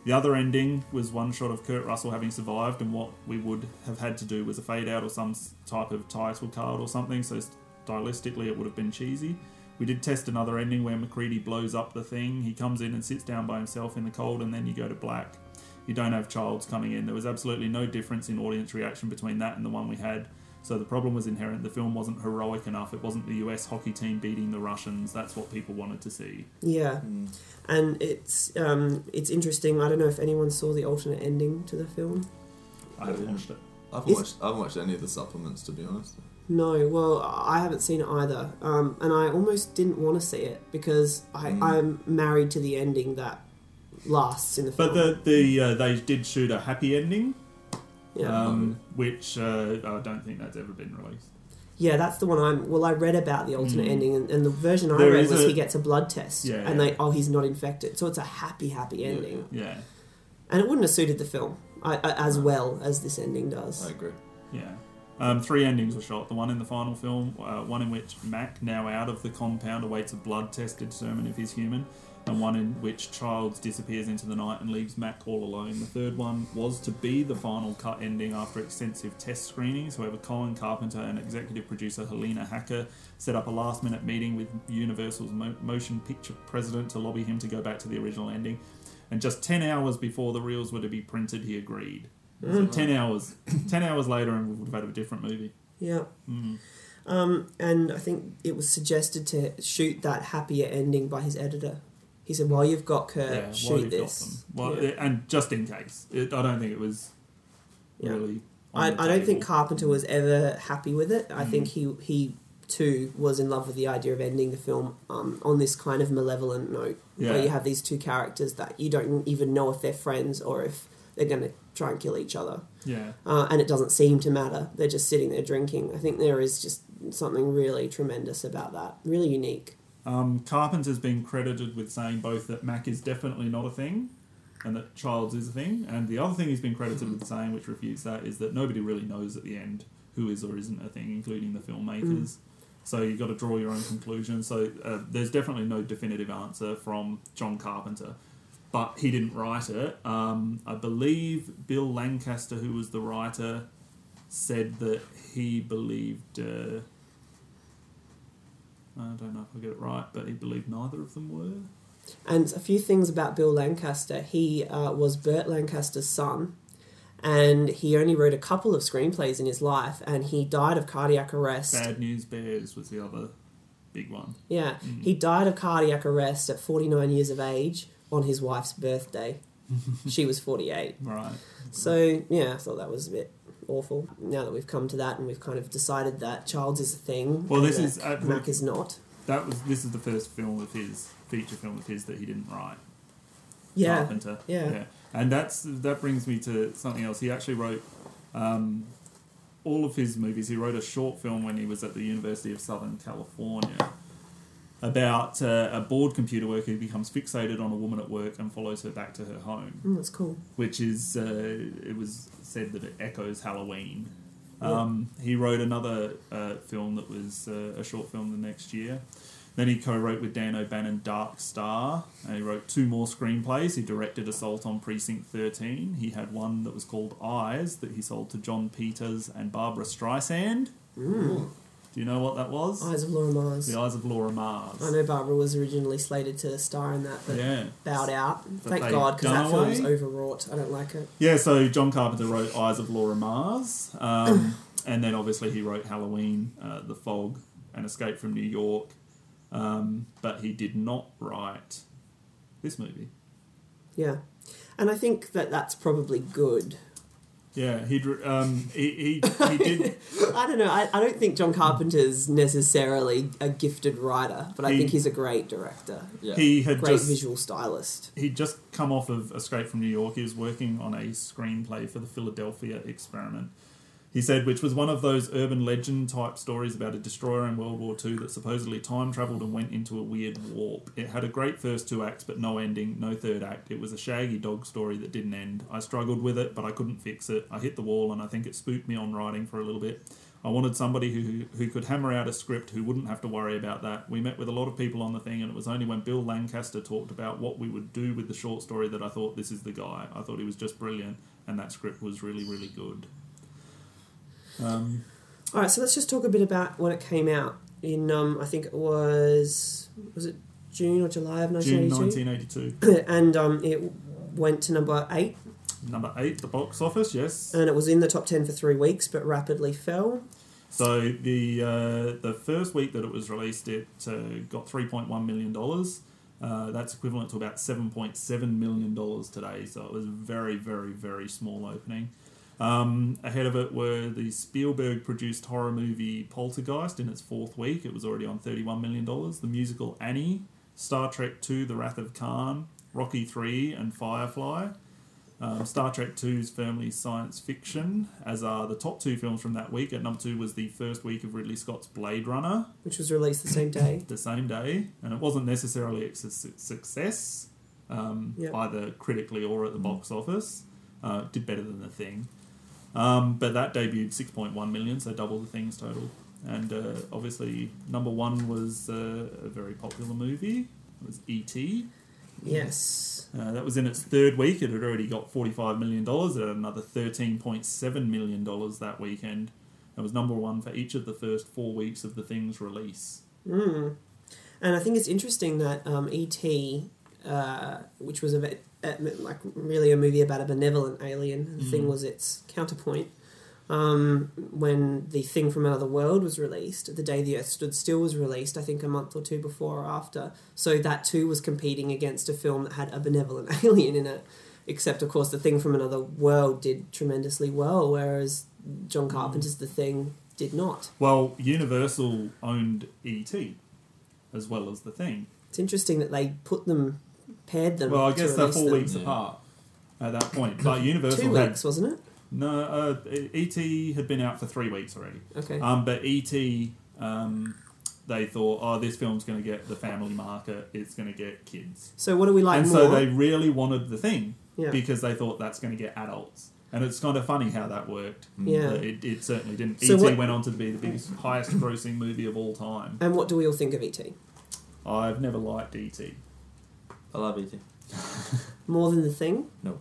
The other ending was one shot of Kurt Russell having survived, and what we would have had to do was a fade out or some type of title card or something. So stylistically, it would have been cheesy. We did test another ending where MacReady blows up the thing. He comes in and sits down by himself in the cold, and then you go to black. You don't have Childs coming in. There was absolutely no difference in audience reaction between that and the one we had. So the problem was inherent. The film wasn't heroic enough. It wasn't the US hockey team beating the Russians. That's what people wanted to see. Yeah, and it's um, it's interesting. I don't know if anyone saw the alternate ending to the film. I haven't watched it. I haven't Is- watched. I haven't watched any of the supplements to be honest. No, well, I haven't seen it either, um, and I almost didn't want to see it because I, Mm. I'm married to the ending that lasts in the film. But the the uh, they did shoot a happy ending, Yeah. um, which uh, I don't think that's ever been released. yeah, that's the one I'm. Well, I read about the alternate Mm. ending, and, and the version I There read is was a- he gets a blood test, Yeah, and yeah. they oh he's not infected, so it's a happy, happy ending, Yeah, and it wouldn't have suited the film I, I, as well as this ending does. I agree. yeah. Um, three endings were shot. The one in the final film, uh, one in which Mac, now out of the compound, awaits a blood test to determine if he's human, and one in which Childs disappears into the night and leaves Mac all alone. The third one was to be the final cut ending after extensive test screenings. However, Colin Carpenter and executive producer Helena Hacker set up a last minute meeting with Universal's mo- motion picture president to lobby him to go back to the original ending. And just 10 hours before the reels were to be printed, he agreed. So Mhm. 10 hours. 10 hours later, and we would have had a different movie. Yeah. Mm. Um, and I think it was suggested to shoot that happier ending by his editor. He said, "While you've got Kurt, Yeah, shoot this." Well, Yeah. And just in case. It, I don't think it was Yeah. really. I, I don't think. Carpenter was ever happy with it. I Mm. think he he too was in love with the idea of ending the film um, on this kind of malevolent note, where you have these two characters that you don't even know if they're friends or if they're going to try and kill each other. Yeah. Uh, and it doesn't seem to matter. They're just sitting there drinking. I think there is just something really tremendous about that. Really unique. Um, Carpenter's been credited with saying both that Mac is definitely not a thing and that Childs is a thing. And the other thing he's been credited with saying, which refutes that, is that nobody really knows at the end who is or isn't a thing, including the filmmakers. So you've got to draw your own conclusions. So uh, there's definitely no definitive answer from John Carpenter. But he didn't write it. Um, I believe Bill Lancaster, who was the writer, said that he believed. Uh, I don't know if I get it right, but he believed neither of them were. And a few things about Bill Lancaster. He uh, was Burt Lancaster's son, and he only wrote a couple of screenplays in his life, and he died of cardiac arrest. Bad News Bears was the other big one. Yeah, Mm. he died of cardiac arrest at 49 years of age on his wife's birthday. she was 48. Right. So, yeah, I thought that was a bit awful. Now that we've come to that and we've kind of decided that Childs is a thing, Well, this is uh, Mac is not. That was this is the first film of his feature film of his that he didn't write. Yeah, Carpenter. yeah. yeah. And that's that brings me to something else. He actually wrote um, all of his movies. He wrote a short film when he was at the University of Southern California about uh, a board computer worker who becomes fixated on a woman at work and follows her back to her home. Mm, that's cool. Which is, uh, it was said that it echoes Halloween. Um, he wrote another uh, film that was uh, a short film the next year. Then he co-wrote with Dan O'Bannon Dark Star, and he wrote two more screenplays. He directed Assault on Precinct 13. He had one that was called Eyes that he sold to Jon Peters and Barbra Streisand. Mm. Do you know what that was? Eyes of Laura Mars. The Eyes of Laura Mars. I know Barbra was originally slated to star in that, but Yeah. bowed out. Thank God, because that done film's overwrought. I don't like it. Yeah, so John Carpenter wrote Eyes of Laura Mars, um, and then obviously he wrote Halloween, uh, The Fog, and Escape from New York, um, but he did not write this movie. Yeah, and I think that that's probably good. Yeah, he um, he, he, he did. I don't know. I, I don't think John Carpenter's necessarily a gifted writer, but I He- think he's a great director. He had great just- visual stylist. He'd just come off of Escape from New York. He was working on a screenplay for the Philadelphia Experiment. He said, which was one of those urban legend type stories about a destroyer in World War II that supposedly time travelled and went into a weird warp. It had a great first two acts, but no ending, no third act. It was a shaggy dog story that didn't end. I struggled with it, but I couldn't fix it. I hit the wall, and I think it spooked me on writing for a little bit. I wanted somebody who, who could hammer out a script who wouldn't have to worry about that. We met with a lot of people on the thing, and it was only when Bill Lancaster talked about what we would do with the short story that I thought this is the guy. I thought he was just brilliant, and that script was really, really good. Um, All right, so let's just talk a bit about when it came out. In um, I think it was was it June or July of June 1982? 1982. and um, it went to number eight, Number eight, the box office, yes. and it was in the top ten for three weeks, but rapidly fell. So the uh, the first week that it was released, it uh, got three point one million dollars. Uh, that's equivalent to about seven point seven million dollars today. So it was a very, very, very small opening. Um, ahead of it were the Spielberg produced horror movie Poltergeist in its fourth week. It was already on $31 million. The musical Annie, Star Trek II The Wrath of Khan, Rocky III, and Firefox. Um, Star Trek II is firmly science fiction, as are the top two films from that week. At number two was the first week of Ridley Scott's Blade Runner, which was released the same day. the same day, and it wasn't necessarily a su- success, um, Yep. either critically or at the box office. Uh, did better than the thing, um, but that debuted 6.1 million, so double the thing's total. And uh, obviously, number one was uh, a very popular movie. It was E E.T. Yes. Uh, that was in its third week. It had already got $45 million. It had another $13.7 million that weekend. It was number one for each of the first four weeks of the thing's release. Mm. And I think it's interesting that um, E.T., uh, which was a, like really a movie about a benevolent alien, the thing Mhm. was its counterpoint. Um, when the thing from another world was released, the day the Earth stood still was released. I think a month or two before or after. So that too was competing against a film that had a benevolent alien in it. Except, of course, the thing from another world did tremendously well, whereas John Carpenter's The Thing did not. Well, Universal owned E.T. as well as the thing. It's interesting that they put them, them. Well, I guess they're four weeks apart at that point. But Universal Two had weeks, wasn't it? no. Uh, E.T. had been out for three weeks already. Okay. Um, but E.T. Um, they thought, oh, this film's going to get the family market. It's going to get kids. So what do we like and more? so they really wanted the thing Yeah. because they thought that's going to get adults. And it's kind of funny how that worked. Yeah. But It, it certainly didn't. So E.T. what- went on to be the biggest, highest grossing movie of all time. And what do we all think of E.T.? I've never liked E.T. I love E.T. More than the thing? No.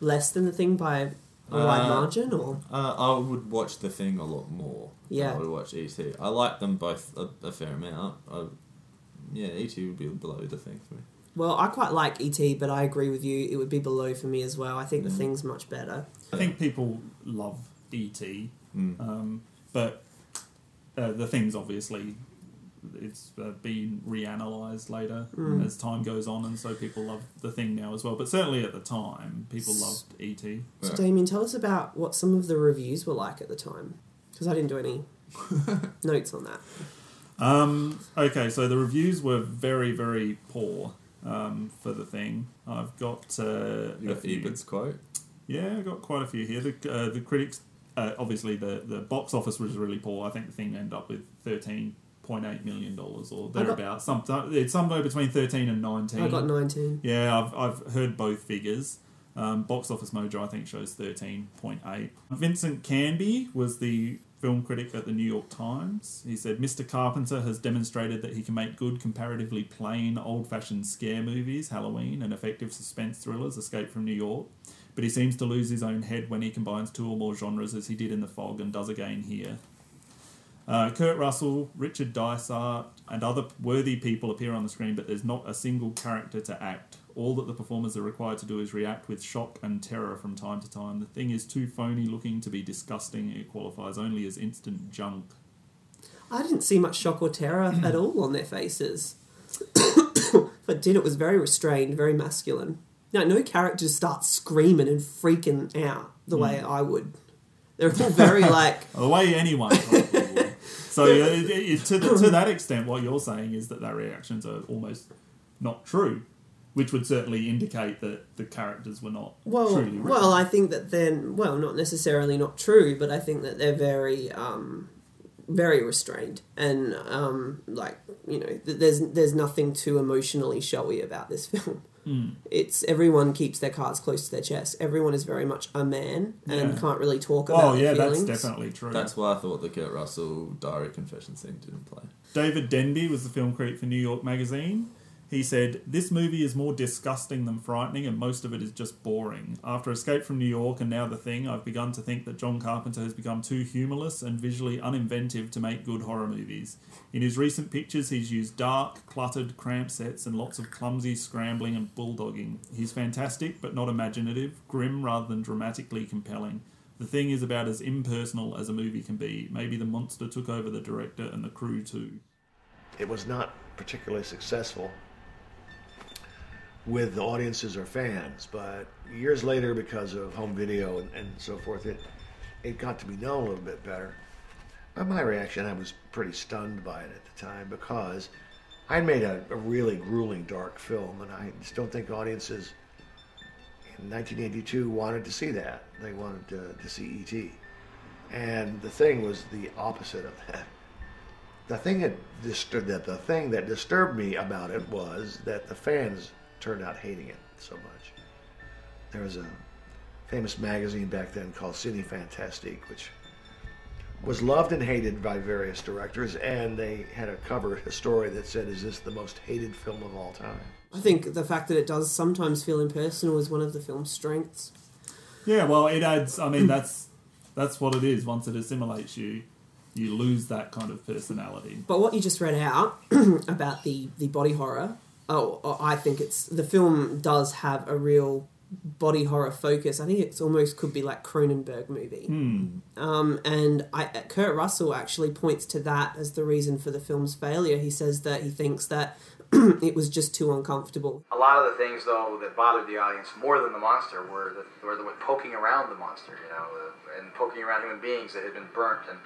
Less than the thing by a wide Uh, margin, or Uh, I would watch The Thing a lot more. than Yeah. I would watch E.T. I like them both a, a fair amount. I, yeah, E.T. would be below The Thing for me. well, I quite like E.T., but I agree with you. It would be below for me as well. I think the Mm. thing's much better. I think people love E.T., Mm. um, but uh, the thing's obviously it's uh, been reanalyzed later Mm. as time goes on, and so people love the thing now as well. But certainly at the time, people loved ET. So, Damien, tell us about what some of the reviews were like at the time, because I didn't do any notes on that. Um, okay, so the reviews were very, very poor um, for the thing. I've got uh, You a got few- Ebert's quote? Yeah, I got quite a few here. The uh, the critics, uh, obviously, the the box office was really poor. I think the thing ended up with thirteen point eight million dollars or I got- thereabouts. Some it's somewhere between thirteen and nineteen. I got 19. Yeah, I've I've heard both figures. Um, box office mojo, I think, shows thirteen point eight. Vincent Canby was the film critic at the New York Times. He said, "Mr. Carpenter has demonstrated that he can make good, comparatively plain, old-fashioned scare movies, Halloween, and effective suspense thrillers, Escape from New York." But he seems to lose his own head when he combines two or more genres, as he did in The Fog and does again here. Uh, Kurt Russell, Richard Dysart, and other worthy people appear on the screen, but there's not a single character to act. All that the performers are required to do is react with shock and terror from time to time. The thing is too phony looking to be disgusting. It qualifies only as instant junk. I didn't see much shock or terror at all on their faces. if I did, it was very restrained, very masculine. No, no characters start screaming and freaking out the way Mm. I would. They're all very like. The way anyone. So it, it, to, the, to that extent, what you're saying is that their reactions are almost not true, which would certainly indicate that the characters were not Well, truly written. well, I think that then, well, not necessarily not true, but I think that they're very, um, very restrained, and um, like you know, there's there's nothing too emotionally showy about this film. Hmm. It's everyone keeps their cards close to their chest. Everyone is very much a man and Yeah. can't really talk Oh, about. yeah, their that's definitely true. That's why I thought the Kurt Russell diary confession scene didn't play. David Denby was the film critic for New York Magazine. He said, This movie is more disgusting than frightening, and most of it is just boring. After Escape from New York and now The Thing, I've begun to think that John Carpenter has become too humorless and visually uninventive to make good horror movies. In his recent pictures, he's used dark, cluttered, cramped sets and lots of clumsy scrambling and bulldogging. He's fantastic, but not imaginative, grim rather than dramatically compelling. The thing is about as impersonal as a movie can be. Maybe the monster took over the director and the crew too. It was not particularly successful with audiences or fans, but years later, because of home video and, and so forth, it it got to be known a little bit better. But my reaction, I was pretty stunned by it at the time because I made a, a really grueling, dark film, and I just don't think audiences in 1982 wanted to see that. They wanted to, to see E.T. And the thing was the opposite of that. The thing that disturbed that the thing that disturbed me about it was that the fans turned out hating it so much. There was a famous magazine back then called Cinefantastique, which was loved and hated by various directors, and they had a cover a story that said, "Is this the most hated film of all time?" I think the fact that it does sometimes feel impersonal is one of the film's strengths. Yeah, well, it adds. I mean, that's that's what it is. Once it assimilates you, you lose that kind of personality. But what you just read out about the, the body horror, oh, oh, I think it's the film does have a real body horror focus. I think it's almost could be like Cronenberg movie. Hmm. Um, and I, Kurt Russell actually points to that as the reason for the film's failure. He says that he thinks that it was just too uncomfortable. A lot of the things, though, that bothered the audience more than the monster were the, were the poking around the monster, you know, uh, and poking around human beings that had been burnt. And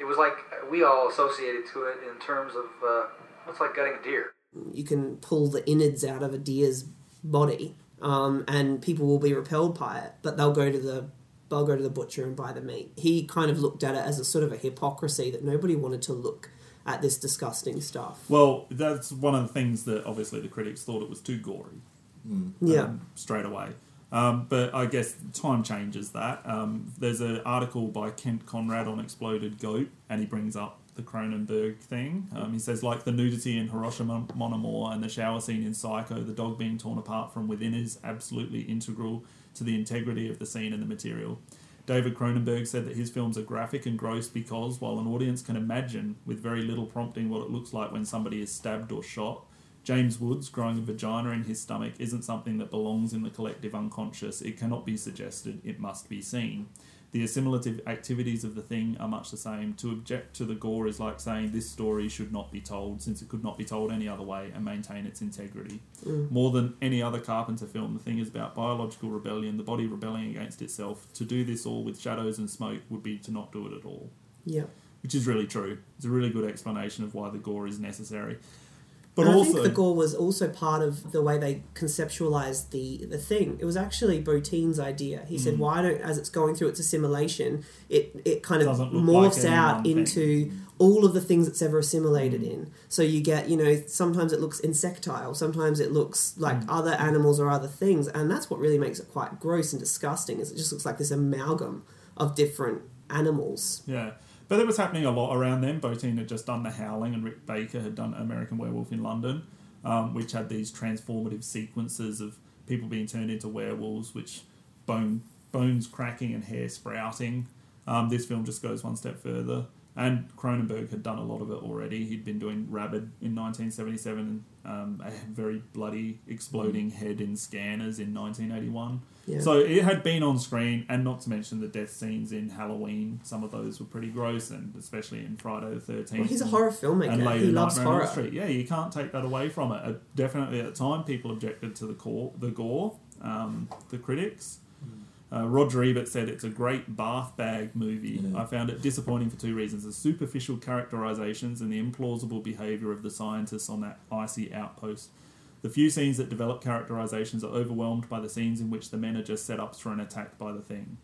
it was like we all associated to it in terms of uh, what's like gutting a deer. You can pull the innards out of a deer's body, um, and people will be repelled by it, but they'll go to the they'll go to the butcher and buy the meat. He kind of looked at it as a sort of a hypocrisy that nobody wanted to look at this disgusting stuff. Well, that's one of the things that obviously the critics thought it was too gory. Mm. Yeah. um, straight away. Um, but I guess time changes that. Um, there's an article by Kent Conrad on Exploded Goat, and he brings up the Cronenberg thing. Um, he says, like the nudity in Hiroshima Mon Amour and the shower scene in Psycho, the dog being torn apart from within is absolutely integral to the integrity of the scene and the material. David Cronenberg said that his films are graphic and gross because, while an audience can imagine with very little prompting what it looks like when somebody is stabbed or shot, James Woods growing a vagina in his stomach isn't something that belongs in the collective unconscious. It cannot be suggested, it must be seen. The assimilative activities of the thing are much the same. To object to the gore is like saying this story should not be told, since it could not be told any other way and maintain its integrity. Mm. More than any other Carpenter film, the thing is about biological rebellion, the body rebelling against itself. To do this all with shadows and smoke would be to not do it at all. Yeah. Which is really true. It's a really good explanation of why the gore is necessary. But and also, I think the gore was also part of the way they conceptualized the the thing. It was actually Bottin's idea. He said, Mm. "Why don't, as it's going through its assimilation, it it kind of Doesn't like morphs out one thing. into all of the things it's ever assimilated Mm. in. So you get, you know, sometimes it looks insectile, sometimes it looks like Mm. other animals or other things, and that's what really makes it quite gross and disgusting. Is it just looks like this amalgam of different animals. Yeah. But it was happening a lot around then. Bottin had just done The Howling, and Rick Baker had done American Werewolf in London, um, which had these transformative sequences of people being turned into werewolves, which bone bones cracking and hair sprouting. Um, this film just goes one step further. And Cronenberg had done a lot of it already. He'd been doing Rabid in 1977, um, a very bloody exploding head in Scanners in 1981. Yeah. So it had been on screen, and not to mention the death scenes in Halloween. Some of those were pretty gross, and especially in Friday the Thirteenth. Well, he's a horror filmmaker. And later He loves Nightmare on Elm horror. Street. Yeah, you can't take that away from it. Uh, definitely at the time, people objected to the core, the gore. Um, the critics. Uh, Roger Ebert said it's a great bath bag movie. I found it disappointing for two reasons: the superficial characterizations and the implausible behavior of the scientists on that icy outpost. The few scenes that develop characterizations are overwhelmed by the scenes in which the men are just set up for an attack by the thing.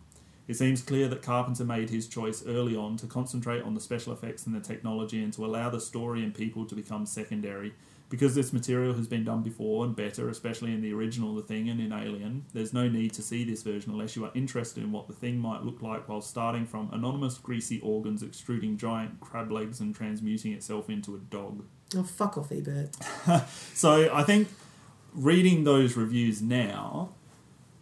It seems clear that Carpenter made his choice early on to concentrate on the special effects and the technology and to allow the story and people to become secondary. Because this material has been done before and better, especially in the original The Thing and in Alien, there's no need to see this version unless you are interested in what the thing might look like while starting from anonymous greasy organs extruding giant crab legs and transmuting itself into a dog. Oh, fuck off, Ebert. so I think reading those reviews now,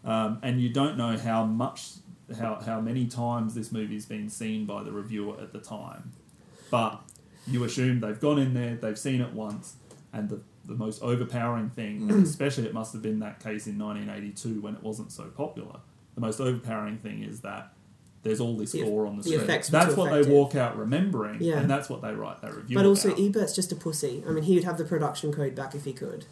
um, and you don't know how much, how, how many times this movie's been seen by the reviewer at the time, but you assume they've gone in there, they've seen it once, and the, the most overpowering thing, and especially it must have been that case in 1982 when it wasn't so popular, the most overpowering thing is that there's all this The- gore on the, the screen. That's too what they walk out remembering, Yeah. and that's what they write their review But also, about. Ebert's just a pussy. I mean, he would have the production code back if he could.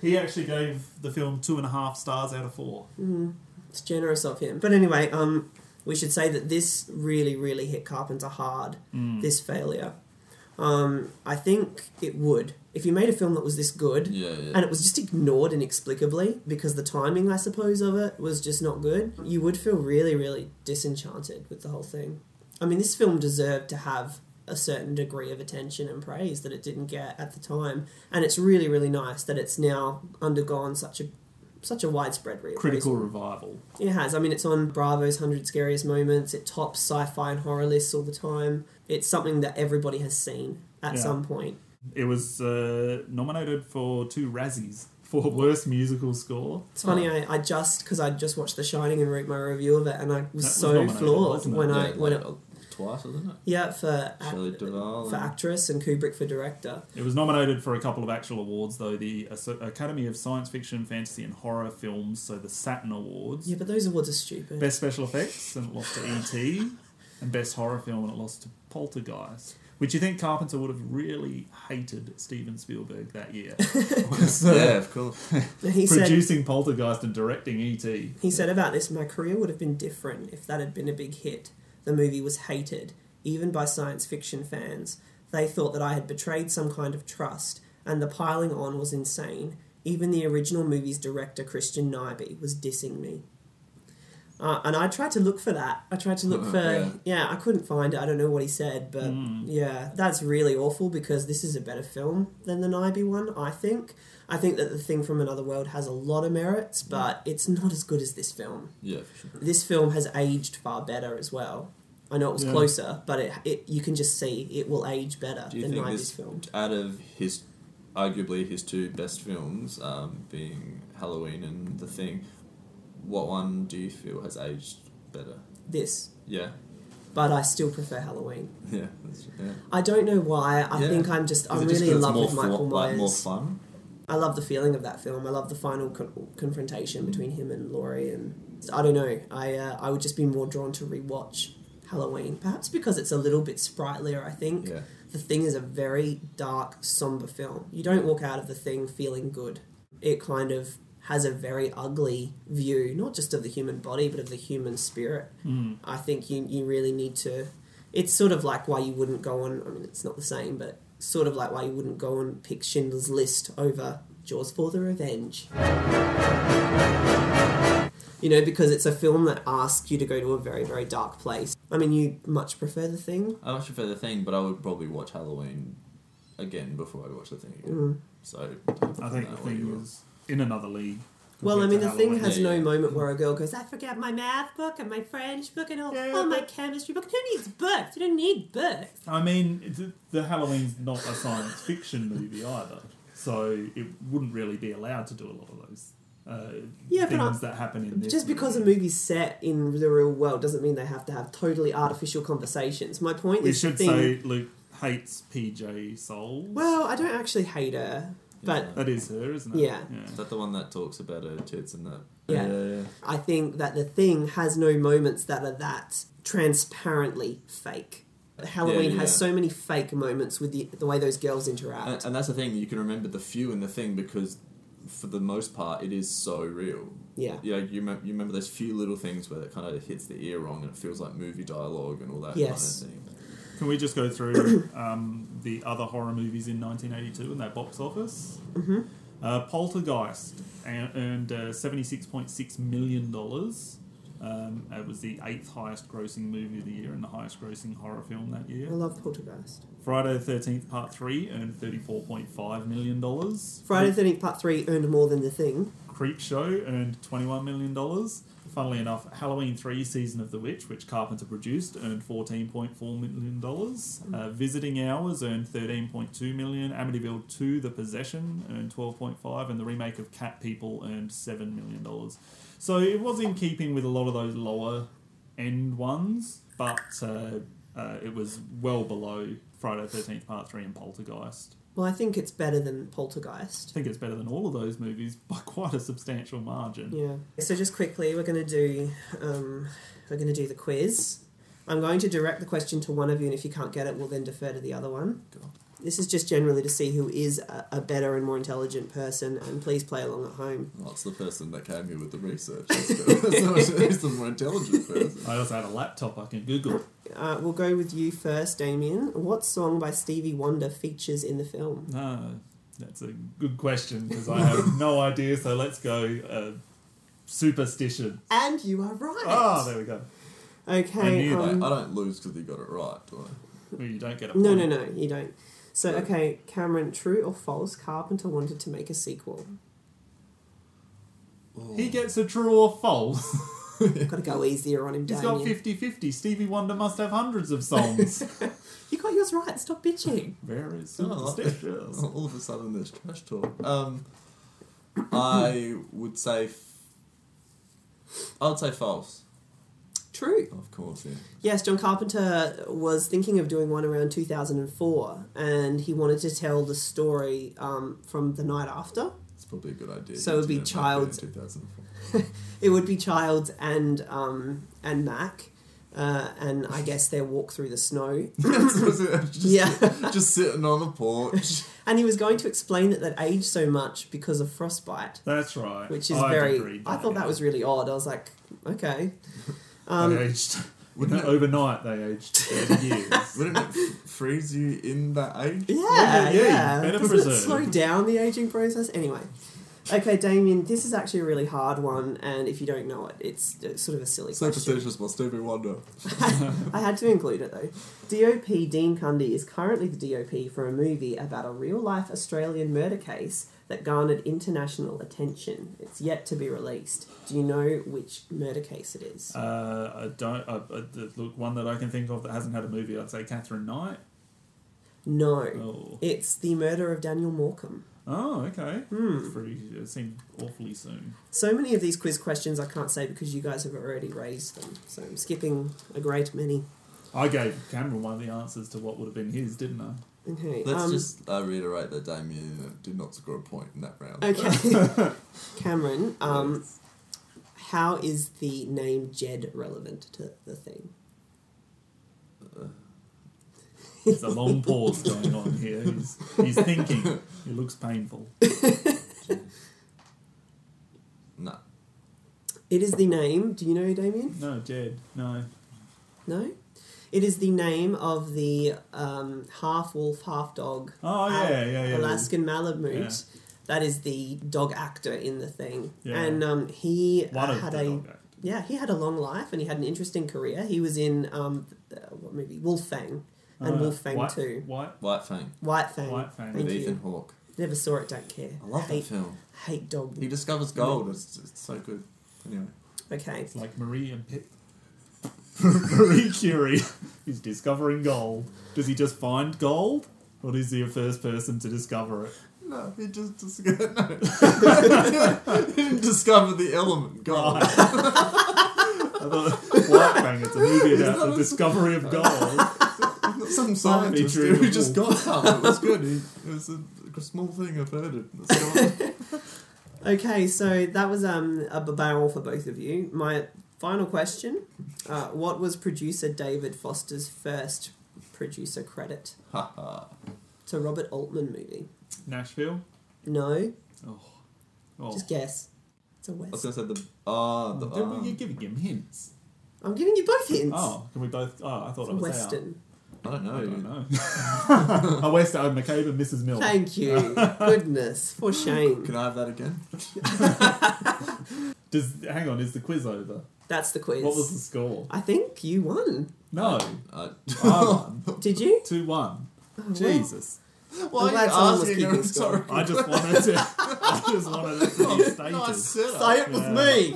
He actually gave the film two and a half stars out of four. Mm, it's generous of him. But anyway, um, we should say that this really, really hit Carpenter hard. Mm. This failure. Um, I think it would. If you made a film that was this good, Yeah, yeah. and it was just ignored inexplicably because the timing, I suppose, of it was just not good, you would feel really, really disenchanted with the whole thing. I mean, this film deserved to have a certain degree of attention and praise that it didn't get at the time, and it's really, really nice that it's now undergone such a such a widespread reappraisal. Critical revival. It has. I mean, it's on Bravo's 100 Scariest Moments. It tops sci fi and horror lists all the time. It's something that everybody has seen at Yeah. some point. It was uh, nominated for two Razzies for worst musical score. It's funny, I, I just, because I just watched The Shining and wrote my review of it, and I was, so floored when I. Yeah, when like, it, twice, wasn't it? yeah, for, Shelley Duvall. for and- actress and Kubrick for director. It was nominated for a couple of actual awards, though the Academy of Science Fiction, Fantasy, and Horror Films, so the Saturn Awards. Yeah, but those awards are stupid. Best Special Effects, and it lost to E.T., and Best Horror Film, and it lost to Poltergeist. Which you think Carpenter would have really hated Steven Spielberg that year? Was, uh, Yeah, of course. He said- producing Poltergeist and directing E E.T. He said about this, my career would have been different if that had been a big hit. The movie was hated, even by science fiction fans. They thought that I had betrayed some kind of trust, and the piling on was insane. Even the original movie's director, Christian Nyby, was dissing me. Uh, and I tried to look for that. I tried to look for. Yeah. Yeah. I couldn't find it. I don't know what he said, but Mm. yeah, that's really awful because this is a better film than the Nyby one, I think. I think that The Thing from Another World has a lot of merits, but it's not as good as this film. Yeah, for sure. This film has aged far better as well. I know it was Yeah. closer, but it, it you can just see it will age better Do you than think Nyby's this, film. out of his, arguably his two best films, um, being Halloween and The Thing, what one do you feel has aged better? This, Yeah, but I still prefer Halloween. yeah, that's, yeah. I don't know why. I Yeah. think I'm just Is I'm it just really in 'cause love it's with more Michael fo- like, Myers. more fun. I love the feeling of that film. I love the final con- confrontation between him and Laurie, and I don't know. I uh, I would just be more drawn to rewatch Halloween, perhaps because it's a little bit sprightlier. I think Yeah. the thing is a very dark, somber film. You don't walk out of the thing feeling good. It kind of has a very ugly view, not just of the human body, but of the human spirit. Mm. I think you you really need to. It's sort of like why you wouldn't go on. I mean, it's not the same, but sort of like why you wouldn't go and pick Schindler's List over Jaws for the Revenge. You know, because it's a film that asks you to go to a very, very dark place. I mean, you much prefer the thing. I much prefer the thing, but I would probably watch Halloween again before I'd watch the thing again. Mm. So I think the thing is in another league. Well, I mean, the thing has no moment where a girl goes, I forgot my math book and my French book and all, oh, my chemistry book. Who needs books? You don't need books. I mean, it's- the Halloween's not a science fiction movie either, so it wouldn't really be allowed to do a lot of those uh, Yeah, but things I- that happen in this. Just because a movie's set in the real world doesn't mean they have to have totally artificial conversations. My point we is, should the thing, say Luke hates PJ Soul. well, I don't actually hate her, but that is her, isn't it? Yeah. Is that the one that talks about her tits and that? Yeah. I think that the thing has no moments that are that transparently fake. Halloween Yeah, has so many fake moments with the, the way those girls interact. And, and that's the thing, you can remember the few in the thing because for the most part it is so real. Yeah. Yeah, you, remember, you remember those few little things where it kind of hits the ear wrong and it feels like movie dialogue and all that Yes. kind of thing. Can we just go through um, the other horror movies in 1982 in that box office? Mhm. Uh, Poltergeist earned uh, $76.6 million. Um, it was the eighth highest grossing movie of the year and the highest grossing horror film that year. I love Poltergeist. Friday the 13th, Part 3 earned $34.5 million. Friday the Thirteenth Part Three earned more than the thing. Creepshow earned $21 million. Funnily enough, Halloween 3 Season of the Witch, which Carpenter produced, earned $14.4 million. Uh, Visiting Hours earned 13.2 million. Amityville 2 The Possession earned $12.5 and the remake of Cat People earned $7 million. So it was in keeping with a lot of those lower end ones, but uh, uh, it was well below Friday 13th Part 3 and Poltergeist. Well, I think it's better than Poltergeist. I think it's better than all of those movies by quite a substantial margin. Yeah. So just quickly, we're going to do um, we're going to do the quiz. I'm going to direct the question to one of you, and if you can't get it, we'll then defer to the other one. This is just generally to see who is a, a better and more intelligent person, and please play along at home. Well, it's the person that came here with the research. That's the, that's the more intelligent person. I also had a laptop I can Google. Uh, we'll go with you first, Damien. What song by Stevie Wonder features in the film? No, that's a good question because I have no idea. So let's go uh, superstition. And you are right. Oh, there we go. Okay. I knew um, I don't lose because you got it right, do I? Well, you don't get a point. No, no, no, you don't. So, okay, Cameron, true or false? Carpenter wanted to make a sequel. He gets a true or false. Got to go easier on him, He's got Damien. 50 50. Stevie Wonder must have hundreds of songs. You got yours right. Stop bitching. Very Oh, superstitious. all of a sudden there's trash talk. Um, I would say. F- I would say false. True. Of course, yeah. Yes, John Carpenter was thinking of doing one around 2004, and he wanted to tell the story um, from the night after. It's probably a good idea. So it would be Yeah, Childs. 2004. it would be Childs and um, and Mac, uh, and I guess their walk through the snow. just, yeah, just sitting on the porch. and he was going to explain that they'd aged so much because of frostbite. That's right. Which is I'd very. I thought that was really odd. I was like, okay. Um, they aged. Wouldn't it, overnight they aged 30 years. Wouldn't it f- freeze you in that age? Yeah, yeah, yeah. better Doesn't it slow down the aging process? Anyway. Okay, Damien, this is actually a really hard one, and if you don't know it, it's uh, sort of a silly question. Superstitious by Stevie Wonder. I had to include it though. DOP Dean Cundey is currently the DOP for a movie about a real life Australian murder case that garnered international attention. It's yet to be released. Do you know which murder case it is? Uh, I don't. Look, one that I can think of that hasn't had a movie, I'd say Katherine Knight. No. Oh. It's the murder of Daniel Morcombe. Oh, okay. Hmm. Pretty, it seemed awfully soon. So many of these quiz questions I can't say because you guys have already raised them. So I'm skipping a great many. I gave Cameron one of the answers to what would have been his, didn't I? Okay. Let's um, just uh, reiterate that Damien did not score a point in that round. Okay. Cameron, um, how is the name Jed relevant to the thing? There's a long pause going on here. He's, he's thinking. It looks painful. no. It is the name. Do you know Damien? No, Jed. No. No. It is the name of the um, half wolf, half dog. Oh, yeah, yeah, yeah. Alaskan Malamute. Yeah. That is the dog actor in the thing, Yeah. and um, he One uh, of had the a dog yeah he had a long life and he had an interesting career. He was in um, the, what movie Wolf Fang and Uh, Wolf Fang White- Two. White. White Fang. White Fang. White Fang. Thank With you. Ethan Hawke. Never saw it. Don't care. I love hate, that film. Hate dog. He discovers gold. It's, it's so good. Anyway. Okay. It's like Marie and Pip. Marie Curie is discovering gold. Does he just find gold? Or is he a first person to discover it? No, he just discovered. No. he didn't discover the element gold. I thought White Fang, it's a movie about the a- discovery of gold. Some scientist Featuring who just got some. It was good. He, it was a, a small thing. I've heard it. Let's go on. Okay, so that was um, a barrel for both of you. My final question: uh, What was producer David Foster's first producer credit? Ha ha. It's a Robert Altman movie. Nashville? No, Oh. oh. just guess. It's a I was going to say the. Ah, the. Then ah. You're giving him hints. I'm giving you both hints. Oh, can we both? Oh, I thought It's I a was Western. I don't know. I don't know. a Western, McCabe and Mrs. Miller. Thank you. Goodness, for shame. Can I have that again? Does hang on? Is the quiz over? That's the quiz. What was the score? I think you won. No, Uh, I won. Did you? Two one. well. Jesus. why I'm are glad you someone was asking keeping a score. rhetorical I just wanted to. I just wanted it to be stated. Nice setup. Say it with Yeah. me.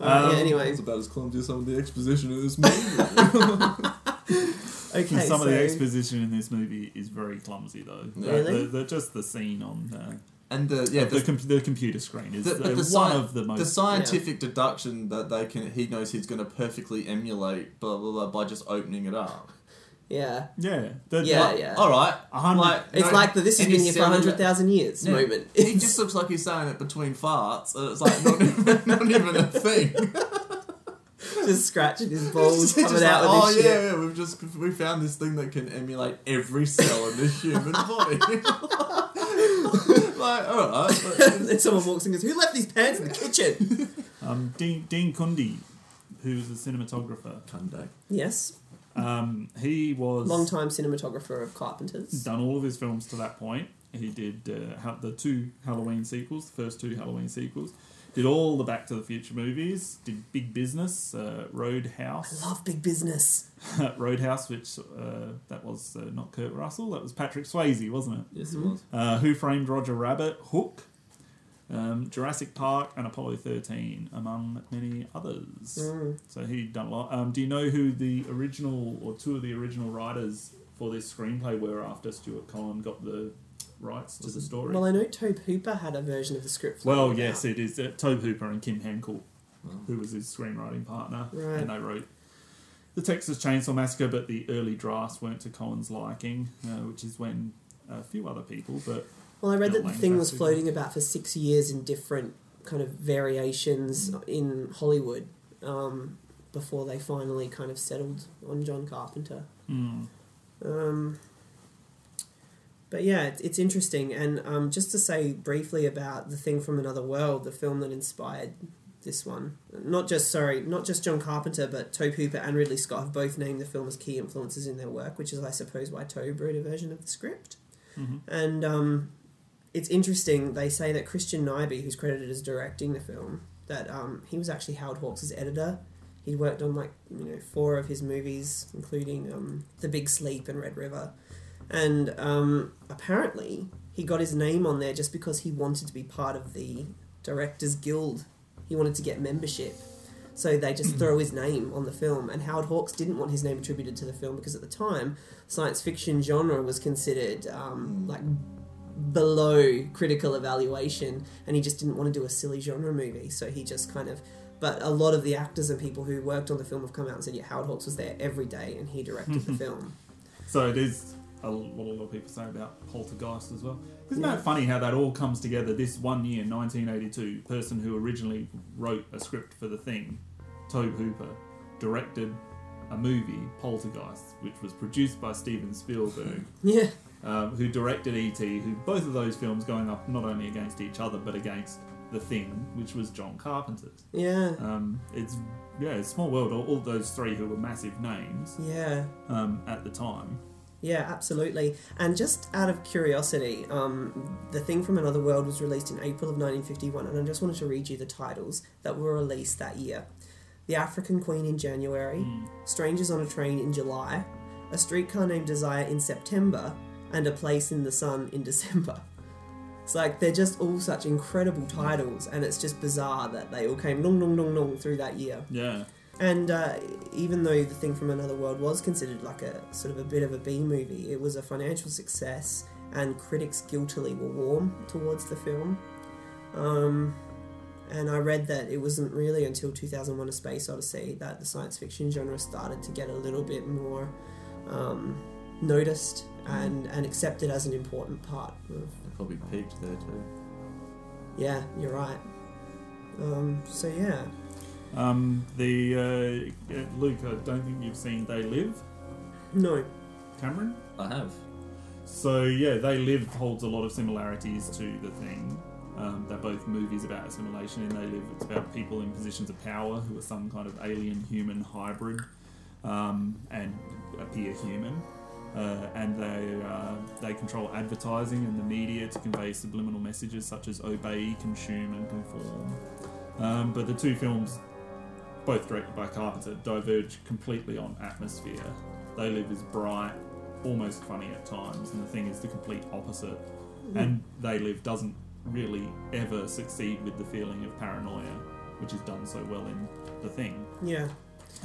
Um, yeah, anyway. It's about as clumsy as some of the exposition in this movie. Okay, Some so of the exposition in this movie is very clumsy, though. The- Really? The, the, just the scene on uh, and the yeah, the, the, com- the computer screen is the, the, one sci- of the most. the scientific deduction that they can he knows he's going to perfectly emulate blah blah blah by just opening it up. yeah, yeah, the, Yeah, like, yeah. All right, A hundred- like, it's no, like the "this has been here for cellular- hundred thousand years" Yeah. moment. He just looks like he's saying it between farts, and it's like not even, not even a thing. just scratching his balls He's coming just out like, with oh his yeah, shit. yeah, we've just we found this thing that can emulate every cell in the human body. Like, all right, but- then someone walks in and goes, "Who left these pants in the kitchen?" um, Dean, Dean Cundey, who's a cinematographer, Kunde. yes, um, he was long-time cinematographer of Carpenters. done all of his films to that point. He did uh, ha- the two Halloween sequels, the first two Halloween sequels. Did all the Back to the Future movies. Did Big Business, uh, Roadhouse, I Love big business. Roadhouse, which uh, that was uh, not Kurt Russell, that was Patrick Swayze, wasn't it? Yes, it was. Uh, Who Framed Roger Rabbit, Hook, um, Jurassic Park, and Apollo 13, among many others. Mm. So he'd done a lot. Um, do you know who the original, or two of the original writers for this screenplay were after Stuart Cohen got the rights to the story? Well, I know Tobe Hooper had a version of the script. Well, yes, about. it is uh, Tobe Hooper and Kim Henkel, who was his screenwriting partner, Right. and they wrote the Texas Chainsaw Massacre. But the early drafts weren't to Cohen's liking, uh, which is when a few other people. But Well, I read that the thing was floating about for six years in different kind of variations Mm. in Hollywood um, before they finally kind of settled on John Carpenter. mm, Um, but yeah, it's, it's interesting. And um, just to say briefly about The Thing from Another World, the film that inspired this one. Not just, sorry, not just John Carpenter, but Tobe Hooper and Ridley Scott have both named the film as key influences in their work, which is, I suppose, why Tobe wrote a version of the script. mhm. And um, it's interesting. They say that Christian Nyby, who's credited as directing the film, that um, he was actually Howard Hawks' editor. He'd worked on like you know four of his movies, including um, The Big Sleep and Red River, and um, apparently he got his name on there just because he wanted to be part of the Directors Guild. He wanted to get membership. So they just throw his name on the film, and Howard Hawks didn't want his name attributed to the film because at the time, science fiction genre was considered um, like below critical evaluation, and he just didn't want to do a silly genre movie. So he just kind of But a lot of the actors and people who worked on the film have come out and said, yeah, Howard Hawks was there every day and he directed the film. So it is a, what a lot of people say about Poltergeist as well. Isn't Yeah. that funny how that all comes together? This one year, 1982, person who originally wrote a script for the thing, Tobe Hooper, directed a movie, Poltergeist, which was produced by Steven Spielberg. Yeah. Um, who directed E.T., who both of those films going up not only against each other but against The Thing, which was John Carpenter's. Yeah. Um, it's yeah, it's small world. All, all those three who were massive names Yeah. um, at the time. Yeah, absolutely. And just out of curiosity, um, The Thing from Another World was released in April of 1951, and I just wanted to read you the titles that were released that year The African Queen in January, Strangers on a Train in July, A Streetcar Named Desire in September, and A Place in the Sun in December. It's like they're just all such incredible titles, and it's just bizarre that they all came long, long, long, long through that year. Yeah. And uh, even though The Thing from Another World was considered like a sort of a bit of a B movie, it was a financial success, and critics guiltily were warm towards the film. Um, and I read that it wasn't really until 2001 A Space Odyssey that the science fiction genre started to get a little bit more um, noticed and, and accepted as an important part of. It probably peaked there too. Yeah, you're right. Um, so yeah. Um, the uh, uh, Luke, I don't think you've seen They Live. No. Cameron. I have. So yeah, They Live holds a lot of similarities to the thing. Um, they're both movies about assimilation. In They Live, it's about people in positions of power who are some kind of alien human hybrid um, and appear human. Uh, and they uh, they control advertising and the media to convey subliminal messages such as obey, consume, and conform. Um, but the two films, both directed by Carpenter, diverge completely on atmosphere. They Live is bright, almost funny at times, and the thing is the complete opposite. Mm. And They Live doesn't really ever succeed with the feeling of paranoia, which is done so well in the thing. Yeah.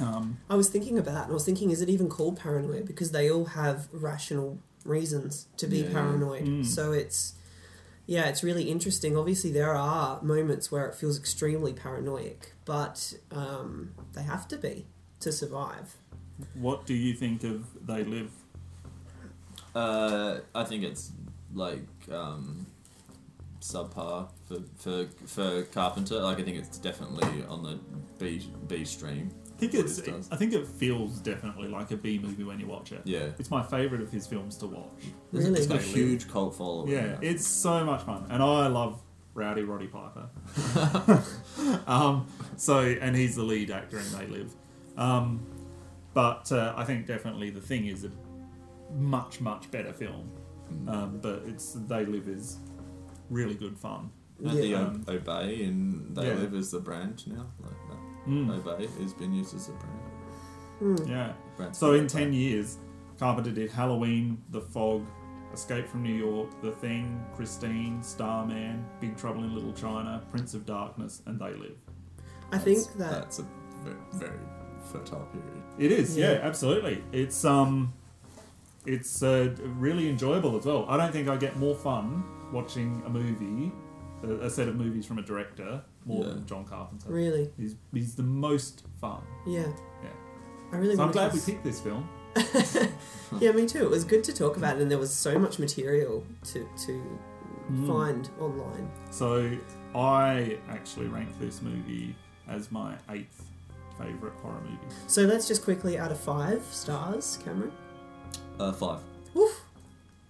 Um, I was thinking about that, and I was thinking, is it even called paranoia? Because they all have rational reasons to be Yeah, paranoid. Mm. So it's, yeah, it's really interesting. Obviously, there are moments where it feels extremely paranoid, but um, they have to be to survive. what do you think of They Live? Uh, I think it's like um, subpar for, for for Carpenter. Like I think it's definitely on the B B stream. I think it's. it does. I think it feels definitely like a B movie when you watch it. Yeah. it's my favorite of his films to watch. It's- It's got a huge cult following. Yeah, now. it's so much fun, and I love Rowdy Roddy Piper. um, so, and he's the lead actor in They Live. Um, but uh, I think definitely the thing is a much much better film. Um, but it's They Live is really good fun. And the Um, O- Obey and They yeah. Live is the brand now. Like that. Mm. Obey has been used as a brand. Yeah. Brand So in Obey. 10 years, Carpenter did Halloween, The Fog, Escape from New York, The Thing, Christine, Starman, Big Trouble in Little China, Prince of Darkness, and They Live. I think that That's a very, very fertile period. It is, yeah, Yeah. absolutely. It's um, it's uh, really enjoyable as well. I don't think I get more fun watching a movie, a, a set of movies from a director, more Yeah. than John Carpenter. Really? he's he's the most fun. yeah, Yeah, I really. so I'm wanna glad we picked this film. yeah, me too. It was good to talk about, it, and there was so much material to to Mm. find online. So I actually rank this movie as my eighth favorite horror movie. So let's just quickly out of five stars, Cameron. Uh, five.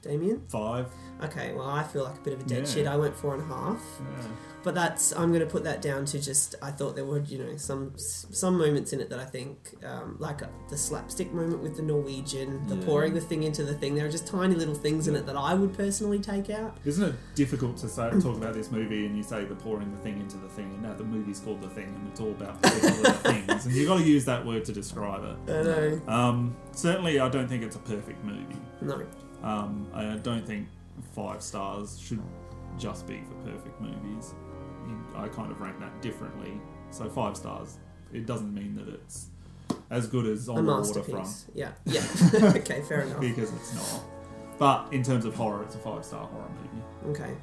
Damien. Five. Okay, well I feel like a bit of a dead Yeah. shit. I went four and a half. Yeah. But that's I'm going to put that down to just I thought there were you know some some moments in it that I think um, like uh, the slapstick moment with the Norwegian, the Yeah. pouring the thing into the thing. There are just tiny little things in it that I would personally take out. Isn't it difficult to say, talk about this movie and you say the pouring the thing into the thing, and now the movie's called the thing, and it's all about particular things, and you've got to use that word to describe it. I know. Um, certainly, I don't think it's a perfect movie. No. Um, I don't think five stars should just be for perfect movies. I kind of rank that differently. So five stars. It doesn't mean that it's as good as A On the masterpiece. Waterfront. Yeah. Yeah. okay, fair enough. because it's not. but in terms of horror, it's a five star horror movie. Okay.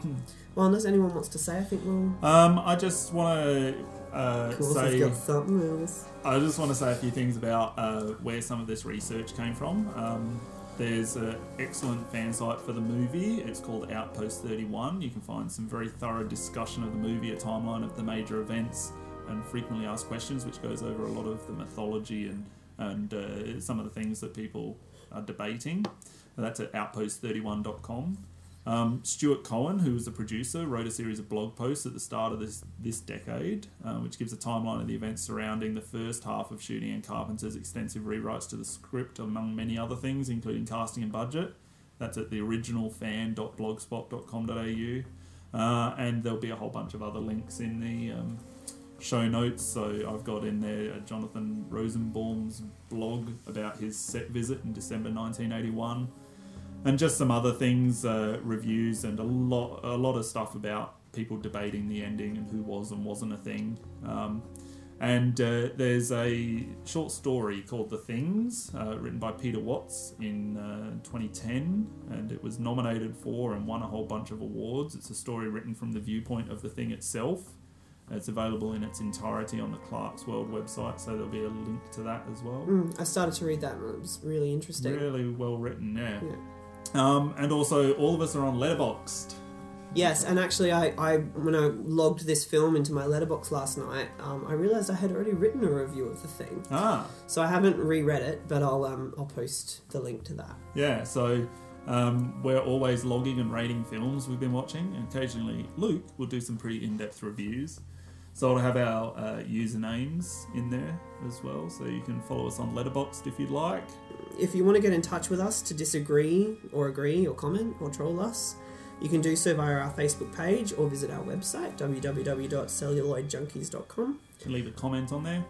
Well, unless anyone wants to say, I think we'll. Um, I just want to uh, say. got something else. I just want to say a few things about uh, where some of this research came from. Um, there's an excellent fan site for the movie. It's called Outpost 31. You can find some very thorough discussion of the movie, a timeline of the major events, and frequently asked questions, which goes over a lot of the mythology and and uh, some of the things that people are debating. That's at outpost31.com. Um, Stuart Cohen, who was the producer, wrote a series of blog posts at the start of this this decade, uh, which gives a timeline of the events surrounding the first half of shooting and Carpenter's extensive rewrites to the script, among many other things, including casting and budget. That's at the originalfan.blogspot.com.au, uh, and there'll be a whole bunch of other links in the um, show notes. So I've got in there uh, Jonathan Rosenbaum's blog about his set visit in December 1981 and just some other things, uh, reviews, and a lot, a lot of stuff about people debating the ending and who was and wasn't a thing. Um, and uh, there's a short story called The Things, uh, written by Peter Watts in uh, 2010, and it was nominated for and won a whole bunch of awards. It's a story written from the viewpoint of the thing itself. It's available in its entirety on the Clarkesworld website, so there'll be a link to that as well. Mm, I started to read that and it was really interesting. Really well written, yeah. Um, and also, all of us are on Letterboxd. Yes, and actually, I, I when I logged this film into my Letterboxd last night, um, I realized I had already written a review of the thing. Ah. So I haven't reread it, but I'll um, I'll post the link to that. Yeah, so um, we're always logging and rating films we've been watching, and occasionally Luke will do some pretty in-depth reviews. So I'll have our uh, usernames in there as well, so you can follow us on Letterboxd if you'd like. If you want to get in touch with us to disagree or agree or comment or troll us, you can do so via our Facebook page or visit our website www.celluloidjunkies.com. You can leave a comment on there.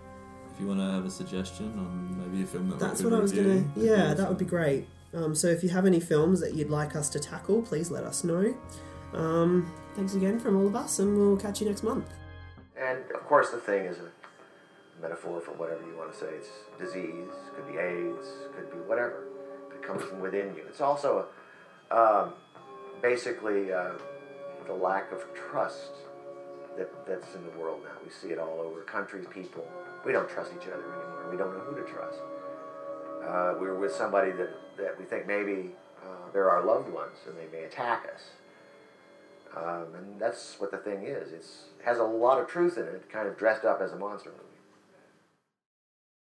If you want to have a suggestion on maybe a film that That's we what I could was gonna. review, Yeah, that would be great. Um, so if you have any films that you'd like us to tackle, please let us know. Um, thanks again from all of us, and we'll catch you next month. And of course, the thing is a metaphor for whatever you want to say. It's disease, could be AIDS, could be whatever that comes from within you. It's also um, basically uh, the lack of trust that, that's in the world now. We see it all over countries, people. We don't trust each other anymore. We don't know who to trust. Uh, we're with somebody that, that we think maybe uh, they're our loved ones and they may attack us. Um, and that's what the thing is. It's has a lot of truth in it, kind of dressed up as a monster.